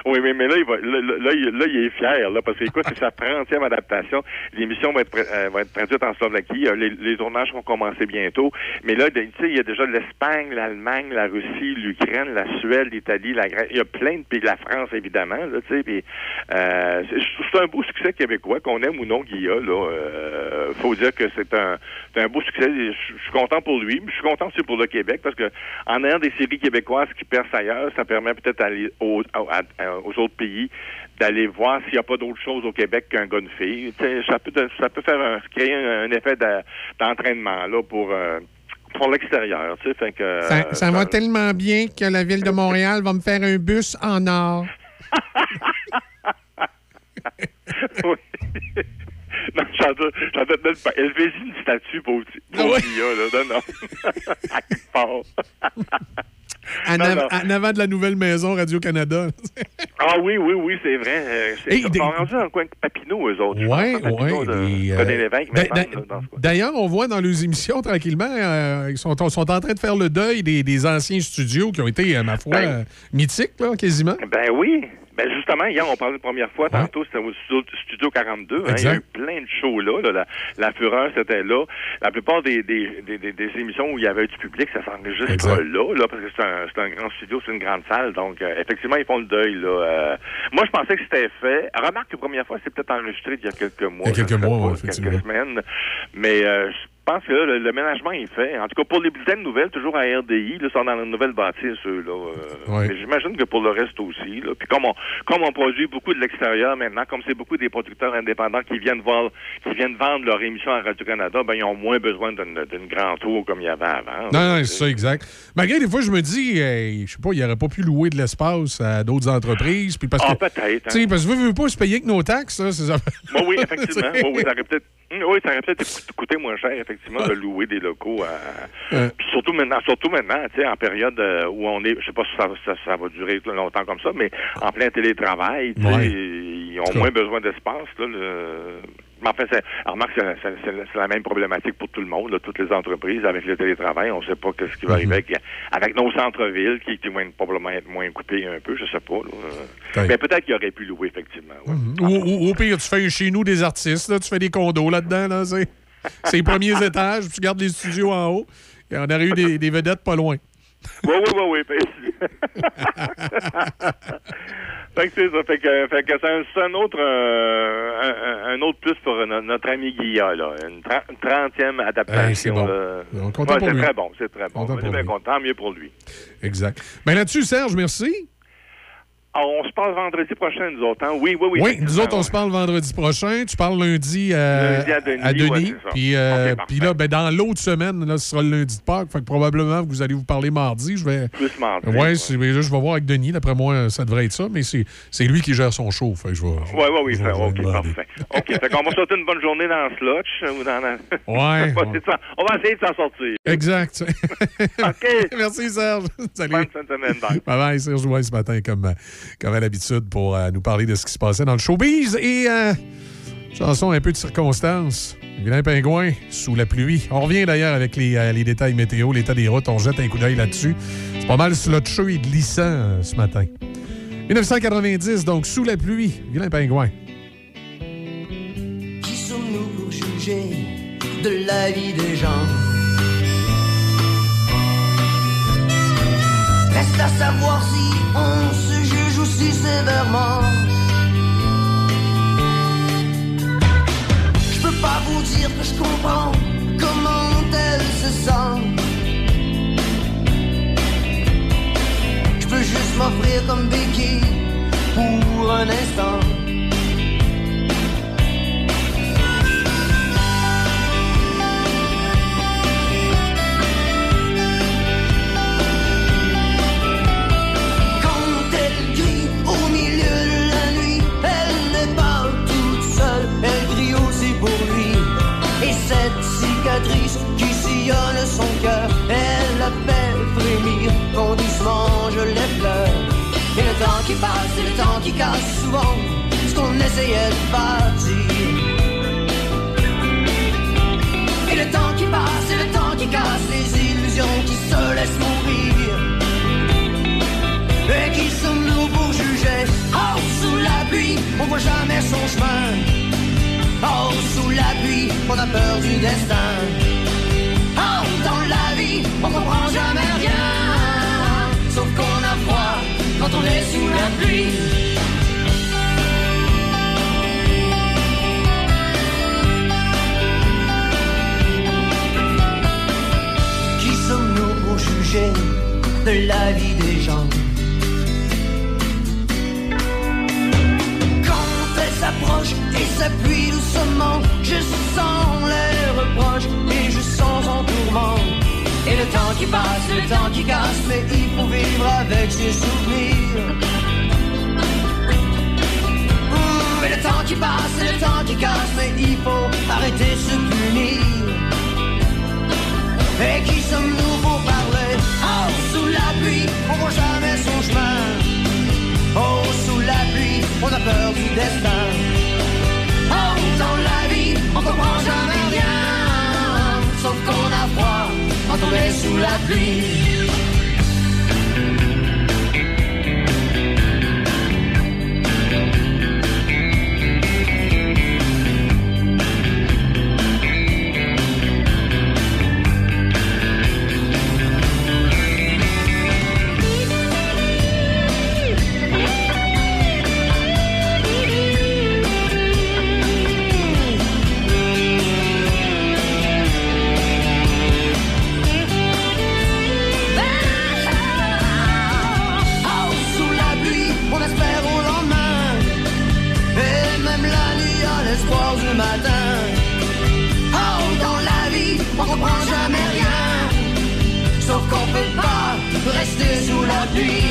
Oui, mais, mais là, il va, là, là, là, il, est fier, là, parce que, écoute, c'est sa 30e adaptation. L'émission va être, euh, va être traduite en Slovaquie. Euh, Les, les tournages vont commencer bientôt. Mais là, de- tu sais, il y a déjà l'Espagne, l'Allemagne, la Russie, l'Ukraine, la Suède, l'Italie, la Grèce. Il y a plein de pays, la France, évidemment, là, tu sais. Puis, euh, c'est c'est un beau succès québécois, qu'on aime ou non Guilla, là. Euh, faut dire que c'est un, c'est un beau succès. Je je suis content pour lui, mais je suis content aussi pour le Québec, parce que en ayant des séries québécoises qui percent ailleurs, ça permet peut-être aux autres pays d'aller voir s'il n'y a pas d'autre chose au Québec qu'un gars de fille. Ça peut, ça peut faire un, créer un, un effet de- d'entraînement là pour euh, pour l'extérieur. Tu sais, fait que Ça, ça va tellement bien que la ville de Montréal va me faire un bus en or. Oui. Non, j'en doute, même pas. Élevez-y une statue pour, pour ouais? Là. Non, non. À quelque part. En, Non, av- non. en avant de la nouvelle maison Radio-Canada. Ah oui, oui, oui, c'est vrai. Hey, ils des- sont rendus dans le coin de Papineau, eux autres. de les, euh, coin. D'ailleurs, on voit dans les émissions, tranquillement, euh, ils sont, sont en train de faire le deuil des, des anciens studios qui ont été, euh, ma foi, Ben. euh, mythiques, là, quasiment. Ben oui. Ben justement, hier, on parlait la première fois, tantôt, c'était au studio, Studio 42. hein, il y a eu plein de shows là. là, la, la Fureur, c'était là. La plupart des, des, des, des- émissions où il y avait du public, ça s'enregistre là, là, parce que c'est un, c'est un grand studio, c'est une grande salle. Donc, euh, effectivement, ils font le deuil. là. Euh, moi, je pensais que c'était fait. Remarque que la première fois, c'est peut-être enregistré il y a quelques mois. Il y a quelques mois, ouais, quelques semaines. Mais euh, je pense que là, le, le ménagement est fait. En tout cas, pour les bulletins de nouvelles, toujours à RDI, là, sont dans la nouvelle bâtisse, eux, là. euh, Ouais. j'imagine que pour le reste aussi, là. Puis comme on, comme on produit beaucoup de l'extérieur maintenant, comme c'est beaucoup des producteurs indépendants qui viennent voir, qui viennent vendre leur émission à Radio-Canada, ben, ils ont moins besoin d'une, grande tour comme il y avait avant. Non, non, c'est ça, exact. Malgré des fois, je me dis, hey, je sais pas, il aurait pas pu louer de l'espace à d'autres entreprises. Puis parce Ah, que, peut-être, Tu sais, hein. parce que veux, veux pas se payer que nos taxes, c'est ça. Oui, effectivement. oui, oui, ça aurait peut-être, oui, ça aurait peut-être coûté- moins cher, effectivement, de louer des locaux à. Puis surtout maintenant, surtout maintenant, tu sais, en période euh, où on est, je sais pas si ça, ça, ça va durer longtemps comme ça, mais en plein télétravail, tu sais, Ouais. ils ont moins besoin d'espace. Là, le... Mais enfin, c'est, remarque, c'est, la même problématique pour tout le monde, là, toutes les entreprises avec le télétravail. On sait pas ce qui va arriver avec, nos centres-villes qui, qui vont probablement être moins coupés un peu, je sais pas. là. Mais peut-être qu'il aurait pu louer, effectivement. ouais. Ou, ou- au pire, tu fais chez nous des artistes, là, tu fais des condos là-dedans, là, c'est. C'est les premiers étages, puis tu gardes les studios en haut. Et on aurait eu des, des vedettes pas loin. Oui, oui, oui, oui. fait que c'est ça. Fait que, fait que c'est un, c'est un autre euh, un, un- un autre plus pour no- notre ami Guilla, là. Une tra- une trentième adaptation. Hey, c'est bon. là. On est content Ouais, pour c'est lui. très bon, c'est très bon. Content On est pour bien lui. content, mieux pour lui. Exact. Ben là-dessus, Serge, merci. Ah, on se parle vendredi prochain, nous autres. hein? Oui, oui, oui. Oui, nous autres, on se parle vendredi prochain. Tu parles lundi, euh, Lundi à Denis, ouais, puis, euh, puis là, ben, dans l'autre semaine, là, ce sera le lundi de Pâques. Fait que probablement, vous allez vous parler mardi. Je vais. Plus mardi. Ouais, là, je vais voir avec Denis. D'après moi, ça devrait être ça, mais c'est lui qui gère son show. Fait que je vais. Oui, oui, oui, OK, demander. parfait. OK, fait qu'on va souhaiter une bonne journée dans le slotch ou dans la... Ouais, on, va ouais. essayer de s'en- on va essayer de s'en sortir. Exact. OK. Merci, Serge. Salut. Bonne fin de semaine, bye. Bye bye, Serge Ouin, ce matin, comme, euh, comme à l'habitude, pour euh, nous parler de ce qui se passait dans le showbiz. Et euh, chanson un peu de circonstance. Vilain pingouin, sous la pluie. On revient d'ailleurs avec les, euh, les détails météo, l'état des routes. On jette un coup d'œil là-dessus. C'est pas mal slotcheux et glissant ce matin. 1990, donc sous la pluie. Vilain pingouin. Qui sommes-nous pour juger de la vie des gens? Reste à savoir si on se sévèrement. Je peux pas vous dire que je comprends comment sens. Je peux juste m'offrir comme béquille pour un instant. Temps qui passe, et le temps qui casse souvent ce qu'on essayait de bâtir. Et le temps qui passe, et le temps qui casse les illusions qui se laissent mourir. Et qui sommes-nous pour juger Oh, sous la pluie, on voit jamais son chemin. Oh, sous la pluie, on a peur du destin. Oh, dans la vie, on comprend jamais rien. Sauf qu'on a froid quand on est sous la pluie. Qui sommes-nous pour juger de la vie des gens? Quand elle s'approche et s'appuie doucement, je sens les reproches le temps qui passe, le temps qui casse, mais il faut vivre avec ses souvenirs. Mmh, Et le temps qui passe, le temps qui casse, mais il faut arrêter de se punir. Et qui sommes-nous pour parler? Oh, sous la pluie, on voit jamais son chemin. Oh, sous la pluie, on a peur du destin. Oh, dans la vie, on comprend jamais rien. Sauf qu'on a froid quand on est sous la pluie. Rester sous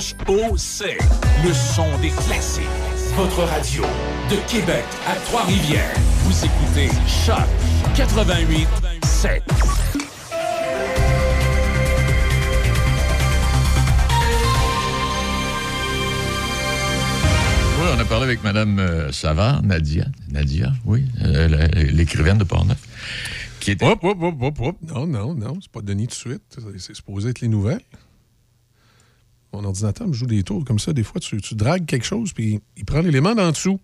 C-H-O-C. Le son des classiques. Votre radio. De Québec à Trois-Rivières. Vous écoutez Choc 88 7. Oui, on a parlé avec Mme euh, Savard, Nadia. Nadia, oui, euh, la- l'écrivaine de Portneuf. Qui était... Hop, hop, hop, hop, hop. Non, non, non, c'est pas Denis tout de suite. C'est- C'est supposé être les nouvelles. Mon ordinateur me joue des tours comme ça. Des fois, tu, tu dragues quelque chose, puis il prend l'élément d'en dessous.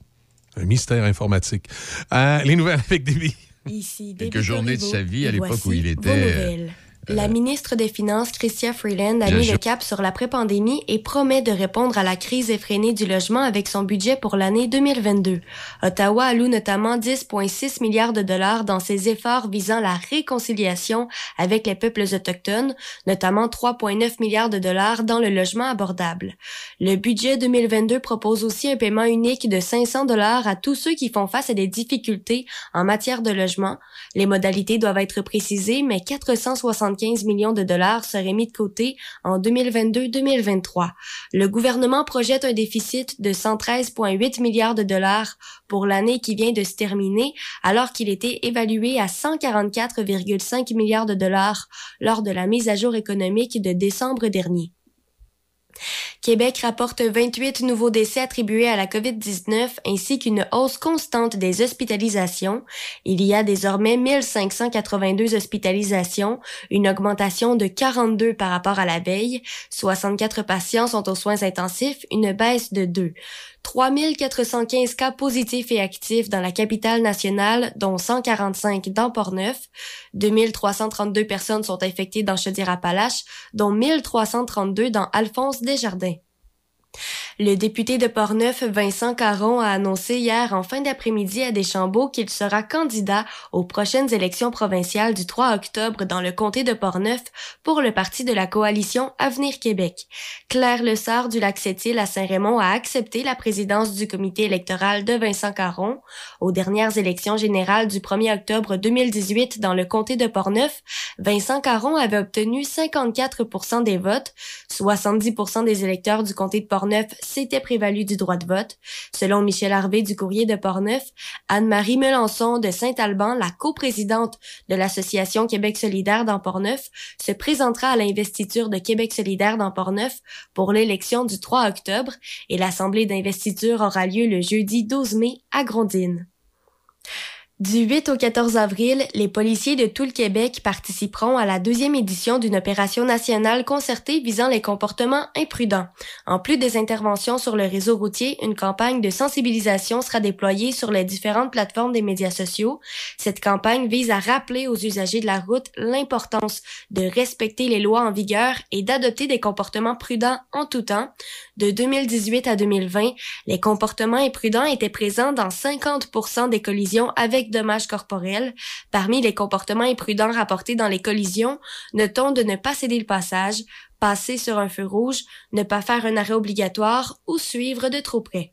Un mystère informatique. Euh, les nouvelles avec Déby. Ici Quelques journées de sa vie à l'époque où il était, euh, nouvelles. La ministre des Finances, Chrystia Freeland, a mis le cap sur l'après-pandémie et promet de répondre à la crise effrénée du logement avec son budget pour l'année 2022. Ottawa alloue notamment 10,6 milliards de dollars dans ses efforts visant la réconciliation avec les peuples autochtones, notamment 3,9 milliards de dollars dans le logement abordable. Le budget 2022 propose aussi un paiement unique de 500 dollars à tous ceux qui font face à des difficultés en matière de logement. Les modalités doivent être précisées, mais 475 millions de dollars seraient mis de côté en 2022-2023. Le gouvernement projette un déficit de 113,8 milliards de dollars pour l'année qui vient de se terminer, alors qu'il était évalué à 144,5 milliards de dollars lors de la mise à jour économique de décembre dernier. Québec rapporte 28 nouveaux décès attribués à la COVID-19 ainsi qu'une hausse constante des hospitalisations. Il y a désormais 1582 hospitalisations, une augmentation de 42 par rapport à la veille. 64 patients sont aux soins intensifs, une baisse de 2. 3415 cas positifs et actifs dans la capitale nationale, dont 145 dans Port-Neuf. 2332 personnes sont infectées dans Chaudière-Appalaches, dont 1332 dans Alphonse Desjardins. Le député de Portneuf, Vincent Caron, a annoncé hier en fin d'après-midi à Deschambault qu'il sera candidat aux prochaines élections provinciales du 3 octobre dans le comté de Portneuf pour le parti de la coalition Avenir Québec. Claire Lessard du Lac-Sept-Îles à Saint-Raymond a accepté la présidence du comité électoral de Vincent Caron. Aux dernières élections générales du 1er octobre 2018 dans le comté de Portneuf, Vincent Caron avait obtenu 54% des votes, 70% des électeurs du comté de Portneuf s'était prévalu du droit de vote. Selon Michel Harvey du courrier de Portneuf, Anne-Marie Melançon de Saint-Alban, la coprésidente de l'Association Québec solidaire dans Portneuf, se présentera à l'investiture de Québec solidaire dans Portneuf pour l'élection du 3 octobre et l'assemblée d'investiture aura lieu le jeudi 12 mai à Grondines. Du 8 au 14 avril, les policiers de tout le Québec participeront à la deuxième édition d'une opération nationale concertée visant les comportements imprudents. En plus des interventions sur le réseau routier, une campagne de sensibilisation sera déployée sur les différentes plateformes des médias sociaux. Cette campagne vise à rappeler aux usagers de la route l'importance de respecter les lois en vigueur et d'adopter des comportements prudents en tout temps. De 2018 à 2020, les comportements imprudents étaient présents dans 50% des collisions avec dommages corporels. Parmi les comportements imprudents rapportés dans les collisions, notons de ne pas céder le passage, passer sur un feu rouge, ne pas faire un arrêt obligatoire ou suivre de trop près.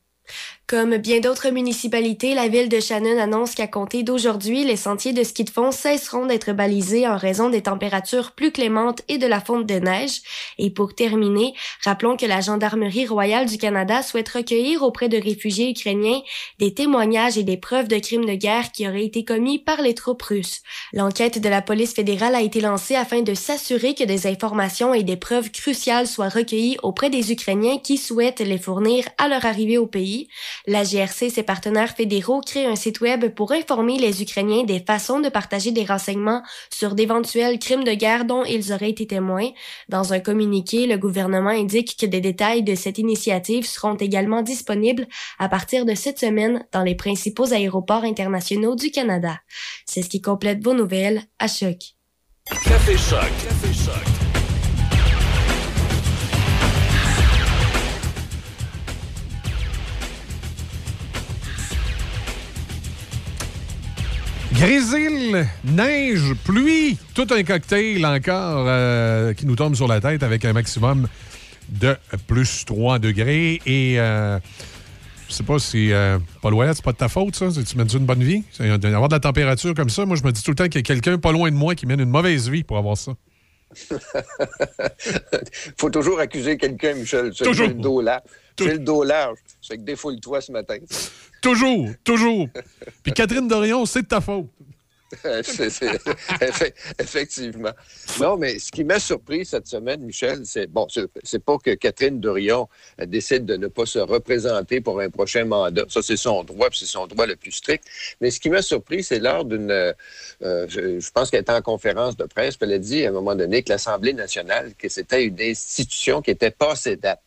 Comme bien d'autres municipalités, la ville de Shannon annonce qu'à compter d'aujourd'hui, les sentiers de ski de fond cesseront d'être balisés en raison des températures plus clémentes et de la fonte de neige. Et pour terminer, rappelons que la Gendarmerie royale du Canada souhaite recueillir auprès de réfugiés ukrainiens des témoignages et des preuves de crimes de guerre qui auraient été commis par les troupes russes. L'enquête de la police fédérale a été lancée afin de s'assurer que des informations et des preuves cruciales soient recueillies auprès des Ukrainiens qui souhaitent les fournir à leur arrivée au pays. La GRC et ses partenaires fédéraux créent un site web pour informer les Ukrainiens des façons de partager des renseignements sur d'éventuels crimes de guerre dont ils auraient été témoins. Dans un communiqué, le gouvernement indique que des détails de cette initiative seront également disponibles à partir de cette semaine dans les principaux aéroports internationaux du Canada. C'est ce qui complète vos nouvelles à Choc. Café Choc. Café Choc. Grésil, neige, pluie, tout un cocktail encore euh, qui nous tombe sur la tête avec un maximum de plus 3 degrés. Et euh, je sais pas si euh, Paul Ouellet, c'est pas de ta faute, ça? Tu mènes une bonne vie? Avoir de la température comme ça, moi, je me dis tout le temps qu'il y a quelqu'un pas loin de moi qui mène une mauvaise vie pour avoir ça. faut toujours accuser quelqu'un, Michel. Toujours. le dos large. C'est le dos large. C'est que défoule-toi ce matin. Toujours, toujours. Puis Catherine Dorion, c'est de ta faute. Effe- effectivement. Non, mais ce qui m'a surpris cette semaine, Michel, c'est bon, c'est pas que Catherine Dorion euh, décide de ne pas se représenter pour un prochain mandat. Ça, c'est son droit, puis c'est son droit le plus strict. Mais ce qui m'a surpris, c'est lors d'une, euh, euh, je, je pense qu'elle était en conférence de presse, puis elle a dit à un moment donné que l'Assemblée nationale, que c'était une institution qui était passée date.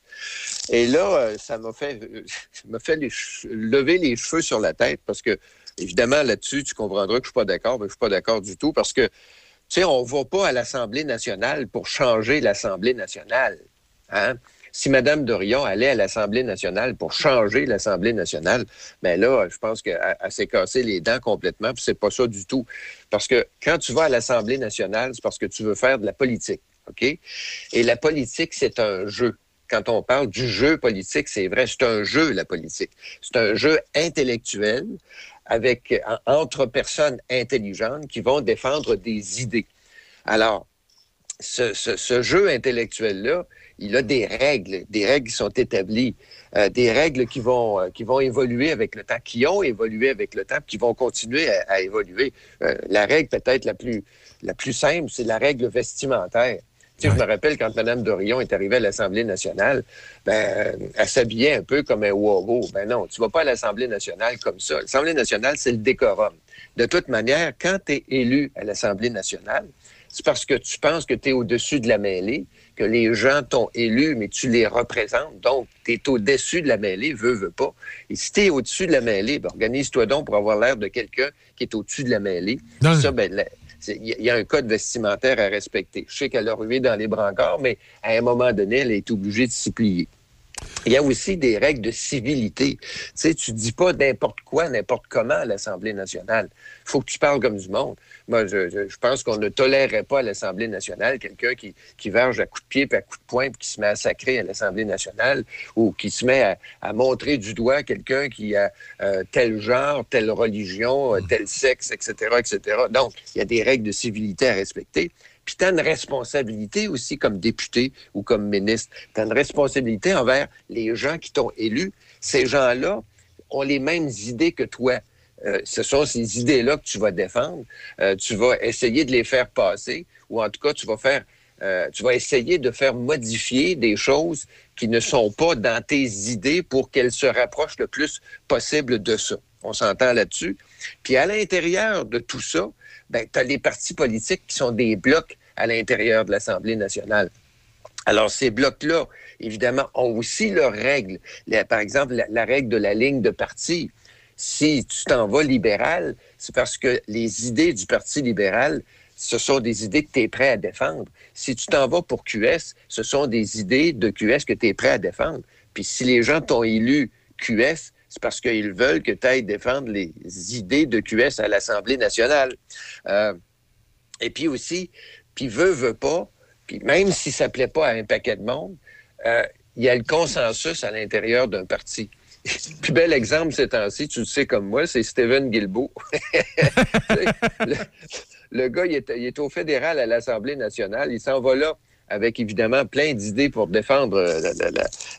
Et là, euh, ça m'a fait, euh, m'a fait lever les cheveux sur la tête parce que, évidemment, là-dessus, tu comprendras que je suis pas d'accord, mais je suis pas d'accord du tout parce que, tu sais, on va pas à l'Assemblée nationale pour changer l'Assemblée nationale. Hein? Si Mme Dorion allait à l'Assemblée nationale pour changer l'Assemblée nationale, ben là, je pense qu'elle elle s'est cassé les dents complètement, puis c'est pas ça du tout. Parce que quand tu vas à l'Assemblée nationale, c'est parce que tu veux faire de la politique, OK? Et la politique, c'est un jeu quand on parle du jeu politique, c'est vrai, c'est un jeu, la politique. C'est un jeu intellectuel avec, en- entre personnes intelligentes qui vont défendre des idées. Alors, ce, jeu intellectuel-là, il a des règles, des règles qui sont établies, euh, des règles qui vont, euh, qui vont évoluer avec le temps, qui ont évolué avec le temps, qui vont continuer à, à évoluer. Euh, la règle peut-être la plus, la plus simple, c'est la règle vestimentaire. Tu sais, Je me rappelle quand Mme Dorion est arrivée à l'Assemblée nationale, ben, elle s'habillait un peu comme un wago. Ben non, tu vas pas à l'Assemblée nationale comme ça. L'Assemblée nationale, c'est le décorum. De toute manière, quand tu es élu à l'Assemblée nationale, c'est parce que tu penses que tu es au-dessus de la mêlée, que les gens t'ont élu, mais tu les représentes. Donc, tu es au-dessus de la mêlée, veux, veux pas. Et si tu es au-dessus de la mêlée, ben, organise-toi donc pour avoir l'air de quelqu'un qui est au-dessus de la mêlée. Ça, ben, la- il y, a- un code vestimentaire à respecter. Je sais qu'elle a rué dans les brancards, mais à un moment donné, elle est obligée de s'y plier. Il y a aussi des règles de civilité. Tu sais, tu dis pas n'importe quoi, n'importe comment à l'Assemblée nationale. Il faut que tu parles comme du monde. Moi, je, je- je pense qu'on ne tolérerait pas à l'Assemblée nationale quelqu'un qui, qui verge à coups de pied puis à coups de poing puis qui se met à sacrer à l'Assemblée nationale ou qui se met à, à montrer du doigt quelqu'un qui a euh, tel genre, telle religion, euh, tel sexe, etc., etc. Donc, il y a des règles de civilité à respecter. Puis tu as une responsabilité aussi comme député ou comme ministre. Tu as une responsabilité envers les gens qui t'ont élu. Ces gens-là ont les mêmes idées que toi. Euh, ce sont ces idées-là que tu vas défendre. Euh, tu vas essayer de les faire passer ou en tout cas, tu vas faire euh, tu vas essayer de faire modifier des choses qui ne sont pas dans tes idées pour qu'elles se rapprochent le plus possible de ça. On s'entend là-dessus. Puis à l'intérieur de tout ça, ben, tu as les partis politiques qui sont des blocs à l'intérieur de l'Assemblée nationale. Alors, ces blocs-là, évidemment, ont aussi leurs règles. Par exemple, la, la règle de la ligne de parti. Si tu t'en vas libéral, c'est parce que les idées du Parti libéral, ce sont des idées que tu es prêt à défendre. Si tu t'en vas pour QS, ce sont des idées de QS que tu es prêt à défendre. Puis si les gens t'ont élu QS, parce qu'ils veulent que tu ailles défendre les idées de QS à l'Assemblée nationale. Euh, et puis aussi, puis veut, veut pas, puis même si ça plaît pas à un paquet de monde, euh, il y a le consensus à l'intérieur d'un parti. Plus bel exemple ces temps-ci, tu le sais comme moi, c'est Stephen Guilbeault. le, gars, il est, au fédéral à l'Assemblée nationale. Il s'en va là avec évidemment plein d'idées pour défendre euh,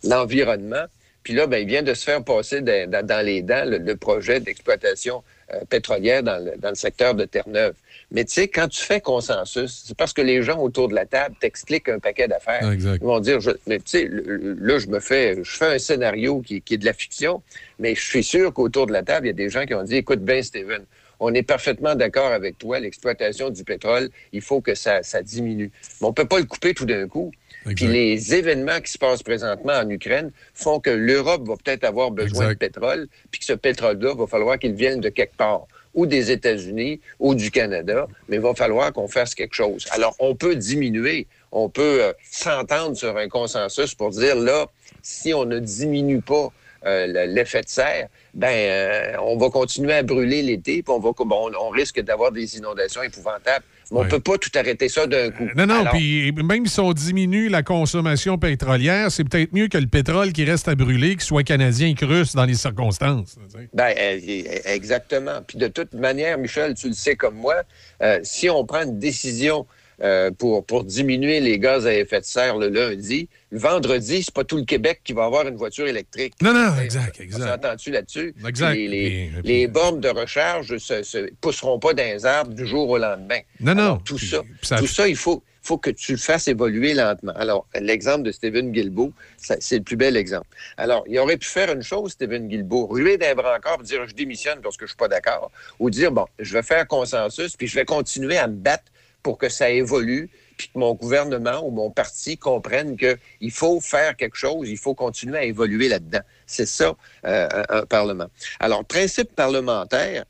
l'environnement. Puis là, ben, il vient de se faire passer dans, dans- dans les dents le, le projet d'exploitation euh, pétrolière dans le, dans le secteur de Terre-Neuve. Mais tu sais, quand tu fais consensus, c'est parce que les gens autour de la table t'expliquent un paquet d'affaires. Exact. Ils vont dire, je- mais tu sais, là, je me fais, je fais un scénario qui, qui est de la fiction, mais je suis sûr qu'autour de la table, il y a des gens qui ont dit, écoute bien, Steven, on est parfaitement d'accord avec toi, l'exploitation du pétrole, il faut que ça, ça diminue. Mais on peut pas le couper tout d'un coup. Puis les événements qui se passent présentement en Ukraine font que l'Europe va peut-être avoir besoin de pétrole, puis que ce pétrole-là, va falloir qu'il vienne de quelque part, ou des États-Unis, ou du Canada, mais il va falloir qu'on fasse quelque chose. Alors, on peut diminuer, on peut euh, s'entendre sur un consensus pour dire, là, si on ne diminue pas euh, le- l'effet de serre, ben, euh, on va continuer à brûler l'été, puis on, va, bon, on risque d'avoir des inondations épouvantables. Mais on Ouais. peut pas tout arrêter ça d'un coup. Non, non, Alors- puis même si on diminue la consommation pétrolière, c'est peut-être mieux que le pétrole qui reste à brûler, qu'il soit canadien que russe dans les circonstances. Ben, euh, exactement. Puis de toute manière, Michel, tu le sais comme moi, euh, si on prend une décision euh, pour, pour diminuer les gaz à effet de serre le lundi, le vendredi, c'est pas tout le Québec qui va avoir une voiture électrique. Non, non, exact, On exact. s'entend-tu là-dessus? Exact. Les, les- Puis- les bornes de recharge ne se, se pousseront pas dans les arbres du jour au lendemain. Non, non. Tout ça, ça- tout ça, il faut, faut que tu le fasses évoluer lentement. Alors, l'exemple de Stephen Guilbeault, c'est le plus bel exemple. Alors, il aurait pu faire une chose, Stephen Guilbeault, ruer d'un brancard, dire je démissionne parce que je suis pas d'accord, ou dire bon, je vais faire consensus, puis je vais continuer à me battre pour que ça évolue, puis que mon gouvernement ou mon parti comprenne qu'il faut faire quelque chose, il faut continuer à évoluer là-dedans. C'est ça, euh, un, Parlement. Alors, principe parlementaire,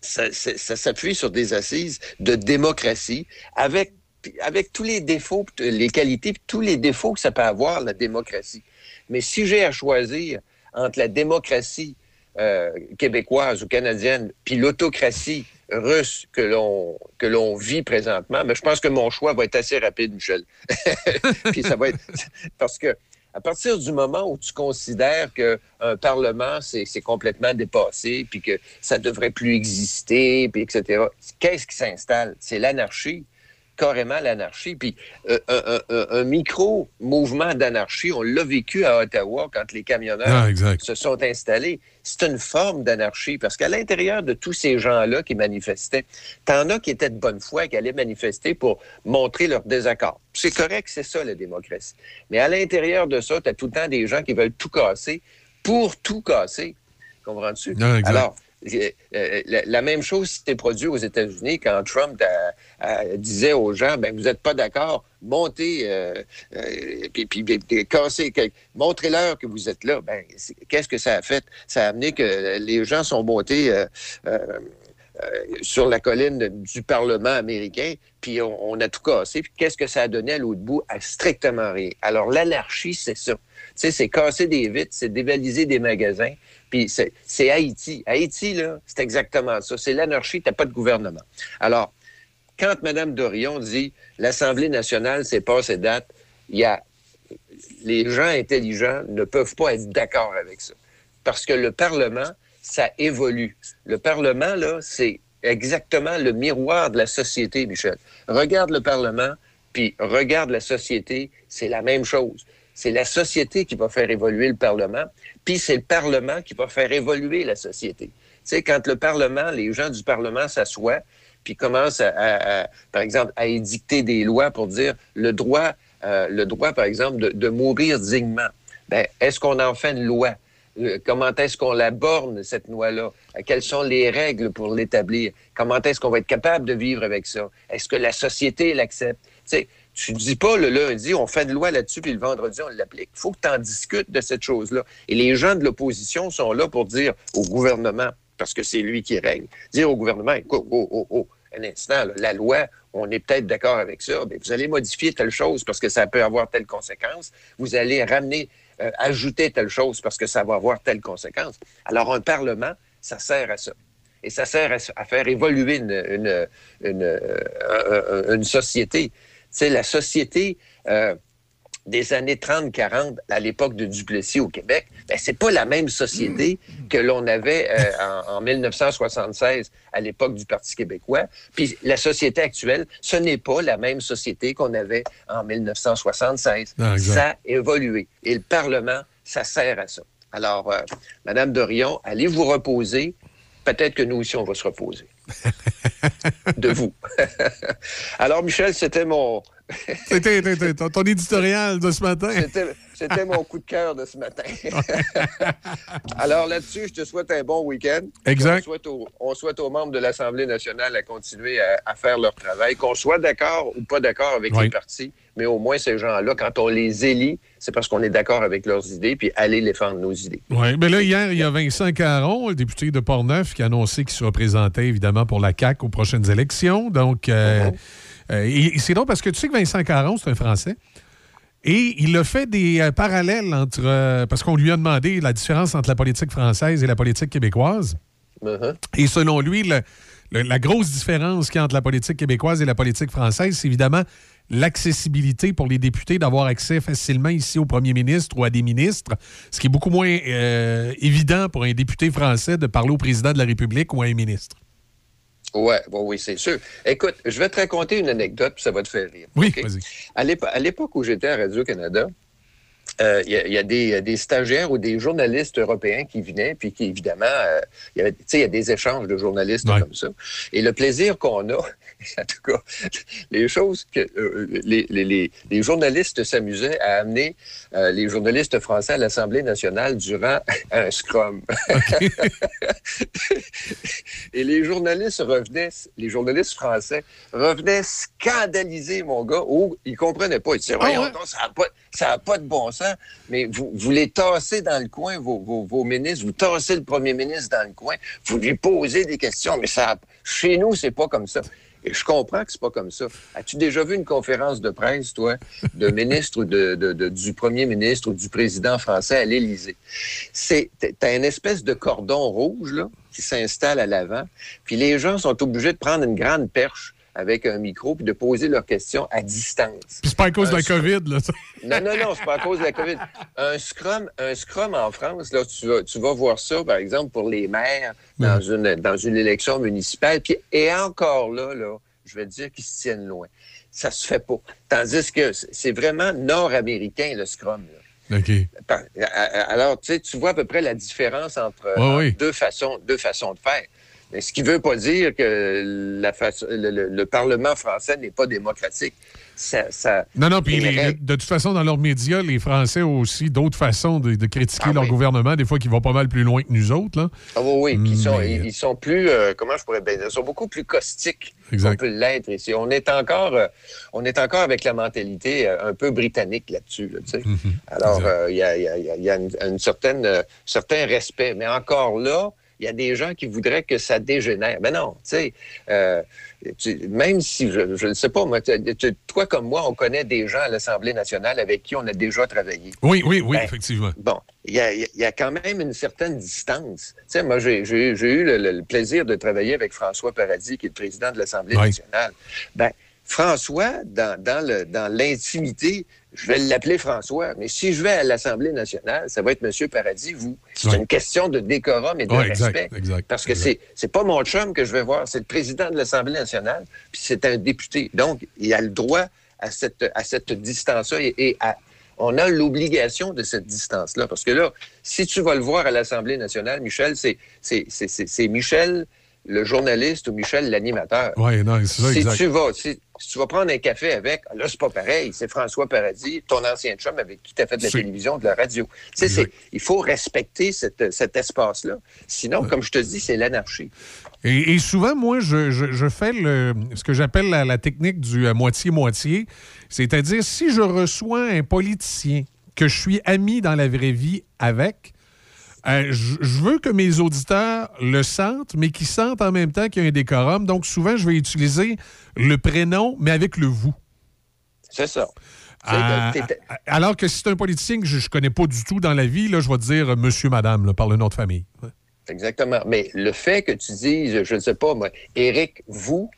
ça, s'appuie sur des assises de démocratie avec, avec tous les défauts, les qualités, tous les défauts que ça peut avoir, la démocratie. Mais si j'ai à choisir entre la démocratie euh, québécoise ou canadienne, puis l'autocratie russe que l'on que l'on vit présentement, mais je pense que mon choix va être assez rapide, Michel. puis ça va être parce que à partir du moment où tu considères qu'un Parlement, c'est complètement dépassé, puis que ça devrait plus exister, puis etc., qu'est-ce qui s'installe? C'est l'anarchie. Carrément l'anarchie. Puis euh, un, un- un- micro-mouvement d'anarchie, on l'a vécu à Ottawa quand les camionneurs Ah, se sont installés. C'est une forme d'anarchie parce qu'à l'intérieur de tous ces gens-là qui manifestaient, t'en as qui étaient de bonne foi, qui allaient manifester pour montrer leur désaccord. C'est correct, c'est ça la démocratie. Mais à l'intérieur de ça, tu as tout le temps des gens qui veulent tout casser pour tout casser. Comprends-tu? Ah. Alors, euh, euh, la, la même chose s'était produite aux États-Unis quand Trump euh, euh, disait aux gens, ben vous n'êtes pas d'accord, montez, euh, euh, puis, montrez-leur que vous êtes là. Ben, qu'est-ce que ça a fait? Ça a amené que les gens sont montés euh, euh, euh, sur la colline du Parlement américain, puis on, a tout cassé. Qu'est-ce que ça a donné à l'autre bout? À strictement rien. Alors, l'anarchie, c'est ça. Tu sais, c'est casser des vitres, c'est dévaliser des magasins, c'est Haïti. Haïti, là, c'est exactement ça. C'est l'anarchie, t'as pas de gouvernement. Alors, quand Mme Dorion dit l'Assemblée nationale, c'est pas ses dates, y a les gens intelligents ne peuvent pas être d'accord avec ça. Parce que le Parlement, ça évolue. Le Parlement, là, c'est exactement le miroir de la société, Michel. Regarde le Parlement, puis regarde la société, c'est la même chose. C'est la société qui va faire évoluer le Parlement, puis c'est le Parlement qui va faire évoluer la société. Tu sais, quand le Parlement, les gens du Parlement s'assoient, puis commencent, à, à- à, par exemple, à édicter des lois pour dire le droit, euh, le droit, par exemple, de, de mourir dignement. Ben, est-ce qu'on en fait une loi? Euh, Comment est-ce qu'on la borne, cette loi-là? Euh, Quelles sont les règles pour l'établir? Comment est-ce qu'on va être capable de vivre avec ça? Est-ce que la société l'accepte? Tu sais, tu dis pas le lundi, on fait une loi là-dessus, puis le vendredi, on l'applique. Il faut que tu en discutes de cette chose-là. Et les gens de l'opposition sont là pour dire au gouvernement, parce que c'est lui qui règne, dire au gouvernement, écoute, oh, oh, oh, un instant, la loi, on est peut-être d'accord avec ça, mais vous allez modifier telle chose parce que ça peut avoir telle conséquence. Vous allez ramener, euh, ajouter telle chose parce que ça va avoir telle conséquence. Alors, un Parlement, ça sert à ça. Et ça sert à, faire évoluer une, une, une, euh, une société. Sais, la société euh, des années 30-40, à l'époque de Duplessis au Québec, ben, c'est pas la même société que l'on avait euh, en, en 1976 à l'époque du Parti québécois. Puis la société actuelle, ce n'est pas la même société qu'on avait en 1976. Ah, ça a évolué. Et le Parlement, ça sert à ça. Alors, euh, Madame Dorion, allez vous reposer. Peut-être que nous aussi, on va se reposer. de vous. Alors, Michel, c'était mon, C'était ton, éditorial de ce matin. c'était, mon coup de cœur de ce matin. Alors là-dessus, je te souhaite un bon week-end. Exact. On souhaite, aux, on souhaite aux membres de l'Assemblée nationale à continuer à, à faire leur travail, qu'on soit d'accord ou pas d'accord avec Oui. les partis, mais au moins ces gens-là, quand on les élit, c'est parce qu'on est d'accord avec leurs idées, puis allez défendre nos idées. Oui, mais là, hier, il y a Vincent Caron, le député de Portneuf, qui a annoncé qu'il se représentait évidemment pour la CAQ aux prochaines élections. Donc, euh, euh, et- et c'est drôle parce que tu sais que Vincent Caron, c'est un Français. Et il a fait des euh, parallèles entre. euh, parce qu'on lui a demandé la différence entre la politique française et la politique québécoise. Uh-huh. Et selon lui, le- le- la grosse différence qu'il y a entre la politique québécoise et la politique française, c'est évidemment l'accessibilité pour les députés d'avoir accès facilement ici au premier ministre ou à des ministres, ce qui est beaucoup moins euh, évident pour un député français de parler au président de la République ou à un ministre. Ouais, ouais, oui, c'est sûr. Écoute, je vais te raconter une anecdote, puis ça va te faire rire. Oui, vas-y. À l'épo- à l'époque où j'étais à Radio-Canada, euh, il y, a- il y a des, des stagiaires ou des journalistes européens qui venaient, puis qui, évidemment, euh, y il y a des échanges de journalistes comme ça. Et le plaisir qu'on a, en tout cas, les choses que euh, les, les- les- les journalistes s'amusaient à amener euh, les journalistes français à l'Assemblée nationale durant un scrum. Et les journalistes revenaient, les journalistes français revenaient scandalisés, mon gars, où ils comprenaient pas. Ils disaient, donc, ça n'a pas, de bon sens, mais vous, vous les tassez dans le coin, vos, vos, vos ministres, vous tassez le premier ministre dans le coin, vous lui posez des questions, mais ça, chez nous, c'est pas comme ça. Je comprends que c'est pas comme ça. As-tu déjà vu une conférence de presse, toi, de ministre ou de, du premier ministre ou du président français à l'Élysée? C'est, t'as une espèce de cordon rouge, qui s'installe à l'avant, puis les gens sont obligés de prendre une grande perche avec un micro puis de poser leurs questions à distance. Puis c'est pas à cause de Un la scrum- COVID, là. non, non, non, c'est pas à cause de la COVID. Un scrum, un scrum en France, là, tu vas, tu vas voir ça, par exemple, pour les maires dans, une, dans une élection municipale. Puis, et encore là, là, je vais te dire qu'ils se tiennent loin. ça se fait pas. Tandis que c'est vraiment nord-américain, le Scrum. là. OK. Par- a- a- Alors, tu sais, tu vois à peu près la différence entre, Ouais, entre oui. deux, façons, deux façons de faire. Mais ce qui ne veut pas dire que la le, le- le Parlement français n'est pas démocratique. Ça, ça- Non, non, puis de toute façon, dans leurs médias, les Français ont aussi d'autres façons de, de critiquer Ah leur oui. gouvernement, des fois qui vont pas mal plus loin que nous autres. Là. Ah oui, oui. Ils, sont, Mais- ils, ils sont plus, euh, comment je pourrais bien dire, ils sont beaucoup plus caustiques qu'on peut l'être ici. On est encore, euh, on est encore avec la mentalité euh, un peu britannique là-dessus. là. Mhm. Alors, il y a, y a- il y a- il y a une, une certaine, certain respect. Mais encore là, il y a des gens qui voudraient que ça dégénère. Mais non, tu sais, euh, même si, je ne sais pas, moi, tu- toi comme moi, on connaît des gens à l'Assemblée nationale avec qui on a déjà travaillé. Oui, oui, oui, Ben, effectivement. Bon, il y a, il y a quand même une certaine distance. Tu sais, moi, j'ai eu le, plaisir de travailler avec François Paradis, qui est le président de l'Assemblée Oui. nationale. Ben, François, dans l'intimité, je vais l'appeler François, mais si je vais à l'Assemblée nationale, ça va être Monsieur Paradis, vous. C'est Oui. une question de décorum et de Ouais, exact, respect. exact, Parce que c'est c'est pas mon chum que je vais voir, c'est le président de l'Assemblée nationale, puis c'est un député. Donc, il a le droit à cette, à cette distance-là et, et à- on a l'obligation de cette distance-là. Parce que là, si tu vas le voir à l'Assemblée nationale, Michel, c'est c'est- c'est- c'est- c'est Michel le journaliste ou Michel l'animateur. Oui, non, c'est ça, Si exact. tu vas, si, si tu vas prendre un café avec, là, c'est pas pareil. C'est François Paradis, ton ancien chum avec qui tu as fait de la télévision, de la radio. Tu sais, c'est- il faut respecter cette- cet espace-là. Sinon, comme je te dis, c'est l'anarchie. Et, et souvent, moi, je, je- je fais le, ce que j'appelle la, la technique du euh, moitié-moitié. C'est-à-dire, si je reçois un politicien que je suis ami dans la vraie vie avec, euh, je, veux que mes auditeurs le sentent, mais qu'ils sentent en même temps qu'il y a un décorum. Donc, souvent, je vais utiliser le prénom, mais avec le vous. C'est ça. T'es- alors que si c'est un politicien que je ne connais pas du tout dans la vie, là, je vais te dire euh, monsieur, madame, là, par le nom de famille. Ouais. Exactement. Mais le fait que tu dises, je ne sais pas, moi, Éric, vous,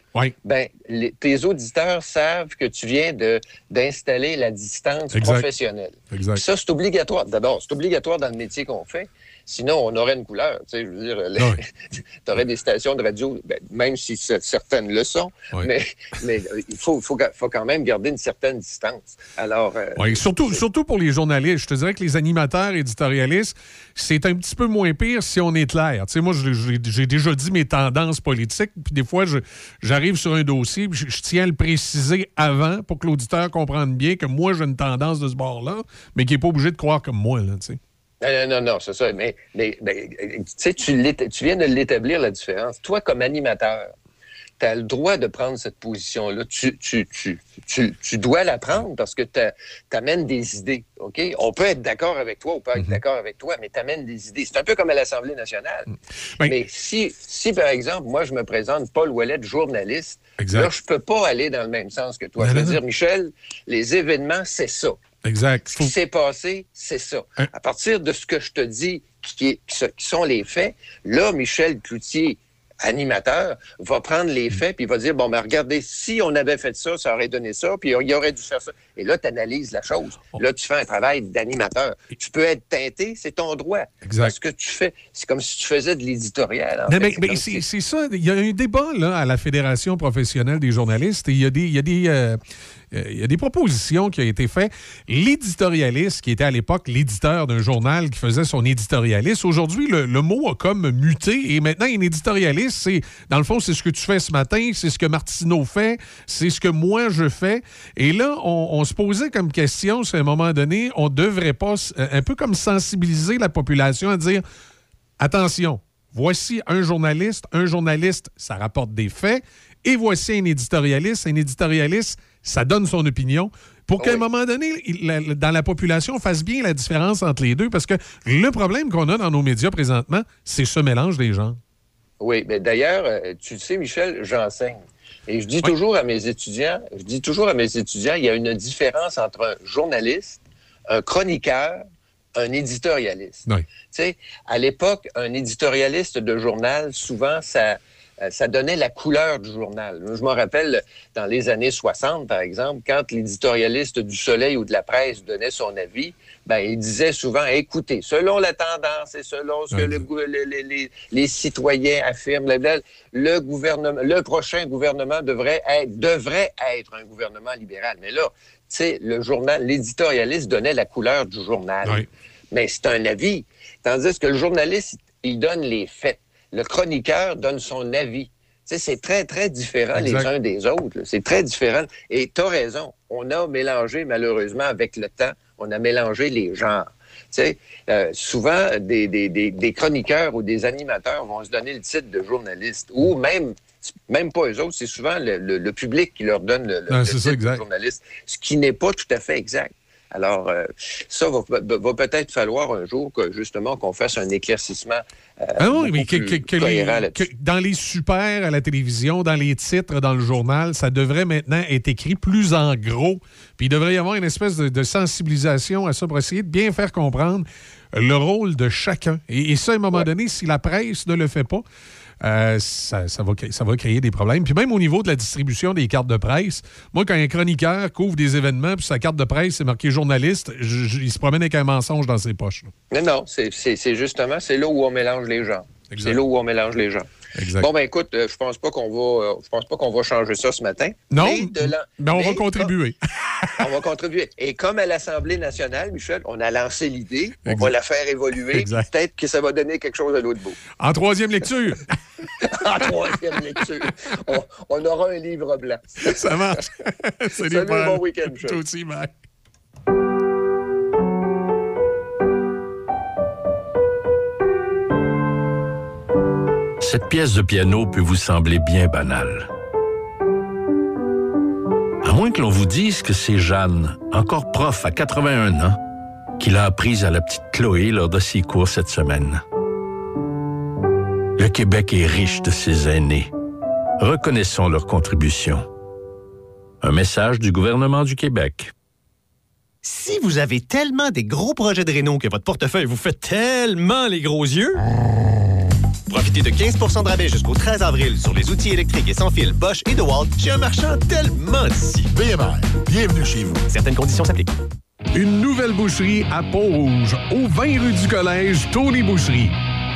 ben, les- tes auditeurs savent que tu viens d'installer la distance Exact. professionnelle. Exact. Ça, c'est obligatoire. D'abord, c'est obligatoire dans le métier qu'on fait. Sinon, on aurait une couleur. Tu sais, je veux dire, tu aurais des stations de radio, ben, même si certaines le sont, Oui. mais, mais euh, il faut, faut, ga- faut quand même garder une certaine distance. Alors, euh, Oui, surtout, surtout pour les journalistes. Je te dirais que les animateurs éditorialistes, c'est un petit peu moins pire si on est clair. Tu sais, moi, j'ai déjà dit mes tendances politiques, puis des fois, j'arrive sur un dossier, puis je, je tiens à le préciser avant pour que l'auditeur comprenne bien que moi, j'ai une tendance de ce bord-là, mais qui n'est pas obligé de croire comme moi, là, tu sais. Non, non, non, c'est ça. Mais, mais, mais, euh, tu viens de l'établir, la différence. Toi, comme animateur, tu as le droit de prendre cette position-là. Tu, tu, tu, tu, tu dois la prendre parce que tu amènes des idées. OK? On peut être d'accord avec toi ou pas être d'accord avec toi, mais tu amènes des idées. C'est un peu comme à l'Assemblée nationale. Mais si, si, par exemple, moi, je me présente Paul Ouellet, journaliste, Exact. là, je peux pas aller dans le même sens que toi. Non, je veux non. dire, Michel, les événements, c'est ça. Exact. Ce qui s'est passé, c'est ça. Hein? À partir de ce que je te dis, qui, est- sont les faits, là, Michel Cloutier, animateur, va prendre les faits puis va dire, bon, ben regardez, si on avait fait ça, ça aurait donné ça, puis il aurait dû faire ça. Et là, tu analyses la chose. Là, tu fais un travail d'animateur. Tu peux être teinté, c'est ton droit. Exact. Parce que tu fais, c'est comme si tu faisais de l'éditorial. en Non, fait. mais, C'est mais si- ça. Il y a un débat là, à la Fédération professionnelle des journalistes et il y a des, il y a des, euh, il y a des propositions qui ont été faites. L'éditorialiste, qui était à l'époque l'éditeur d'un journal qui faisait son éditorialiste, aujourd'hui, le, mot a comme muté et maintenant, un éditorialiste, c'est, dans le fond, c'est ce que tu fais ce matin, c'est ce que Martineau fait, c'est ce que moi je fais. Et là, on, se posait comme question, si à un moment donné, on devrait pas, s- un peu comme sensibiliser la population à dire Attention, voici un journaliste. Un journaliste, ça rapporte des faits. Et voici un éditorialiste. Un éditorialiste, ça donne son opinion. Pour qu'à un moment donné, il- la- la- dans la population, on fasse bien la différence entre les deux. Parce que le problème qu'on a dans nos médias présentement, c'est ce mélange des genres. Oui, mais d'ailleurs, euh, tu le sais, Michel, j'enseigne. Et je dis toujours à mes étudiants, je dis toujours à mes étudiants, il y a une différence entre un journaliste, un chroniqueur, un éditorialiste. Oui. Tu sais, à l'époque, un éditorialiste de journal, souvent, ça, ça donnait la couleur du journal. Je me rappelle, dans les années 60, par exemple, quand l'éditorialiste du Soleil ou de la presse donnait son avis, ben, il disait souvent, écoutez, selon la tendance et selon ce que le les, citoyens affirment, le gouvernement, le prochain gouvernement devrait être, devrait être un gouvernement libéral. Mais là, tu sais, le journal, l'éditorialiste donnait la couleur du journal. Mais c'est un avis. Tandis que le journaliste, il donne les faits. Le chroniqueur donne son avis. C'est très, très différent Exact. les uns des autres. C'est très différent. Et tu as raison. On a mélangé, malheureusement, avec le temps, on a mélangé les genres. Euh, souvent, des, des- des- des chroniqueurs ou des animateurs vont se donner le titre de journaliste. Ou même, même pas eux autres, c'est souvent le, le- le public qui leur donne le, le- Non, c'est titre ça, de journaliste. Ce qui n'est pas tout à fait exact. Alors, euh, ça va, va- peut-être falloir un jour que, justement, qu'on fasse un éclaircissement euh, Ah oui, mais que, plus que- que les- cohérent là-dessus. que dans les super à la télévision, dans les titres, dans le journal, ça devrait maintenant être écrit plus en gros. Puis il devrait y avoir une espèce de, de sensibilisation à ça pour essayer de bien faire comprendre le rôle de chacun. Et, et ça, à un moment donné, si la presse ne le fait pas, euh, ça, ça va, cré- ça va créer des problèmes. Puis même au niveau de la distribution des cartes de presse, moi, quand un chroniqueur couvre des événements, puis sa carte de presse, c'est marqué journaliste, je- je- il se promène avec un mensonge dans ses poches. là. Non, non, c'est- justement, c'est là où on mélange les gens. C'est là où on mélange les gens. Exact. Bon, ben écoute, euh, je pense pas qu'on va, euh, je pense pas qu'on va changer ça ce matin. Non, Mais de mais on va contribuer. on va contribuer. Et comme à l'Assemblée nationale, Michel, on a lancé l'idée, on va la faire évoluer. Peut-être que ça va donner quelque chose à l'autre bout. En troisième lecture. en troisième lecture, on, on aura un livre blanc. Ça marche. Salut, bon week-end, Michel. Toi aussi, Mike. Cette pièce de piano peut vous sembler bien banale. À moins que l'on vous dise que c'est Jeanne, encore prof à 81 ans, qui l'a apprise à la petite Chloé lors de ses cours cette semaine. Le Québec est riche de ses aînés. Reconnaissons leur contribution. Un message du gouvernement du Québec. Si vous avez tellement des gros projets de réno que votre portefeuille vous fait tellement les gros yeux, profitez de 15% de rabais jusqu'au 13 avril sur les outils électriques et sans fil Bosch et DeWalt chez un marchand tellement d'ici. BMR, bienvenue chez vous. Certaines conditions s'appliquent. Une nouvelle boucherie à Pont-Rouge, au 20 rue du Collège, Tony Boucherie.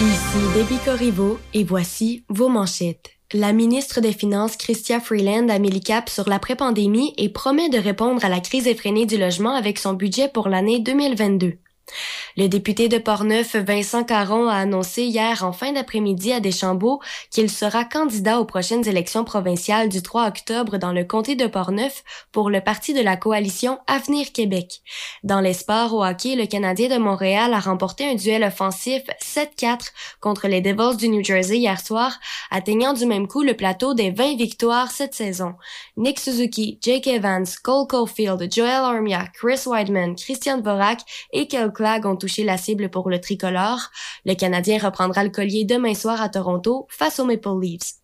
Ici Debbie Corriveau et voici vos manchettes. La ministre des Finances, Chrystia Freeland, a mis le cap sur l'après-pandémie et promet de répondre à la crise effrénée du logement avec son budget pour l'année 2022. Le député de Portneuf, Vincent Caron, a annoncé hier en fin d'après-midi à Deschambault qu'il sera candidat aux prochaines élections provinciales du 3 octobre dans le comté de Portneuf pour le parti de la coalition Avenir Québec. Dans les sports au hockey, le Canadien de Montréal a remporté un duel offensif 7-4 contre les Devils du New Jersey hier soir, atteignant du même coup le plateau des 20 victoires cette saison. Nick Suzuki, Jake Evans, Cole Caulfield, Joel Armia, Chris Weidman, Christian Dvorak et Kel Clegg ont touché la cible pour le tricolore. Le Canadien reprendra le collier demain soir à Toronto face aux Maple Leafs.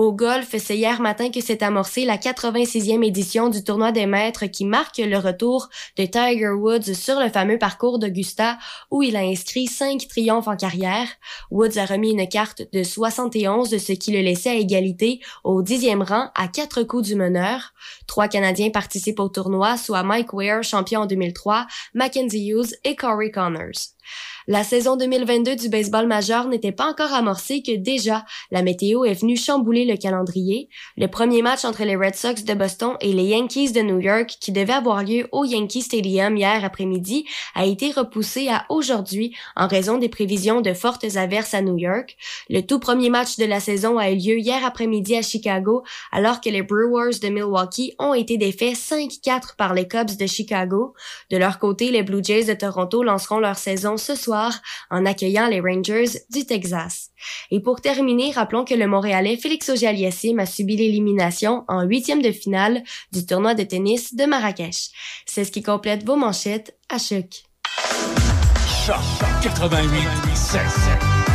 Au golf, c'est hier matin que s'est amorcée la 86e édition du tournoi des maîtres qui marque le retour de Tiger Woods sur le fameux parcours d'Augusta où il a inscrit cinq triomphes en carrière. Woods a remis une carte de 71 de ce qui le laissait à égalité au dixième rang à quatre coups du meneur. Trois Canadiens participent au tournoi, soit Mike Weir, champion en 2003, Mackenzie Hughes et Corey Connors. La saison 2022 du baseball majeur n'était pas encore amorcée que déjà la météo est venue chambouler le calendrier. Le premier match entre les Red Sox de Boston et les Yankees de New York qui devait avoir lieu au Yankee Stadium hier après-midi a été repoussé à aujourd'hui en raison des prévisions de fortes averses à New York. Le tout premier match de la saison a eu lieu hier après-midi à Chicago alors que les Brewers de Milwaukee ont été défaits 5-4 par les Cubs de Chicago. De leur côté, les Blue Jays de Toronto lanceront leur saison ce soir en accueillant les Rangers du Texas. Et pour terminer, rappelons que le Montréalais Félix Auger-Aliassime a subi l'élimination en huitième de finale du tournoi de tennis de Marrakech. C'est ce qui complète vos manchettes à choc. Choc 88 7.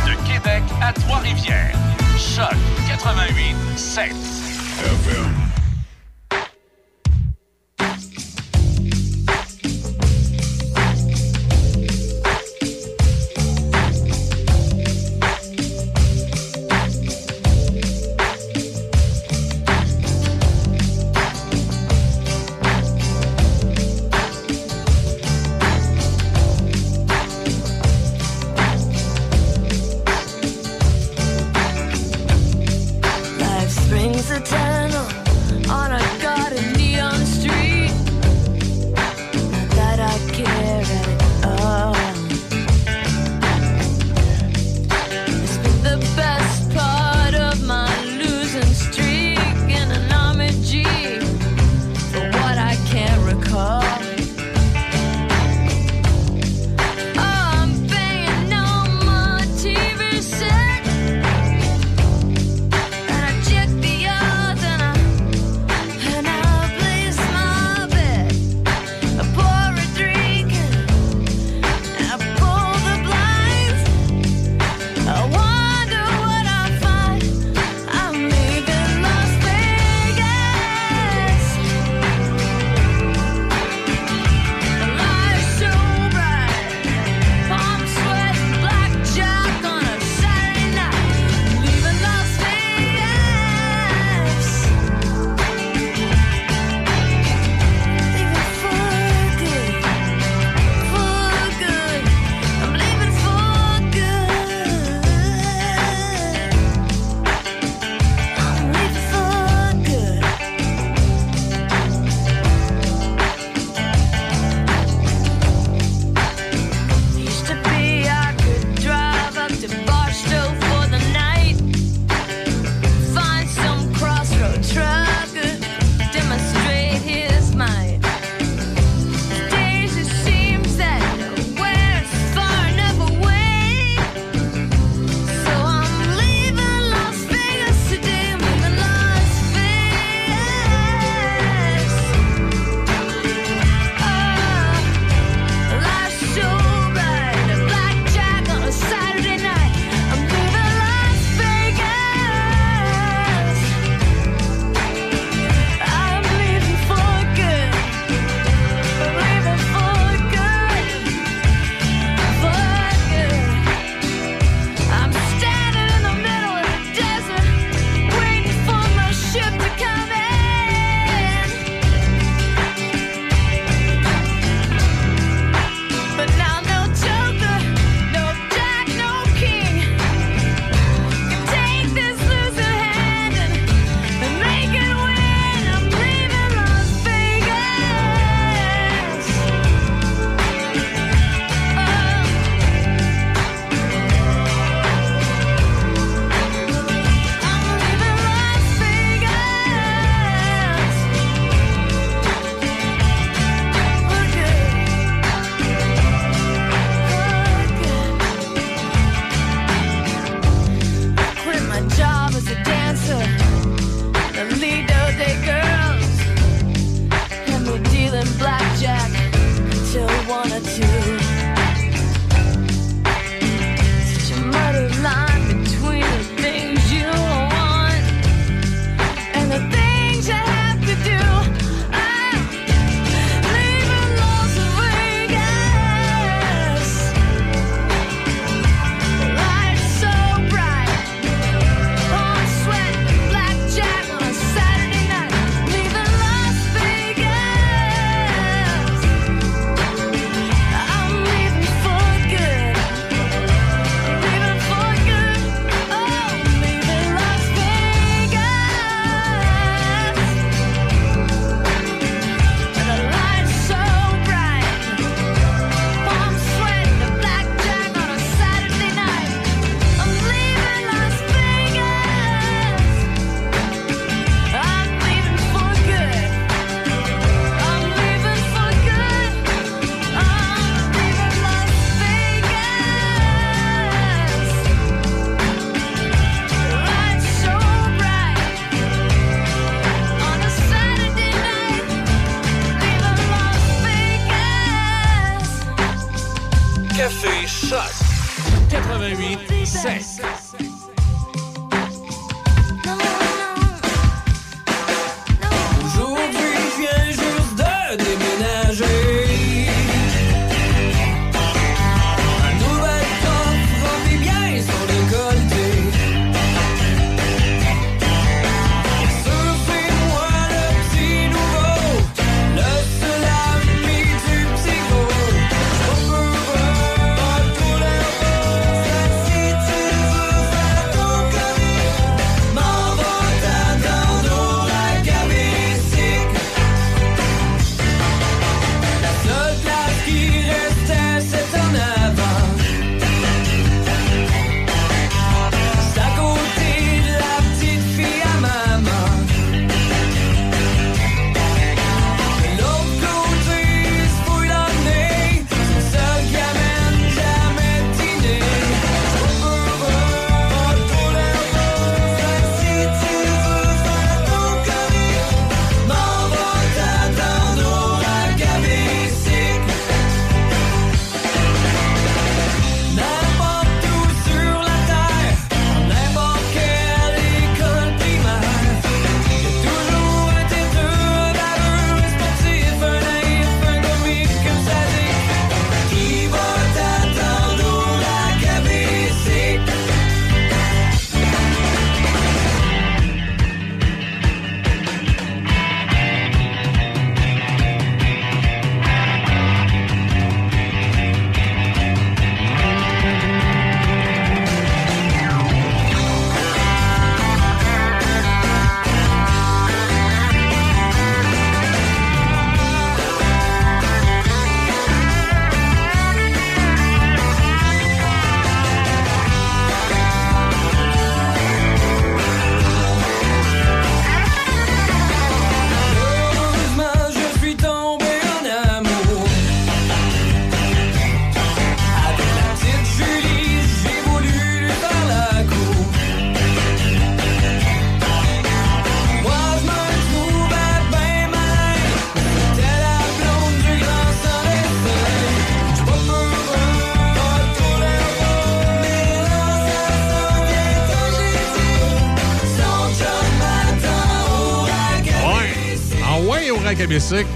De Québec à Trois-Rivières. Choc 88 7.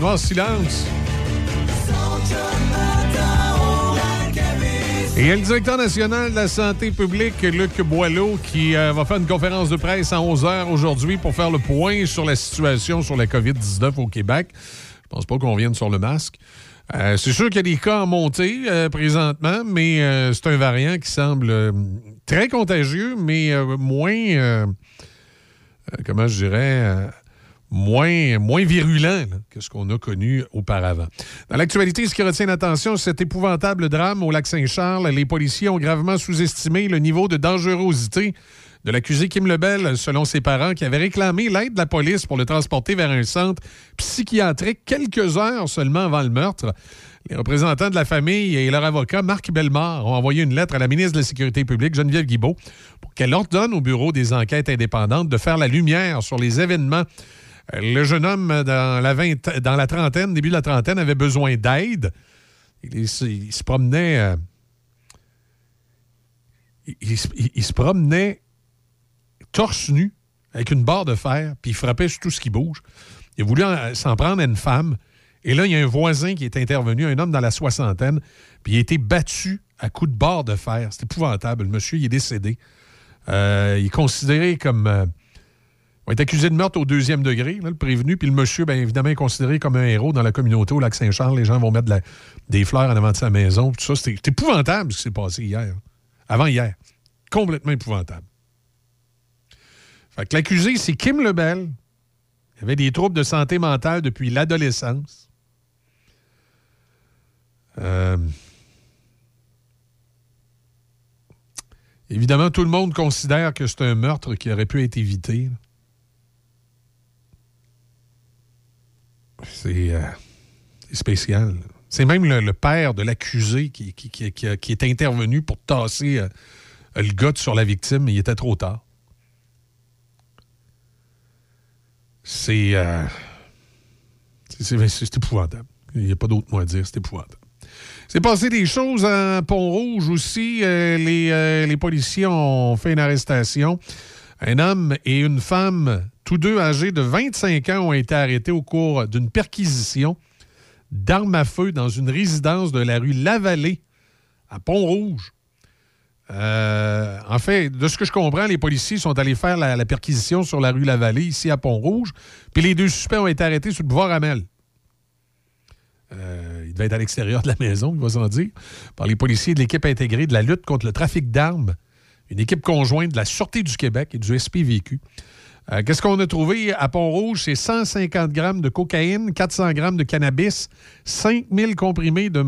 Noir silence. Et le directeur national de la santé publique, Luc Boileau, qui euh, va faire une conférence de presse à 11 h aujourd'hui pour faire le point sur la situation sur la COVID-19 au Québec. Je pense pas qu'on vienne sur le masque. Euh, c'est sûr qu'il y a des cas en montée euh, présentement, mais c'est un variant qui semble très contagieux, mais moins, comment je dirais, moins, moins virulent que ce qu'on a connu auparavant. Dans l'actualité, ce qui retient l'attention, c'est cet épouvantable drame au lac Saint-Charles. Les policiers ont gravement sous-estimé le niveau de dangerosité de l'accusé Kim Lebel, selon ses parents, qui avaient réclamé l'aide de la police pour le transporter vers un centre psychiatrique quelques heures seulement avant le meurtre. Les représentants de la famille et leur avocat, Marc Bellemare, ont envoyé une lettre à la ministre de la Sécurité publique, Geneviève Guibault, pour qu'elle ordonne au Bureau des enquêtes indépendantes de faire la lumière sur les événements. Euh, Le jeune homme dans la, vingt- dans la trentaine, début de la trentaine, avait besoin d'aide. Il, se- promenait... euh, il- se- promenait torse nu, avec une barre de fer, puis il frappait sur tout ce qui bouge. Il en- s'en prendre à une femme. Et là, il y a un voisin qui est intervenu, un homme dans la soixantaine, puis il a été battu à coups de barre de fer. C'est épouvantable. Le monsieur, il est décédé. Euh, il est considéré comme. Va être accusé de meurtre au deuxième degré, le prévenu. Puis le monsieur, bien évidemment, est considéré comme un héros dans la communauté au lac Saint-Charles. Les gens vont mettre des fleurs en avant de sa maison. Tout ça, c'est épouvantable ce qui s'est passé hier. Avant hier. Complètement épouvantable. Fait que l'accusé, c'est Kim Lebel. Il avait des troubles de santé mentale depuis l'adolescence. Euh, Évidemment, tout le monde considère que c'est un meurtre qui aurait pu être évité. C'est euh, c'est spécial. C'est même le, père de l'accusé qui, est intervenu pour tasser euh, le gars sur la victime, mais il était trop tard. C'est euh, épouvantable. Il n'y a pas d'autre mot à dire, c'est épouvantable. C'est passé des choses à Pont-Rouge aussi. Les policiers ont fait une arrestation. Un homme et une femme, tous deux âgés de 25 ans, ont été arrêtés au cours d'une perquisition d'armes à feu dans une résidence de la rue Lavallée à Pont-Rouge. Euh, en fait, de ce que je comprends, les policiers sont allés faire la, perquisition sur la rue Lavallée, ici à Pont-Rouge, puis les deux suspects ont été arrêtés sur le boulevard Amel. Euh, il devait être à l'extérieur de la maison, il va s'en dire, par les policiers de l'équipe intégrée de la lutte contre le trafic d'armes, une équipe conjointe de la Sûreté du Québec et du SPVQ. Euh, Qu'est-ce qu'on a trouvé à Pont-Rouge? C'est 150 grammes de cocaïne, 400 grammes de cannabis, 5000 comprimés de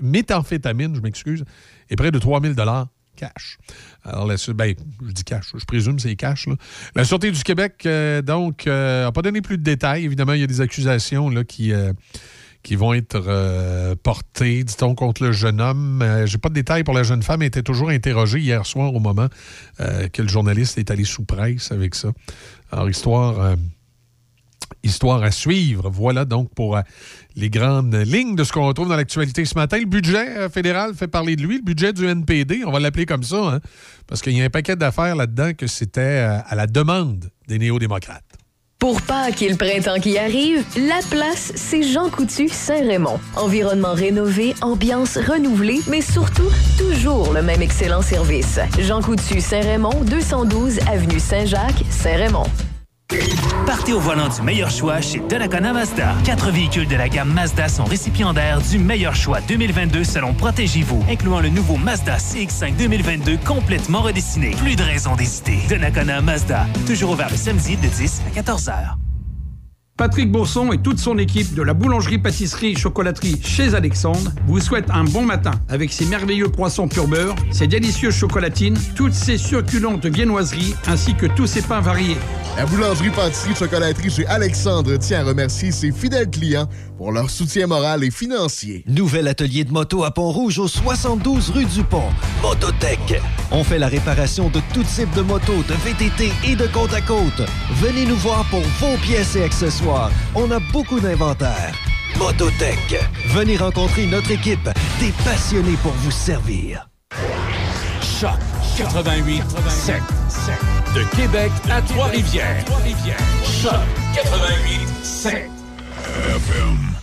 méthamphétamine, je m'excuse, et près de 3000 dollars cash. Alors, la, ben, je dis cash, je présume c'est cash. La Sûreté du Québec, euh, donc, n'a pas donné plus de détails. Évidemment, il y a des accusations qui, euh, qui vont être euh, portées, dit-on, contre le jeune homme. Euh, J'ai pas de détails pour la jeune femme. Elle était toujours interrogée hier soir au moment euh, que le journaliste est allé sous presse avec ça. Alors, histoire... euh, Histoire à suivre. Voilà donc pour les grandes lignes de ce qu'on retrouve dans l'actualité ce matin. Le budget fédéral fait parler de lui, le budget du NPD, on va l'appeler comme ça, hein, parce qu'il y a un paquet d'affaires là-dedans que c'était à la demande des néo-démocrates. Pour et le printemps qui arrive, la place, c'est Jean Coutu Saint-Raymond. Environnement rénové, ambiance renouvelée, mais surtout, toujours le même excellent service. Jean Coutu Saint-Raymond, 212 Avenue Saint-Jacques, Saint-Raymond. Partez au volant du meilleur choix chez Donnacona Mazda. Quatre véhicules de la gamme Mazda sont récipiendaires du meilleur choix 2022 selon Protégez-vous, incluant le nouveau Mazda CX-5 2022 complètement redessiné. Plus de raison d'hésiter. Donnacona Mazda, toujours ouvert le samedi de 10 à 14 heures. Patrick Bourson et toute son équipe de la boulangerie-pâtisserie-chocolaterie chez Alexandre vous souhaitent un bon matin avec ses merveilleux poissons pur beurre, ses délicieuses chocolatines, toutes ses succulentes viennoiseries ainsi que tous ses pains variés. La boulangerie-pâtisserie-chocolaterie chez Alexandre tient à remercier ses fidèles clients pour leur soutien moral et financier. Nouvel atelier de moto à Pont-Rouge au 72 rue du Pont. Mototech. On fait la réparation de tout type de motos, de VTT et de côte à côte. Venez nous voir pour vos pièces et accessoires. On a beaucoup d'inventaire. Mototech. Venez rencontrer notre équipe, des passionnés pour vous servir. Choc 88 7 De Québec à Trois-Rivières. Choc 88 7 FM.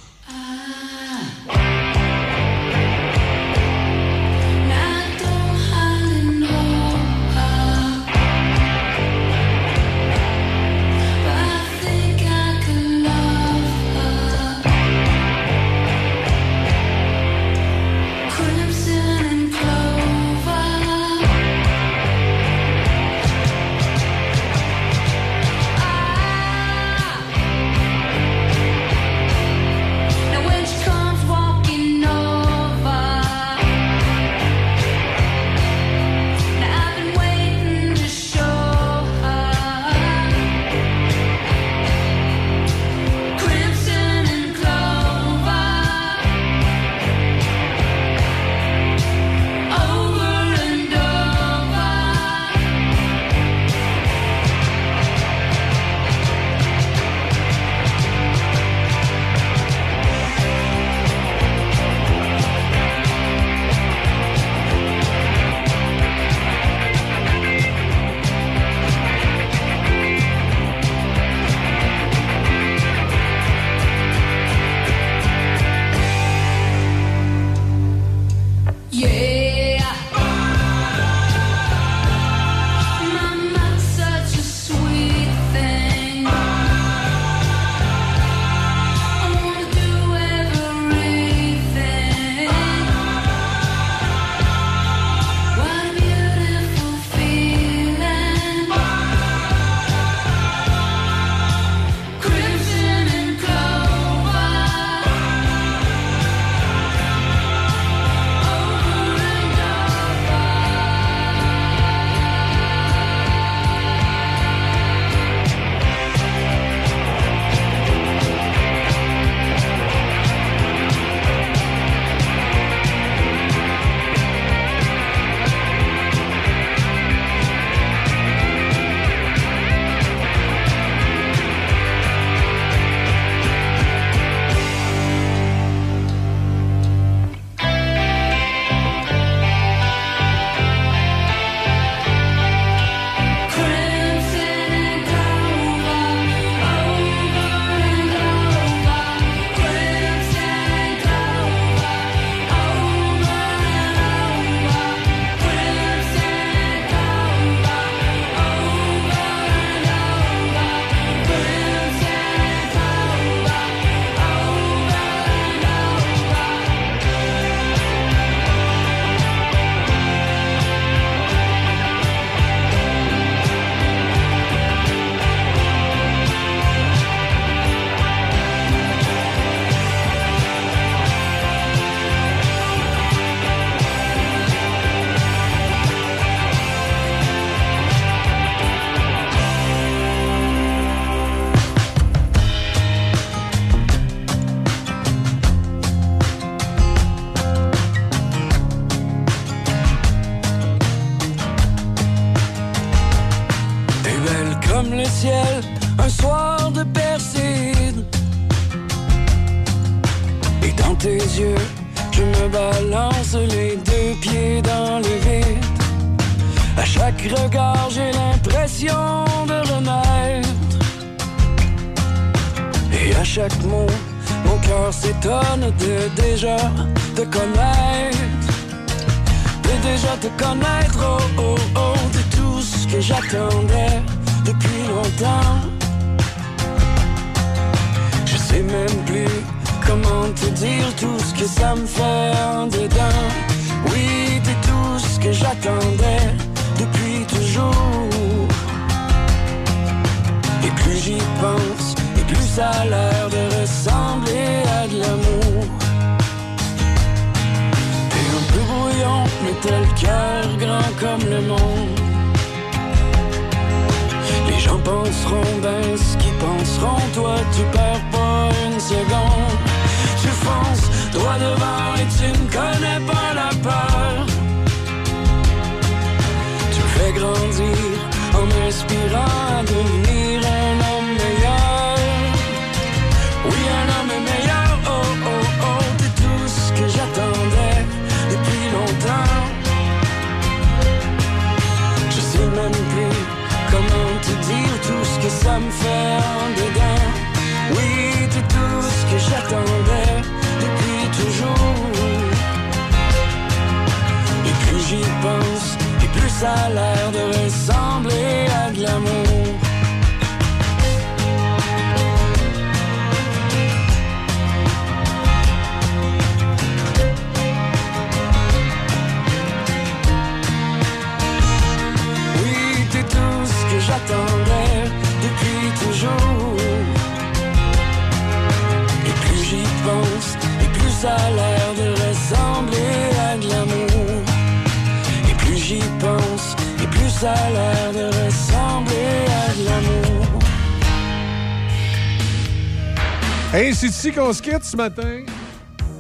qu'on ce matin.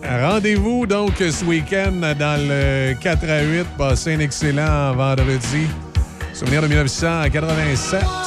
Rendez-vous donc ce week-end dans le 4 à 8. Passez un excellent vendredi. Souvenir de 1987.